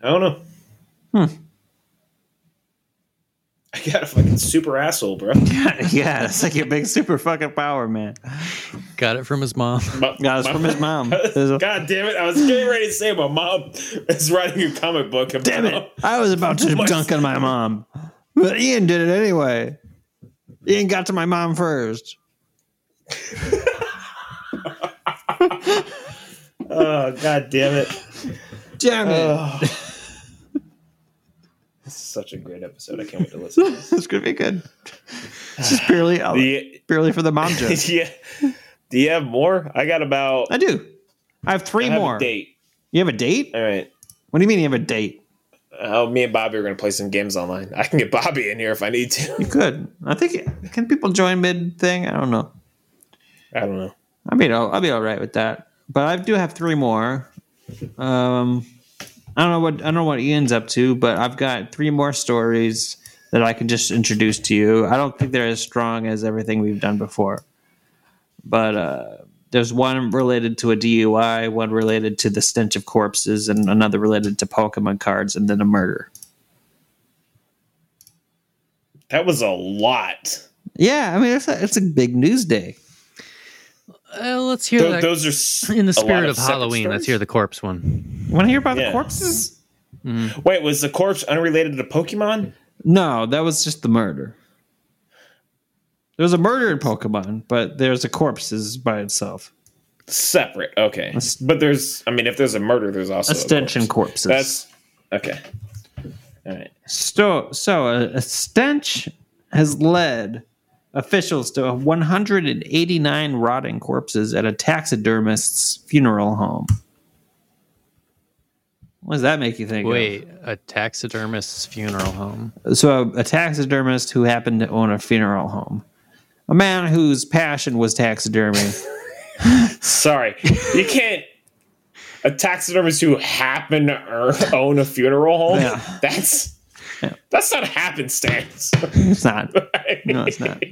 I don't know. Hmm. I got a fucking super asshole, bro. yeah, it's like your big super fucking power, man. Got it from his mom. My- Yeah, it's my- from his mom. God damn it! I was getting ready to say my mom is writing a comic book about. Damn it! I was about to My- dunk on my mom, but Ian did it anyway. Ian got to my mom first. Oh god damn it! Damn it! Oh. This is such a great episode. I can't wait to listen. to this. It's gonna be good. It's just purely, The, purely for the mom joke. yeah. Do you have more? I got about. I do. I have three I have more. a date. You have a date? All right. What do you mean you have a date? Oh, me and Bobby are going to play some games online. I can get Bobby in here if I need to. You could. I think. Can people join mid thing? I don't know. I don't know. I mean, I'll, I'll be all right with that. But I do have three more. Um, I don't know what I don't know what Ian's up to, but I've got three more stories that I can just introduce to you. I don't think they're as strong as everything we've done before, but uh, there's one related to a DUI, one related to the stench of corpses, and another related to Pokemon cards, and then a murder. That was a lot. Yeah, I mean it's a, it's a big news day. Uh, let's hear Th- that. those are s- in the spirit of separate Halloween, let's hear the corpse one. Want to hear about Yeah. the corpses? Wait, was the corpse unrelated to Pokemon? No, that was just the murder. There was a murder in Pokemon, but there's a corpses by itself. Separate. Okay. But there's, I mean, if there's a murder, there's also A stench and corpse. corpses. That's okay. All right. so, so a, a stench has led officials to 189 rotting corpses at a taxidermist's funeral home. What does that make you think? of? Wait, a taxidermist's funeral home. So a, a taxidermist who happened to own a funeral home. A man whose passion was taxidermy. Sorry, you can't. A taxidermist who happened to earn, own a funeral home. Yeah. That's Yeah. that's not happenstance. It's not. No, it's not.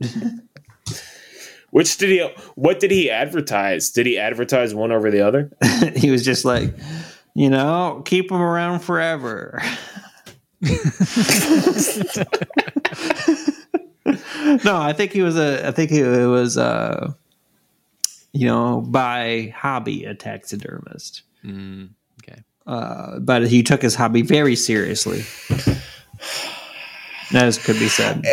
Which did he? What did he advertise? Did he advertise one over the other? he was just like, you know, keep them around forever. no, I think he was a. I think he was a. You know, by hobby, a taxidermist. Mm, okay. Uh, but he took his hobby very seriously. As could be said.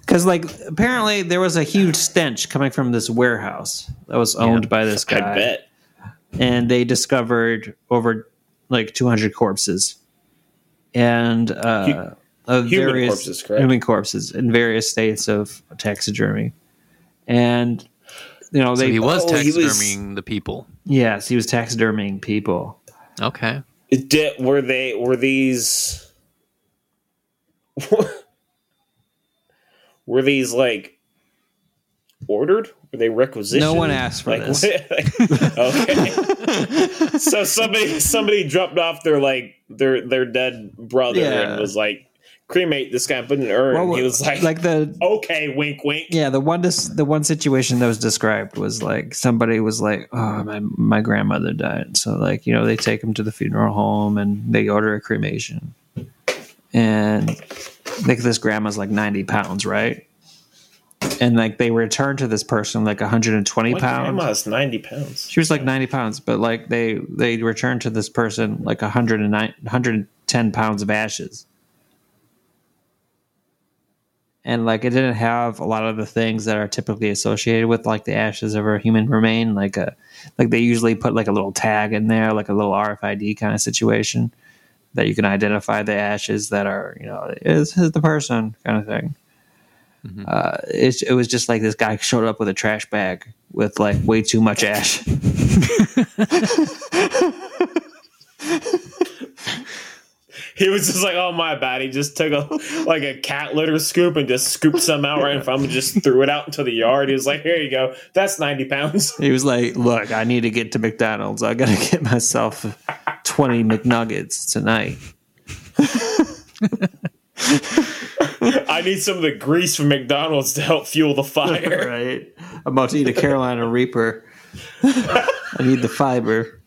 Because, like, apparently there was a huge stench coming from this warehouse that was owned Yeah. by this guy I bet. and they discovered over like 200 corpses and uh, of human various corpses, correct? human corpses in various states of taxidermy. And you know, So he was Oh, he was- taxidermying the people. yes, he was taxidermying people. Okay. Did, were they? Were these? were these like ordered? Were they requisitioned? No one asked for Like, this. what- okay. so somebody somebody dropped off their like their their dead brother Yeah. and was like, cremate this guy, put in an urn. Well, he was like, like the okay, wink, wink. yeah, the one dis- the one situation that was described was like somebody was like, "Oh, my my grandmother died," so like you know they take him to the funeral home and they order a cremation, and like this grandma's like ninety pounds, right? And like they return to this person like one hundred and twenty My pounds. grandma's ninety pounds. She was like ninety pounds, but like they they return to this person like 109, 110 pounds of ashes. And like it didn't have a lot of the things that are typically associated with like the ashes of a human remain. Like a like they usually put like a little tag in there, like a little RFID kind of situation that you can identify the ashes that are you know is, is the person kind of thing. Uh, it, it was just like this guy showed up with a trash bag with like way too much ash. He was just like, "Oh my bad." He just took a like a cat litter scoop and just scooped some out right in front of him, and just threw it out into the yard. He was like, "Here you go. That's ninety pounds." He was like, "Look, I need to get to McDonald's. I got to get myself 20 McNuggets tonight." I need some of the grease from McDonald's to help fuel the fire. right. I'm about to eat a Carolina Reaper. I need the fiber.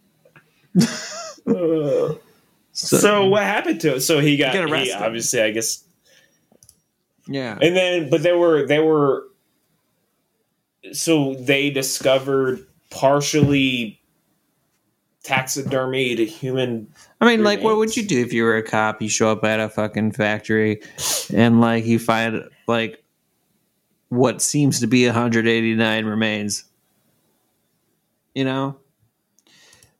Uh. So, what happened to him? So he got, He got he arrested. obviously, I guess, yeah. and then but they were they were so they discovered partially taxidermied human I mean, like, what would you do if you were a cop? You show up at a fucking factory and, like, you find, like, what seems to be 189 remains. You know?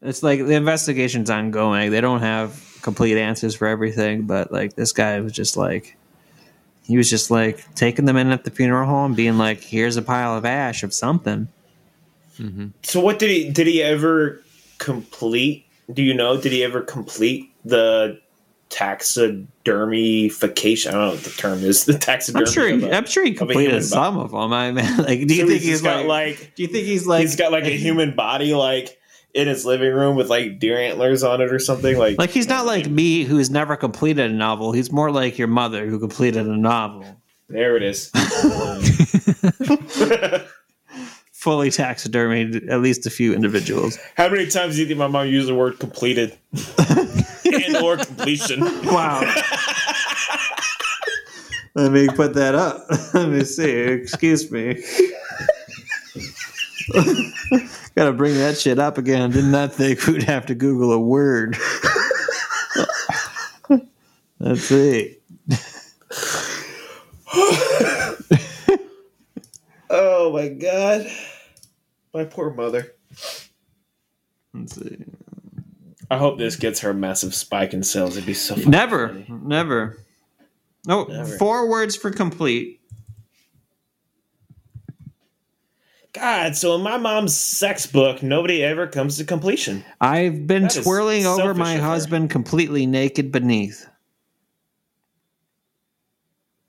It's like the investigation's ongoing. They don't have complete answers for everything, but, like, this guy was just like, he was just like taking them in at the funeral home, being like, here's a pile of ash of something. Mm-hmm. So what did he did he ever complete? Do you know? Did he ever complete the taxidermification? I don't know what the term is. The taxidermy. I'm sure. of He, a- I'm sure he completed human some of them. I mean, like, do you So think he's he's got like, like Do you think he's like? he's got like a human body like in his living room with like deer antlers on it or something like Like he's not like me, who's never completed a novel. He's more like your mother, who completed a novel, there it is. fully taxidermied at least a few individuals. How many times do you think my mom used the word completed and or completion? Wow. Let me put that up. Let me see. Excuse me. Gotta bring that shit up again. Did not think we'd have to Google a word. Let's see. Oh my god, my poor mother. Let's see. I hope this gets her a massive spike in sales. It'd be so fucking Never, funny. never. No, Never. four words for complete. God, so in my mom's sex book, nobody ever comes to completion. I've been That twirling over my husband completely naked beneath.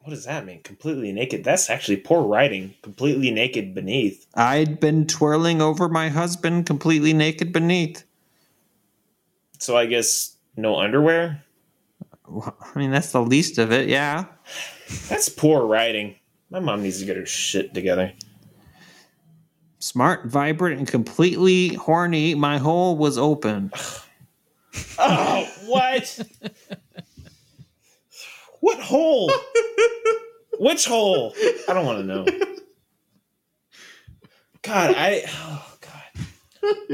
What does that mean? Completely naked? That's actually poor writing. Completely naked beneath. I'd been twirling over my husband completely naked beneath. So I guess no underwear? I mean, that's the least of it, yeah. That's poor writing. My mom needs to get her shit together. Smart, vibrant, and completely horny. My hole was open. Oh, what? what hole? Which hole? I don't want to know. God, I. Oh, God.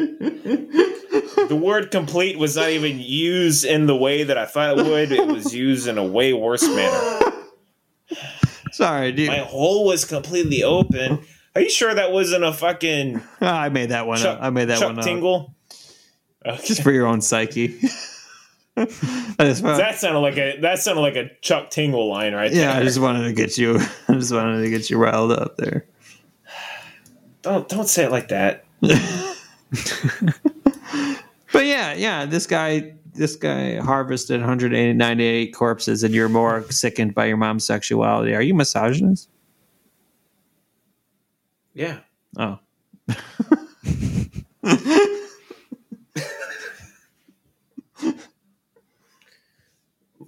The word complete was not even used in the way that I thought it would. It was used in a way worse manner. Sorry, dude. My hole was completely open. Are you sure that wasn't a fucking Ah, I made that one Chuck, up. I made that Chuck one up. Tingle? Okay. Just for your own psyche. I just, wa- That sounded like a that sounded like a Chuck Tingle line right yeah, I just wanted to get you. I just wanted to get you riled up there. Don't don't say it like that. But yeah, yeah, this guy, this guy harvested 198 corpses, and you're more sickened by your mom's sexuality. Are you misogynist? Yeah. Oh,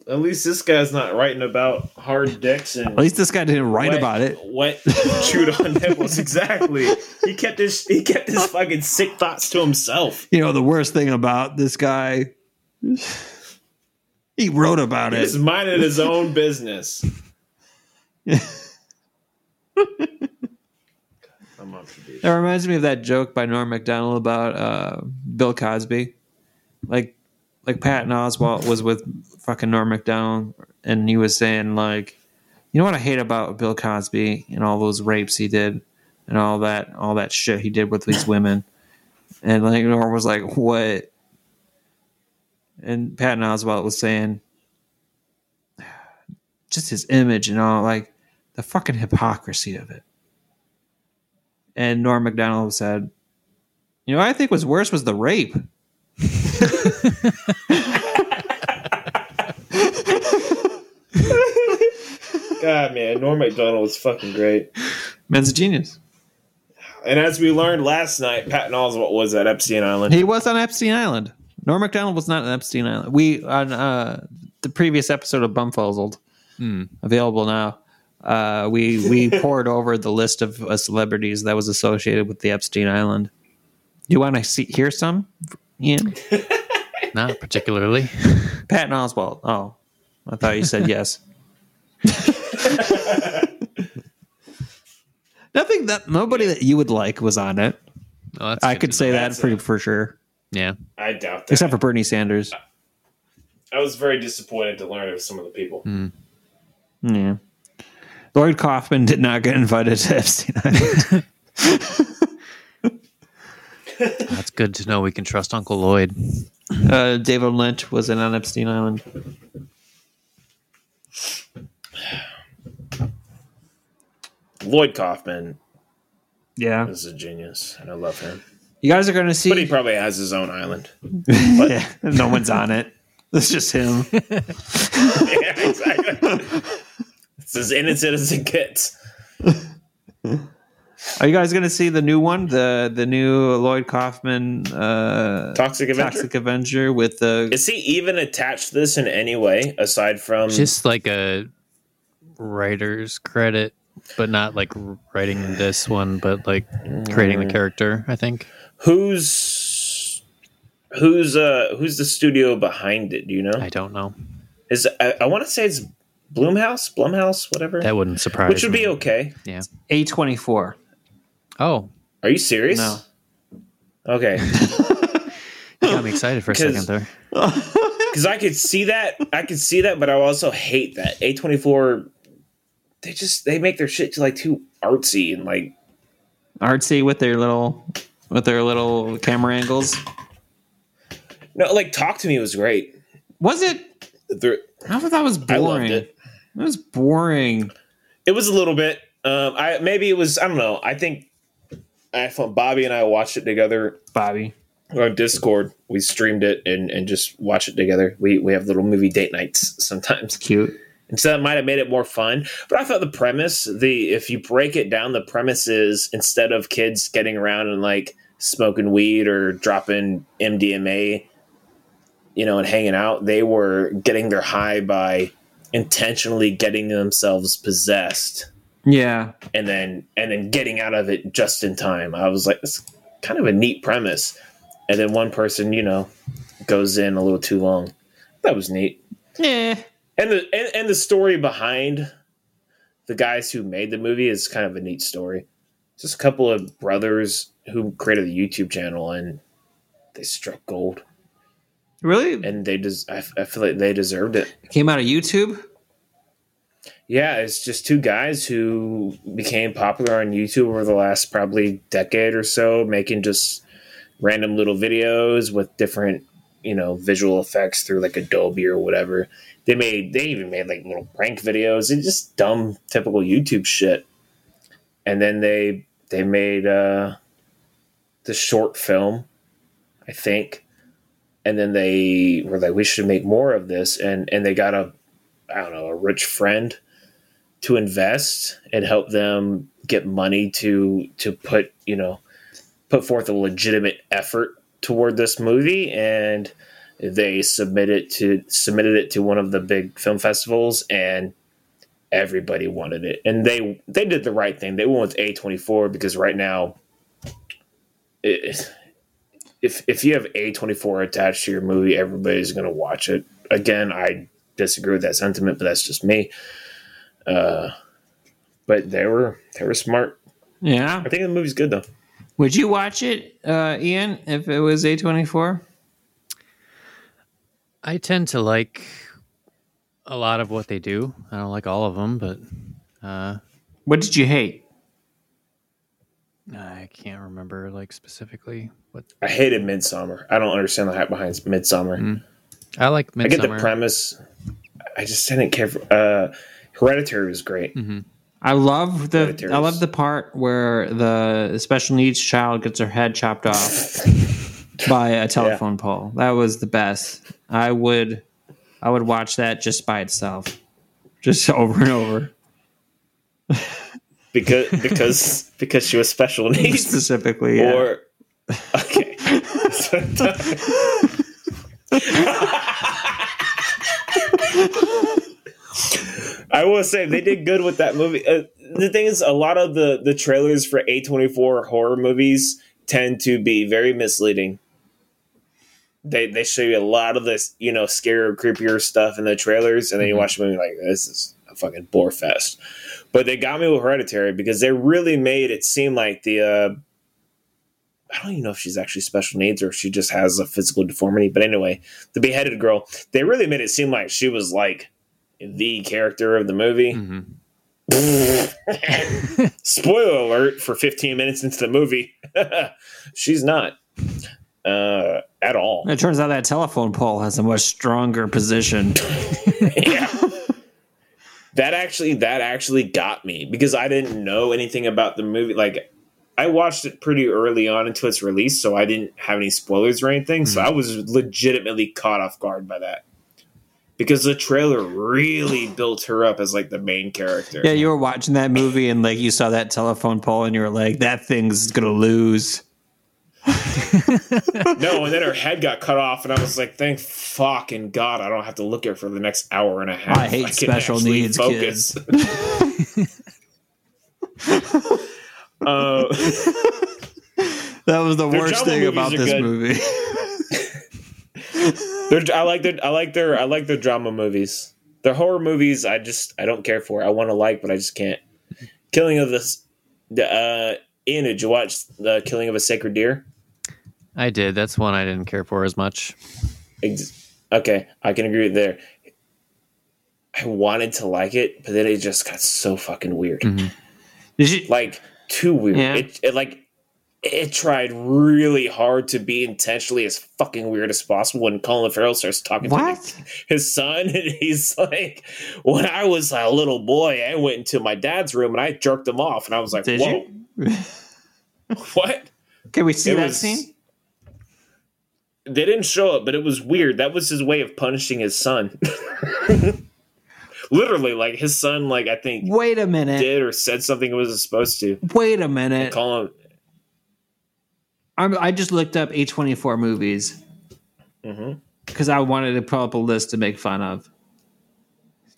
At least this guy's not writing about hard dicks and at least this guy didn't write wet- about it. Wet chewed on nipples. Exactly. He kept his he kept his fucking sick thoughts to himself. You know, the worst thing about this guy, he wrote about He it. was minding his own business. I'm up to date. That reminds me of that joke by Norm Macdonald about uh, Bill Cosby. Like, like Patton Oswalt was with fucking Norm Macdonald, and he was saying like, You know what I hate about Bill Cosby and all those rapes he did and all that all that shit he did with these women. And like Norm was like, "What?" And Patton Oswalt was saying, just his image and all, like the fucking hypocrisy of it. And Norm Macdonald said, "You know, what I think was worse was the rape." God, man, Norm Macdonald was fucking great. Man's a genius. And as we learned last night, Patton Oswalt was at Epstein Island. He was on Epstein Island. Norm Macdonald was not on Epstein Island. We on uh, the previous episode of Bumfuzzled, available now. Uh, we we pored over the list of uh, celebrities that was associated with the Epstein Island. Do you want to see hear some, Ian? Not particularly. Patton Oswalt. Oh, I thought you said yes. Nothing that nobody that you would like was on it. Oh, that's I could say that That's pretty a- for sure, Yeah. I doubt that. except for Bernie Sanders. I was very disappointed to learn of some of the people. Mm. Yeah. Lloyd Kaufman did not get invited to Epstein Island. That's good to know we can trust Uncle Lloyd. uh, David Lynch wasn't on Epstein Island. Lloyd Kaufman Yeah. is a genius, and I love him. You guys are going to see. But he probably has his own island. yeah, no one's on it. It's just him. yeah, exactly. It's as innocent as it gets. Are you guys going to see the new one? The the new Lloyd Kaufman uh, Toxic Avenger. Toxic Avenger with the Is he even attached to this in any way aside from Just like a writer's credit, but not like writing this one, but like creating the character, I think. who's who's uh who's the studio behind it? Do you know? I don't know. Is I, I want to say it's Bloomhouse, Blumhouse, whatever. That wouldn't surprise me. which would me. be okay. Yeah. A twenty four. Oh, Are you serious? No. Okay. you got me excited for a second there. Because I could see that, I could see that, but I also hate that A twenty four. They just they make their shit to like too artsy and like Artsy with their little with their little camera angles. no like Talk to Me was great. Was it? There- I thought that was I loved boring. It. Was boring. It was a little bit. Um, I maybe it was. I don't know. I think I thought Bobby and I watched it together Bobby. on Discord. We streamed it and and just watched it together. We we have little movie date nights sometimes. Cute. And so that might have made it more fun. But I thought the premise, the if you break it down, the premise is instead of kids getting around and like smoking weed or dropping MDMA, you know, and hanging out, they were getting their high by intentionally getting themselves possessed Yeah. and then and then getting out of it just in time. I was like, it's kind of a neat premise. And then one person, you know, goes in a little too long. That was neat Yeah. and the and, and the story behind the guys who made the movie is kind of a neat story. Just a couple of brothers who created a YouTube channel and they struck gold, Really? and they des- I, I feel like they deserved it. It came out of YouTube. Yeah, it's just two guys who became popular on YouTube over the last probably decade or so, making just random little videos with different, you know, visual effects through like Adobe or whatever. They made they even made like little prank videos and just dumb typical YouTube shit. And then they they made uh the short film, I think. And then they were like, we should make more of this and and they got a I don't know, a rich friend to invest and help them get money to to put you know put forth a legitimate effort toward this movie and they submitted to submitted it to one of the big film festivals and everybody wanted it. And they they did the right thing. They went with a24 because right now if if you have a24 attached to your movie everybody's going to watch it again i disagree with that sentiment but that's just me uh, but they were they were smart. Yeah. I think the movie's good though. Would you watch it, uh, Ian, if it was A24? I tend to like a lot of what they do. I don't like all of them, but uh, What did you hate? I can't remember like specifically what I hated Midsommar. I don't understand the hype behind Midsommar. Mm. I like. I get the premise. I just didn't care for. Uh, Hereditary was great. Mm-hmm. I love the Hereditary I love the part where the special needs child gets her head chopped off by a telephone pole. That was the best. I would I would watch that just by itself. Just over and over. because because because she was special needs Specifically. Yeah. or okay I will say they did good with that movie. Uh, the thing is, a lot of the the trailers for A24 horror movies tend to be very misleading. They they show you a lot of this, you know, scarier, creepier stuff in the trailers, and then you watch the movie like this is a fucking bore fest. But they got me with Hereditary because they really made it seem like the. Uh, I don't even know if she's actually special needs or if she just has a physical deformity. But anyway, the beheaded girl, they really made it seem like she was like the character of the movie. Mhm. Spoiler alert for 15 minutes into the movie. She's not uh, at all. It turns out that telephone pole has a much stronger position. yeah. That actually that actually got me because I didn't know anything about the movie. Like I watched it pretty early on into its release, so I didn't have any spoilers or anything. So hmm. I was legitimately caught off guard by that. Because the trailer really built her up as like the main character. Yeah, you were watching that movie and like you saw that telephone pole and you were like, that thing's gonna lose. No, and then her head got cut off, and I was like, "Thank fucking god, I don't have to look at her for the next hour and a half." I hate can special needs uh, That was the worst thing about this good. movie. I like their, I like their, I like their drama movies. Their horror movies, I just, I don't care for. I want to like, but I just can't. Killing of this, the uh, Ian, did you watch the Killing of a Sacred Deer? I did. That's one I didn't care for as much. Ex- Okay, I can agree with there. I wanted to like it, but then it just got so fucking weird. Mm-hmm. Did you? like too weird. Yeah. It, it like it tried really hard to be intentionally as fucking weird as possible when Colin Farrell starts talking What? to his son and he's like when I was a little boy I went into my dad's room and I jerked him off and I was like Did whoa what Can we see It that was- scene? They didn't show it but it was weird that was his way of punishing his son literally like his son like I think Wait a minute. did or said something it wasn't supposed to Wait a minute. call him I'm, I just looked up A24 movies Mhm. because I wanted to pull up a list to make fun of.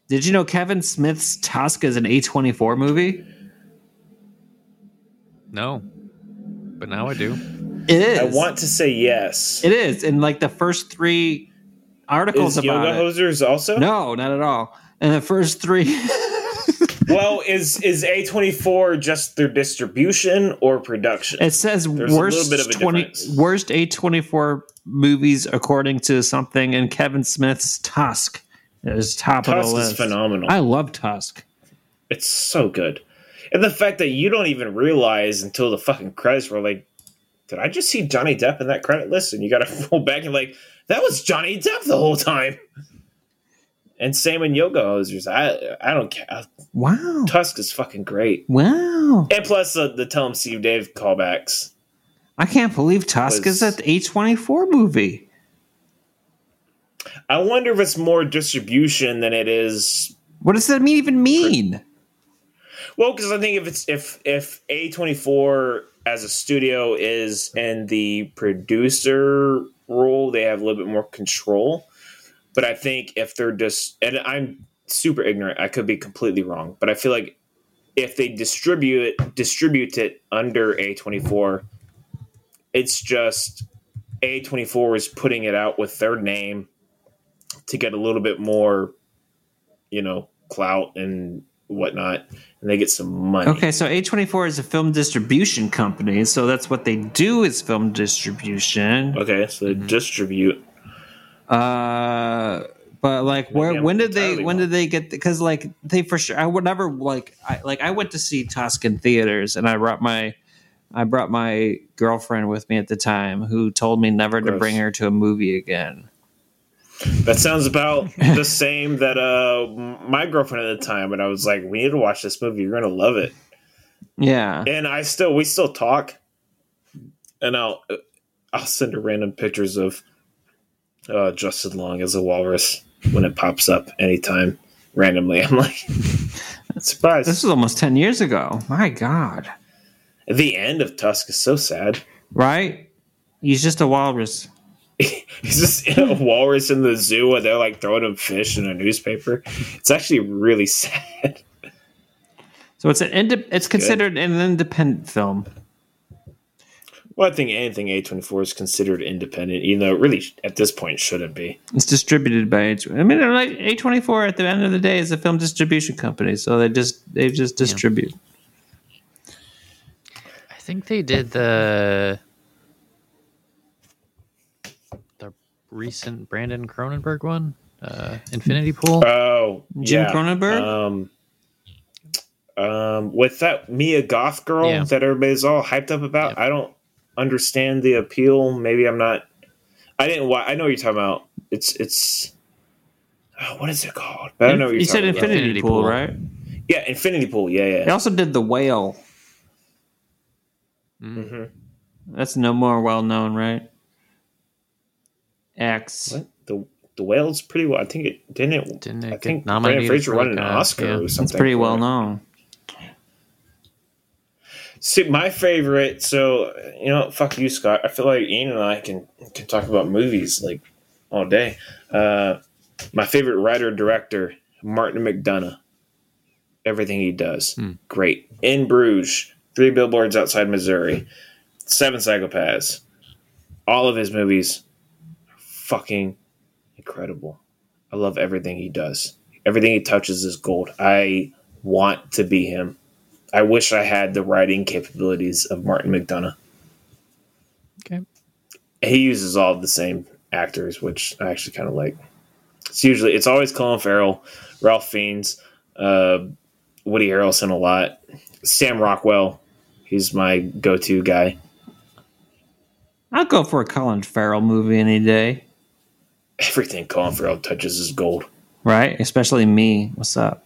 Did you know Kevin Smith's Tusk is an A24 movie? No, but now I do. It is. I want to say yes It is. And like the first three articles Is about Yoga it. Hosers also? No, not at all. And the first three. Well, is is A twenty four just their distribution or production? It says There's worst of a twenty difference. worst A24 movies according to something, in Kevin Smith's Tusk is top of Tusk the is phenomenal. I love Tusk. it's so good, and the fact that you don't even realize until the fucking credits were like, did I just see Johnny Depp in that credit list? And you got to roll back and like that was Johnny Depp the whole time. And same in Yoga Hosers. I I don't care. Wow. Tusk is fucking great, Wow. and plus the the Tell 'em Steve Dave callbacks. I can't believe Tusk Was- is an A24 movie. I wonder if it's more distribution than it is What does that even mean? Well, because I think if it's if if A twenty four as a studio is in the producer role, they have a little bit more control. But I think if they're just and I'm super ignorant, I could be completely wrong, but I feel like if they distribute it distribute it under A twenty four, it's just A twenty four is putting it out with their name to get a little bit more, you know, clout and whatnot, and they get some money. Okay, so A24 is a film distribution company, so that's what they do is film distribution. Okay, so they distribute. Uh, But like, where I'm when did they when did they get? Because like they for sure, I would never like I like I went to see Tusk in theaters, and I brought my I brought my girlfriend with me at the time, who told me never to bring her to a movie again. That sounds about the same that uh my girlfriend at the time. and I was like, we need to watch this movie. You're gonna love it. Yeah, And I still, we still talk. And I'll, I'll send her random pictures of uh, Justin Long as a walrus when it pops up anytime randomly. I'm like, surprise. this was almost ten years ago. My God, the end of Tusk is so sad. right? He's just a walrus. He's just in a walrus in the zoo and they're like throwing him fish in a newspaper. It's actually really sad. So it's an inde- it's considered an independent film. Well, I think anything A24 is considered independent, even though it really at this point shouldn't be. It's distributed by A24. I mean, like A twenty four at the end of the day is a film distribution company, so they just they just distribute. I think they did the the recent Brandon Cronenberg one, uh, Infinity Pool. Oh, Jim yeah. Cronenberg? Um, um, with that Mia Goth girl Yeah. that everybody's all hyped up about, Yeah. I don't understand the appeal. Maybe I'm not. I didn't. wa- I know what you're talking about. It's it's. Oh, what is it called? But I don't know what you're you said talking about. Infinity, Infinity Pool, Pool. right? Yeah, Infinity Pool. Yeah, They yeah. also did the Whale. Mm-hmm. That's no more well known, right? X. What the the whale's pretty well. I think it didn't. It, Didn't it I think Brendan Fraser won like, an a- Oscar yeah. or something. It's pretty well known. See, my favorite. So you know, fuck you, Scott. I feel like Ian and I can can talk about movies like all day. Uh, my favorite writer director, Martin McDonagh. Everything he does, Hmm. great. In Bruges, Three Billboards Outside Missouri, Seven Psychopaths. All of his movies, fucking incredible. I love everything he does. Everything he touches is gold. I want to be him. I wish I had the writing capabilities of Martin McDonagh. Okay. He uses all the same actors, which I actually kind of like. It's usually it's always Colin Farrell, Ralph Fiennes, uh, Woody Harrelson a lot, Sam Rockwell. He's my go-to guy. I'll go for a Colin Farrell movie any day, Everything Colin Farrell touches is gold. right? Especially me. What's up?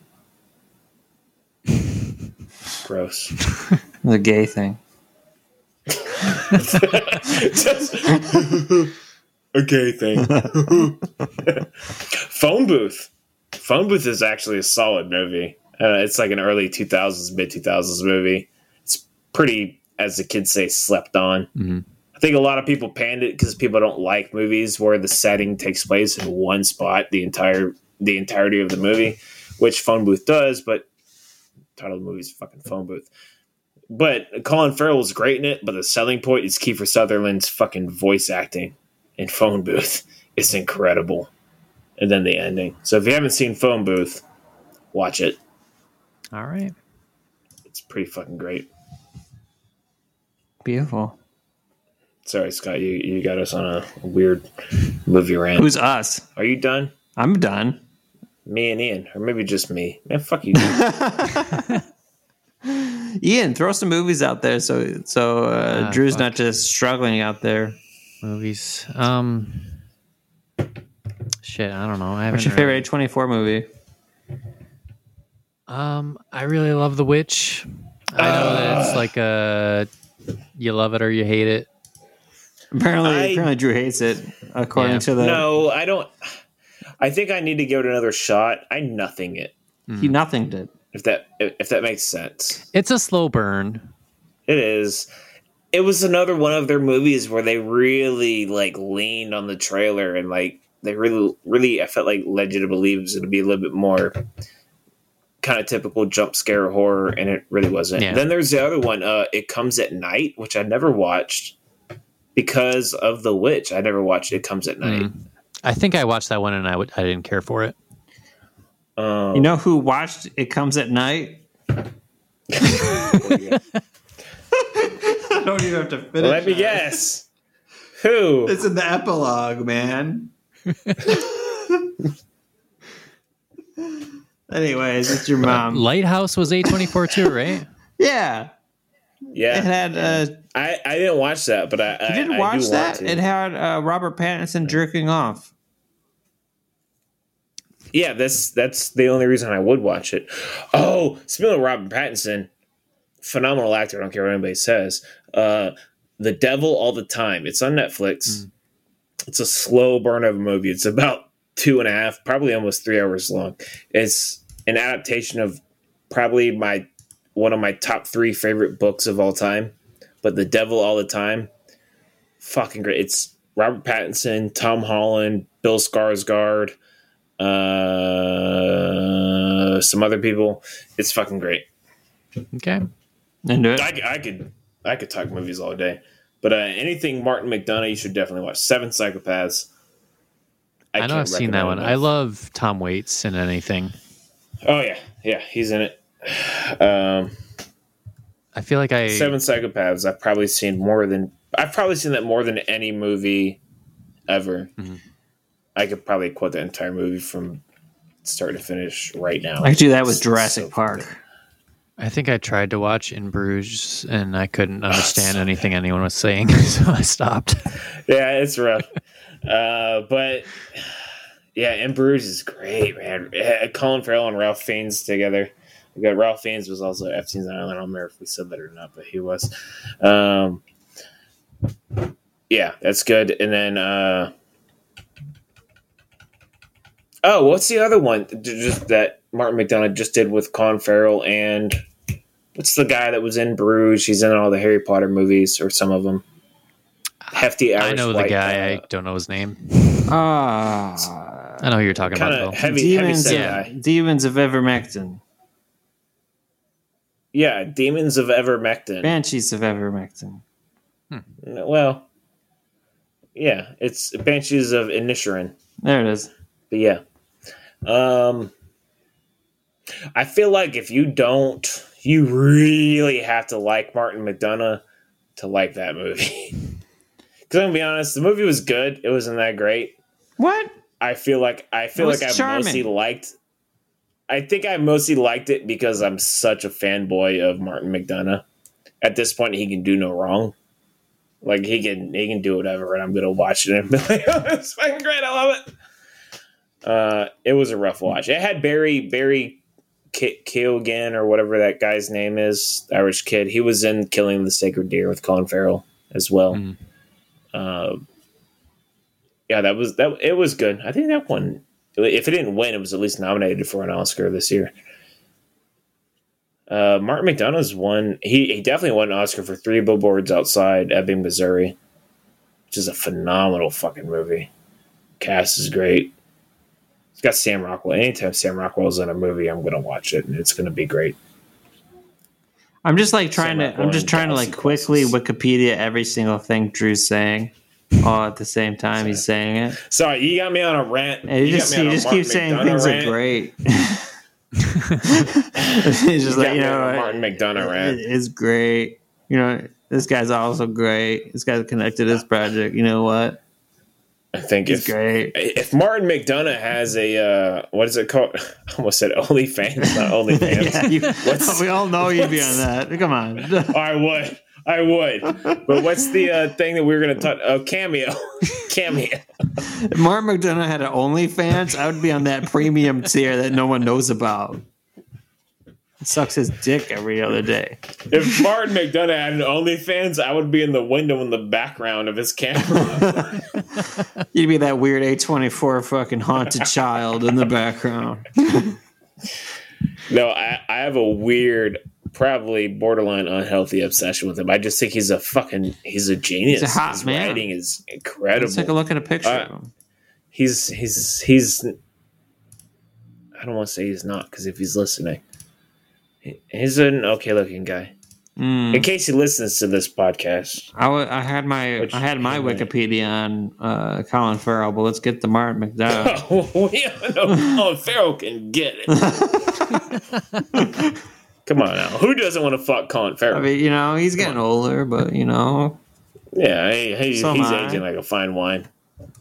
Gross. The gay thing. Just a gay thing. Phone Booth. Phone Booth is actually a solid movie. Uh, it's like an early 2000s, mid 2000s movie. It's pretty, as the kids say, slept on. Mhm. I think a lot of people panned it because people don't like movies where the setting takes place in one spot the entire the entirety of the movie, which Phone Booth does. But the title of the movie is fucking Phone Booth. But Colin Farrell is great in it. But the selling point is Kiefer Sutherland's fucking voice acting in Phone Booth. It's incredible. And then the ending. So if you haven't seen Phone Booth, watch it. All right. It's pretty fucking great. Beautiful. Sorry, Scott, you, you got us on a weird movie rant. Who's us? Are you done? I'm done. Me and Ian, or maybe just me. Man, fuck you. Ian, throw some movies out there so so uh, Ah, Drew's fuck. not just struggling out there. Movies. Um. Shit, I don't know. I haven't. What's your really- favorite A24 movie? Um, I really love The Witch. I know that it's like a you love it or you hate it. Apparently, I- apparently Drew hates it, according Yeah. to the no, I don't. I think I need to give it another shot. I nothing it. he nothing did. If that if that makes sense. It's a slow burn. It is. It was another one of their movies where they really like leaned on the trailer and like they really really I felt like led you to believe it was going to be a little bit more kind of typical jump scare horror and it really wasn't. Yeah. Then there's the other one uh It Comes at Night which I never watched because of The Witch. I never watched It Comes at Night. Mm. I think I watched that one and I I didn't care for it. Um, You know who watched It Comes at Night? I don't even have to finish. let me guess. Who? It's in the epilogue, man. Anyways, it's your mom. Lighthouse was A24 too, right? yeah, Yeah, it had. Uh, I, I didn't watch that, but I, I, you didn't I watch do that? It had uh, Robert Pattinson jerking off. yeah, that's that's the only reason I would watch it. Oh, speaking of Robert Pattinson, phenomenal actor. I don't care what anybody says. Uh, the Devil All the Time. It's on Netflix. It's a slow burn of a movie. It's about two and a half, probably almost three hours long. It's an adaptation of probably my one of my top three favorite books of all time. But The Devil All the Time, fucking great. It's Robert Pattinson, Tom Holland, Bill Skarsgård, uh, some other people. It's fucking great. Okay. Into it. I, I could I could talk movies all day, but uh, anything Martin McDonagh, you should definitely watch. Seven Psychopaths. I, know can't I've seen that recommend one. I love Tom Waits in anything. Oh yeah, yeah, he's in it. Um, I feel like I Seven Psychopaths. I've probably seen more than I've probably seen that more than any movie ever. Mhm. I could probably quote the entire movie from start to finish right now. I could do that with It's Jurassic so Park. I think I tried to watch In Bruges and I couldn't understand anything anyone was saying, so I stopped. yeah, it's rough. uh, but yeah, In Bruges is great, man. Uh, Colin Farrell and Ralph Fiennes together. We got Ralph Fiennes was also Epstein's Island. I don't remember if we said that or not, but he was. Um, yeah, that's good. And then, uh, oh, what's the other one? Just that Martin McDonagh just did with Con Farrell and what's the guy that was in Bruges? He's in all the Harry Potter movies or some of them. Hefty Irish I know the guy. uh, I don't know his name. Ah, I know who you're talking kind about of though. heavy, heavy demons. set yeah. Demons of Evermectin. Yeah, Demons of Evermectin. Banshees of Evermectin. Well, yeah, it's Banshees of Inisherin. There it is. But yeah, um, I feel like if you don't, you really have to like Martin McDonagh to like that movie. Because I'm gonna be honest, the movie was good. It wasn't that great. What? I feel like I feel like I charming. mostly liked. I think I mostly liked it because I'm such a fanboy of Martin McDonagh. At this point, he can do no wrong. Like he can he can do whatever, and I'm gonna watch it and be like, oh, "It's fucking great! I love it." Uh, it was a rough watch. It had Barry Barry K- Keoghan or whatever that guy's name is, Irish kid. He was in Killing the Sacred Deer with Colin Farrell as well. Mm. Uh, yeah, that was that. It was good. I think that one. If it didn't win, it was at least nominated for an Oscar this year. Uh, Martin McDonagh's won. He he definitely won an Oscar for Three Billboards Outside Ebbing, Missouri, which is a phenomenal fucking movie. Cast is great. It's got Sam Rockwell. Anytime Sam Rockwell's in a movie, I'm gonna watch it, and it's gonna be great. I'm just like trying to. Semi-boring I'm just trying to like quickly. Wikipedia every single thing Drew's saying, all at the same time he's saying it. Sorry, you got me on a rant. He got just he just keeps saying things rant. are great. he's just You like you know Martin McDonagh rant. it- it's great. You know this guy's also great. This guy's connected to this project. You know what? I think it's great. if Martin McDonagh has a uh, what is it called? I almost said OnlyFans, not OnlyFans. yeah, you, we all know you'd be on that. Come on. I would, I would. But what's the uh, thing that we were going to talk? Oh, cameo, cameo. If Martin McDonagh had an OnlyFans, I would be on that premium tier that no one knows about. Sucks his dick every other day. If Martin McDonagh had an OnlyFans, I would be in the window in the background of his camera. You'd be that weird A24 fucking haunted child in the background. no, I, I have a weird, probably borderline unhealthy obsession with him. I just think he's a fucking, he's a genius. He's a hot his man. writing is incredible. Let's take a look at a picture Uh, of him. he's he's he's I don't want to say he's not because if he's listening, he's an okay looking guy. Mm. In case he listens to this podcast, I, I had my Which- I had my anyway. Wikipedia on uh, Colin Farrell, but let's get the Martin oh, yeah, Colin Farrell can get it. Come on now, who doesn't want to fuck Colin Farrell? I mean, you know, he's getting older, but you know, yeah, he, he- So he's I. aging like a fine wine.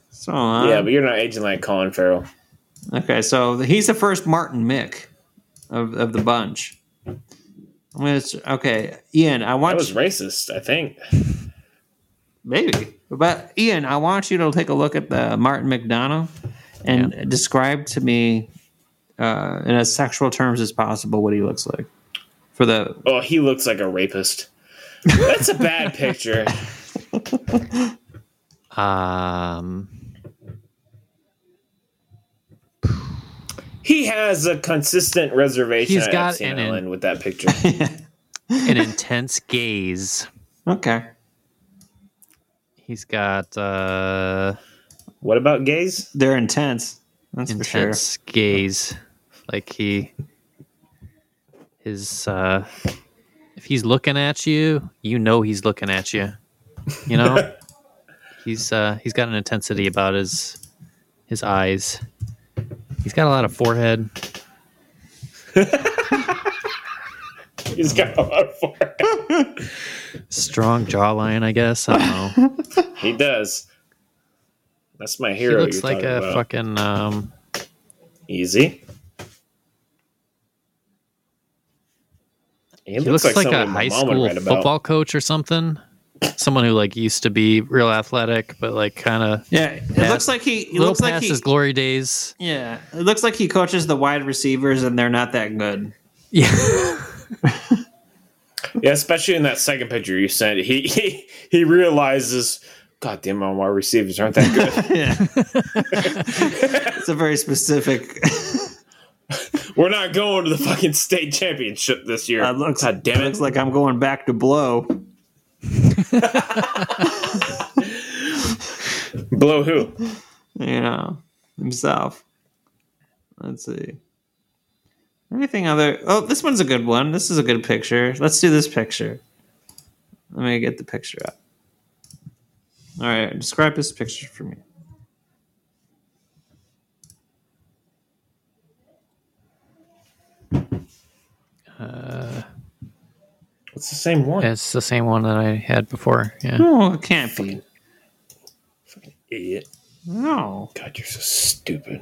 so yeah, but you're not aging like Colin Farrell. okay. So he's the first Martin Mick. of, of the bunch. I'm gonna okay, Ian. I That want was you, racist, I think. maybe, but Ian, I want you to take a look at the Martin McDonagh and describe to me, uh, in as sexual terms as possible, what he looks like for the Oh, he looks like a rapist. That's a bad picture. Um, He has a consistent reservation He's at got Epstein an- Island with that picture. an intense gaze. okay. He's got uh what about gaze? They're intense. That's for sure. intense gaze. Like he his uh if he's looking at you, you know he's looking at you. You know? he's uh he's got an intensity about his his eyes. He's got a lot of forehead. He's got a lot of forehead. Strong jawline, I guess. I don't know. He does. That's my he hero. looks you're like a about. fucking um Easy. He he looks, like, a high school write about. football coach or something. Someone who like used to be real athletic, but like kind of Yeah, it Past- looks like he. It little looks like past he. his glory days. Yeah, it looks like he coaches the wide receivers, and they're not that good. Yeah. Yeah, especially in that second picture you sent. He he, he realizes, God damn, my wide receivers aren't that good. Yeah, it's a very specific. We're not going to the fucking state championship this year. It looks, God damn it looks like I'm going back to blow. Blow who? You know himself. Let's see. Anything other? Oh, this one's a good one. This is a good picture. Let's do this picture. Let me get the picture up. All right, describe this picture for me. It's the same one. It's the same one that I had before. Yeah. No, it can't be. Fucking Idiot. No. God, you're so stupid.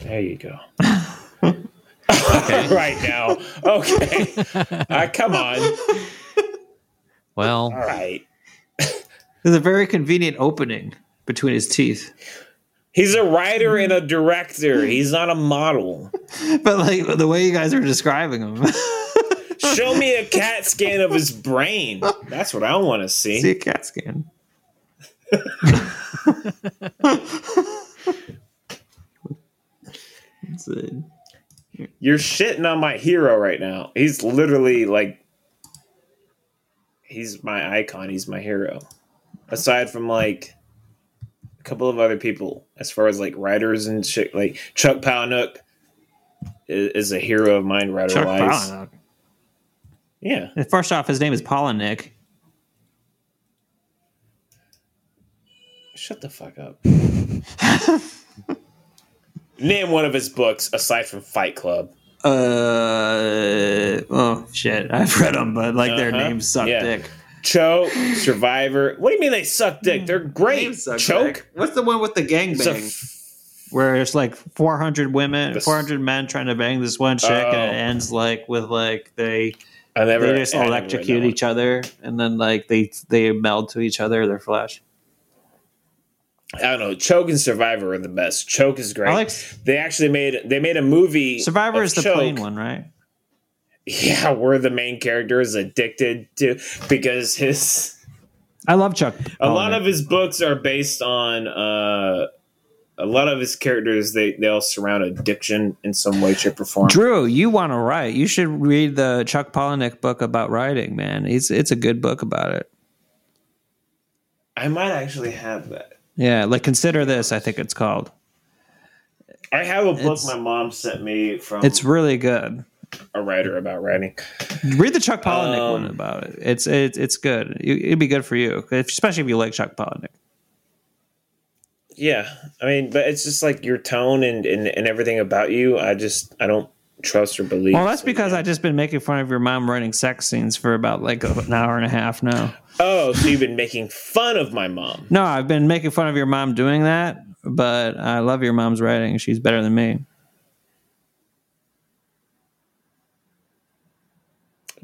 There you go. right now. Okay. Uh, come on. Well, All right. There's a very convenient opening between his teeth. He's a writer and a mm-hmm. director. He's not a model. But like the way you guys are describing him, Show me a CAT scan of his brain. That's what I want to see. see a CAT scan. You're shitting on my hero right now. He's literally like, he's my icon. He's my hero. Aside from like a couple of other people, as far as like writers and shit, like Chuck Palahniuk is, is a hero of mine, writer Chuck wise. Palahniuk. Yeah, First off, his name is Paula Nick. shut the fuck up. Name one of his books aside from Fight Club. Uh oh shit! I've read them, but like their Uh-huh. names suck Yeah. dick. Choke, Survivor. What do you mean they suck dick? Hmm. They're great. Choke. dick. What's the one with the gangbang? f- where it's like 400 women, This- 400 men trying to bang this one chick, and it Oh. ends like with like they I never. they just electrocute each other, and then like they they meld to each other their flesh. I don't know. Choke and Survivor are the best. Choke is great. Like they actually made they made a movie. Survivor is the Choke. plain one, right? Yeah, where the main character is addicted to because his I love Chuck. a lot of his books are based on uh a lot of his characters they they all surround addiction in some way shape or form. Drew, you want to write? You should read the Chuck Palahniuk book about writing. Man, it's it's a good book about it. I might actually have that. Yeah, like consider this. I think it's called. I have a book It's- my mom sent me from It's really good. A writer about writing. Read the Chuck Palahniuk Um, one about it. It's it, it's good. It'd be good for you, especially if you like Chuck Palahniuk. Yeah, I mean, but it's just like your tone and, and, and everything about you. I just I don't trust or believe. Well, that's because I just been making fun of your mom writing sex scenes for about like an hour and a half now. Oh, so you've been making fun of my mom? No, I've been making fun of your mom doing that, but I love your mom's writing. She's better than me.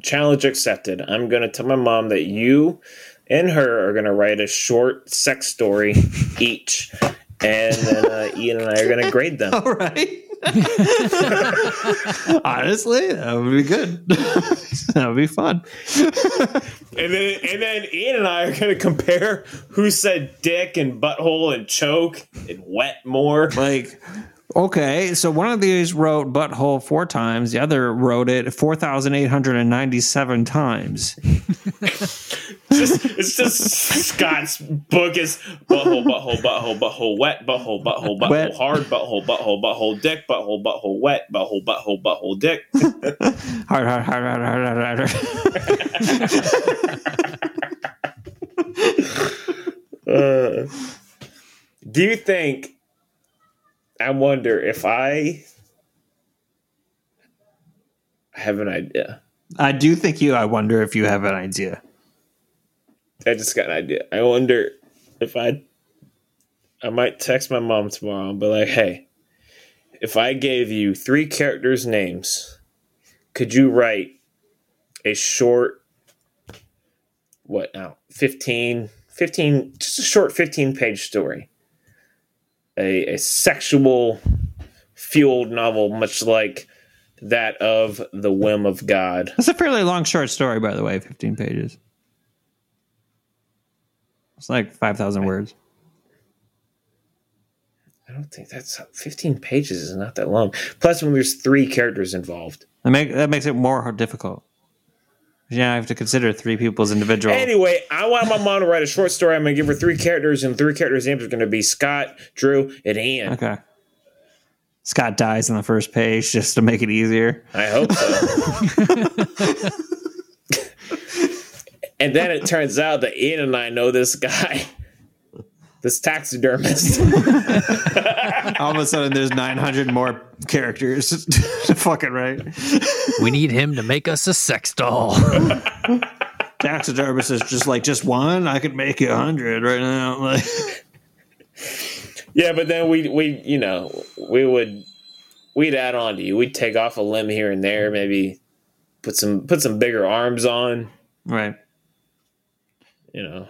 Challenge accepted. I'm going to tell my mom that you and her are going to write a short sex story each, and then uh, Ian and I are going to grade them. All right. Honestly, that would be good. that would be fun. And then, and then Ian and I are going to compare who said dick and butthole and choke and wet more. Like, okay, so one of these wrote butthole four times, the other wrote it 4,897 times. Just, it's just Scott's book is butthole, butthole, butthole, butthole, wet, butthole, butthole, butthole, Wet. hard, butthole, butthole, butthole, dick, butthole, butthole, wet, butthole, butthole, butthole, dick. Hard, hard, hard, hard, hard, hard, hard. Uh, do you think? I wonder if I have an idea. I do think you, I wonder if you have an idea. I just got an idea. I wonder if I I might text my mom tomorrow and be like, hey, if I gave you three characters' names, could you write a short what now? 15 15 just a short 15 page story. A a sexual fueled novel much like that of The Whim of God. It's a fairly long short story, by the way, 15 pages. It's like 5,000 words. I don't think that's 15 pages is not that long. Plus, when there's three characters involved. That, make, that makes it more difficult. Yeah, I have to consider three people's individual. Anyway, I want my mom to write a short story. I'm going to give her three characters, and three characters' names are going to be Scott, Drew, and Ian. Okay. Scott dies on the first page just to make it easier. I hope so. and then it turns out that Ian and I know this guy, this taxidermist. All of a sudden, there's 900 more characters to fucking write. We need him to make us a sex doll. Taxidermist is just like, just one? I could make you a 100 right now. Like, yeah, but then we we you know we would we'd add on to you. We'd take off a limb here and there, maybe put some put some bigger arms on. right. You know,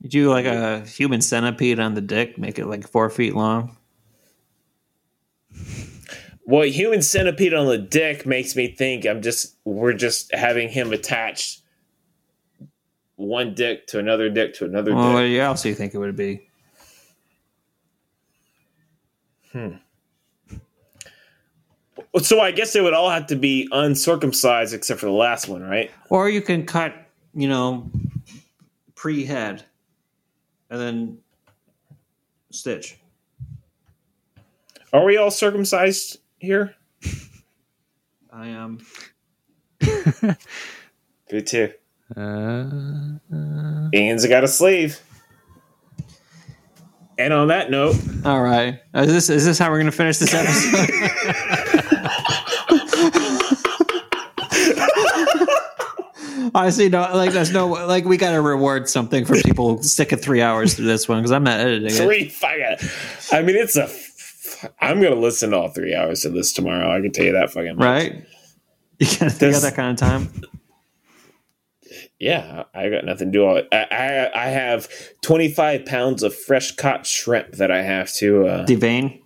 You do like a human centipede on the dick, make it like four feet long. Well, human centipede on the dick makes me think I'm just we're just having him attached one dick to another dick to another Well, what dick. else do you think it would be? Hmm. So I guess they would all have to be uncircumcised except for the last one, right? Or you can cut, you know, pre head and then stitch. Are we all circumcised here? I am. Me too. Uh, Ian's got a sleeve. And on that note, All right. Is this is this how we're gonna finish this episode? Honestly, no. Like, there's no like we got to reward something for people sticking three hours through this one because I'm not editing it. three. I mean, it's a. I'm gonna listen to all three hours of this tomorrow. I can tell you that fucking much. Right? You got, that kind of time. Yeah, I got nothing to do. All I, I I have 25 pounds of fresh caught shrimp that I have to uh, Devane.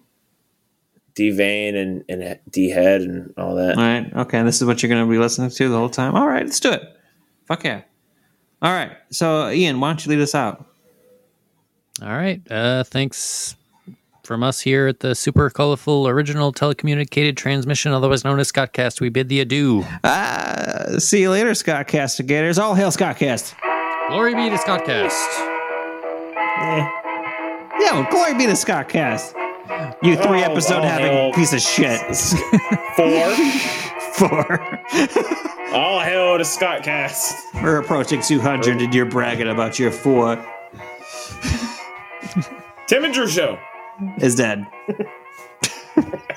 devein and and dehead and all that. All right. Okay. This is what you're going to be listening to the whole time. All right. Let's do it. Fuck yeah. All right. So, Ian, why don't you lead us out? all right. Uh, thanks from us here at the super colorful original telecommunicated transmission, otherwise known as Scottcast. We bid thee adieu. Uh, see you later, Scott Castigators. All hail Scottcast. Glory be to Scottcast. Yeah, well, glory be to Scottcast. You three Oh, episode oh, having hell. piece of shit. Four. Four. all hail to Scottcast. We're approaching 200 and you're bragging about your four Tim and Drew show. is dead.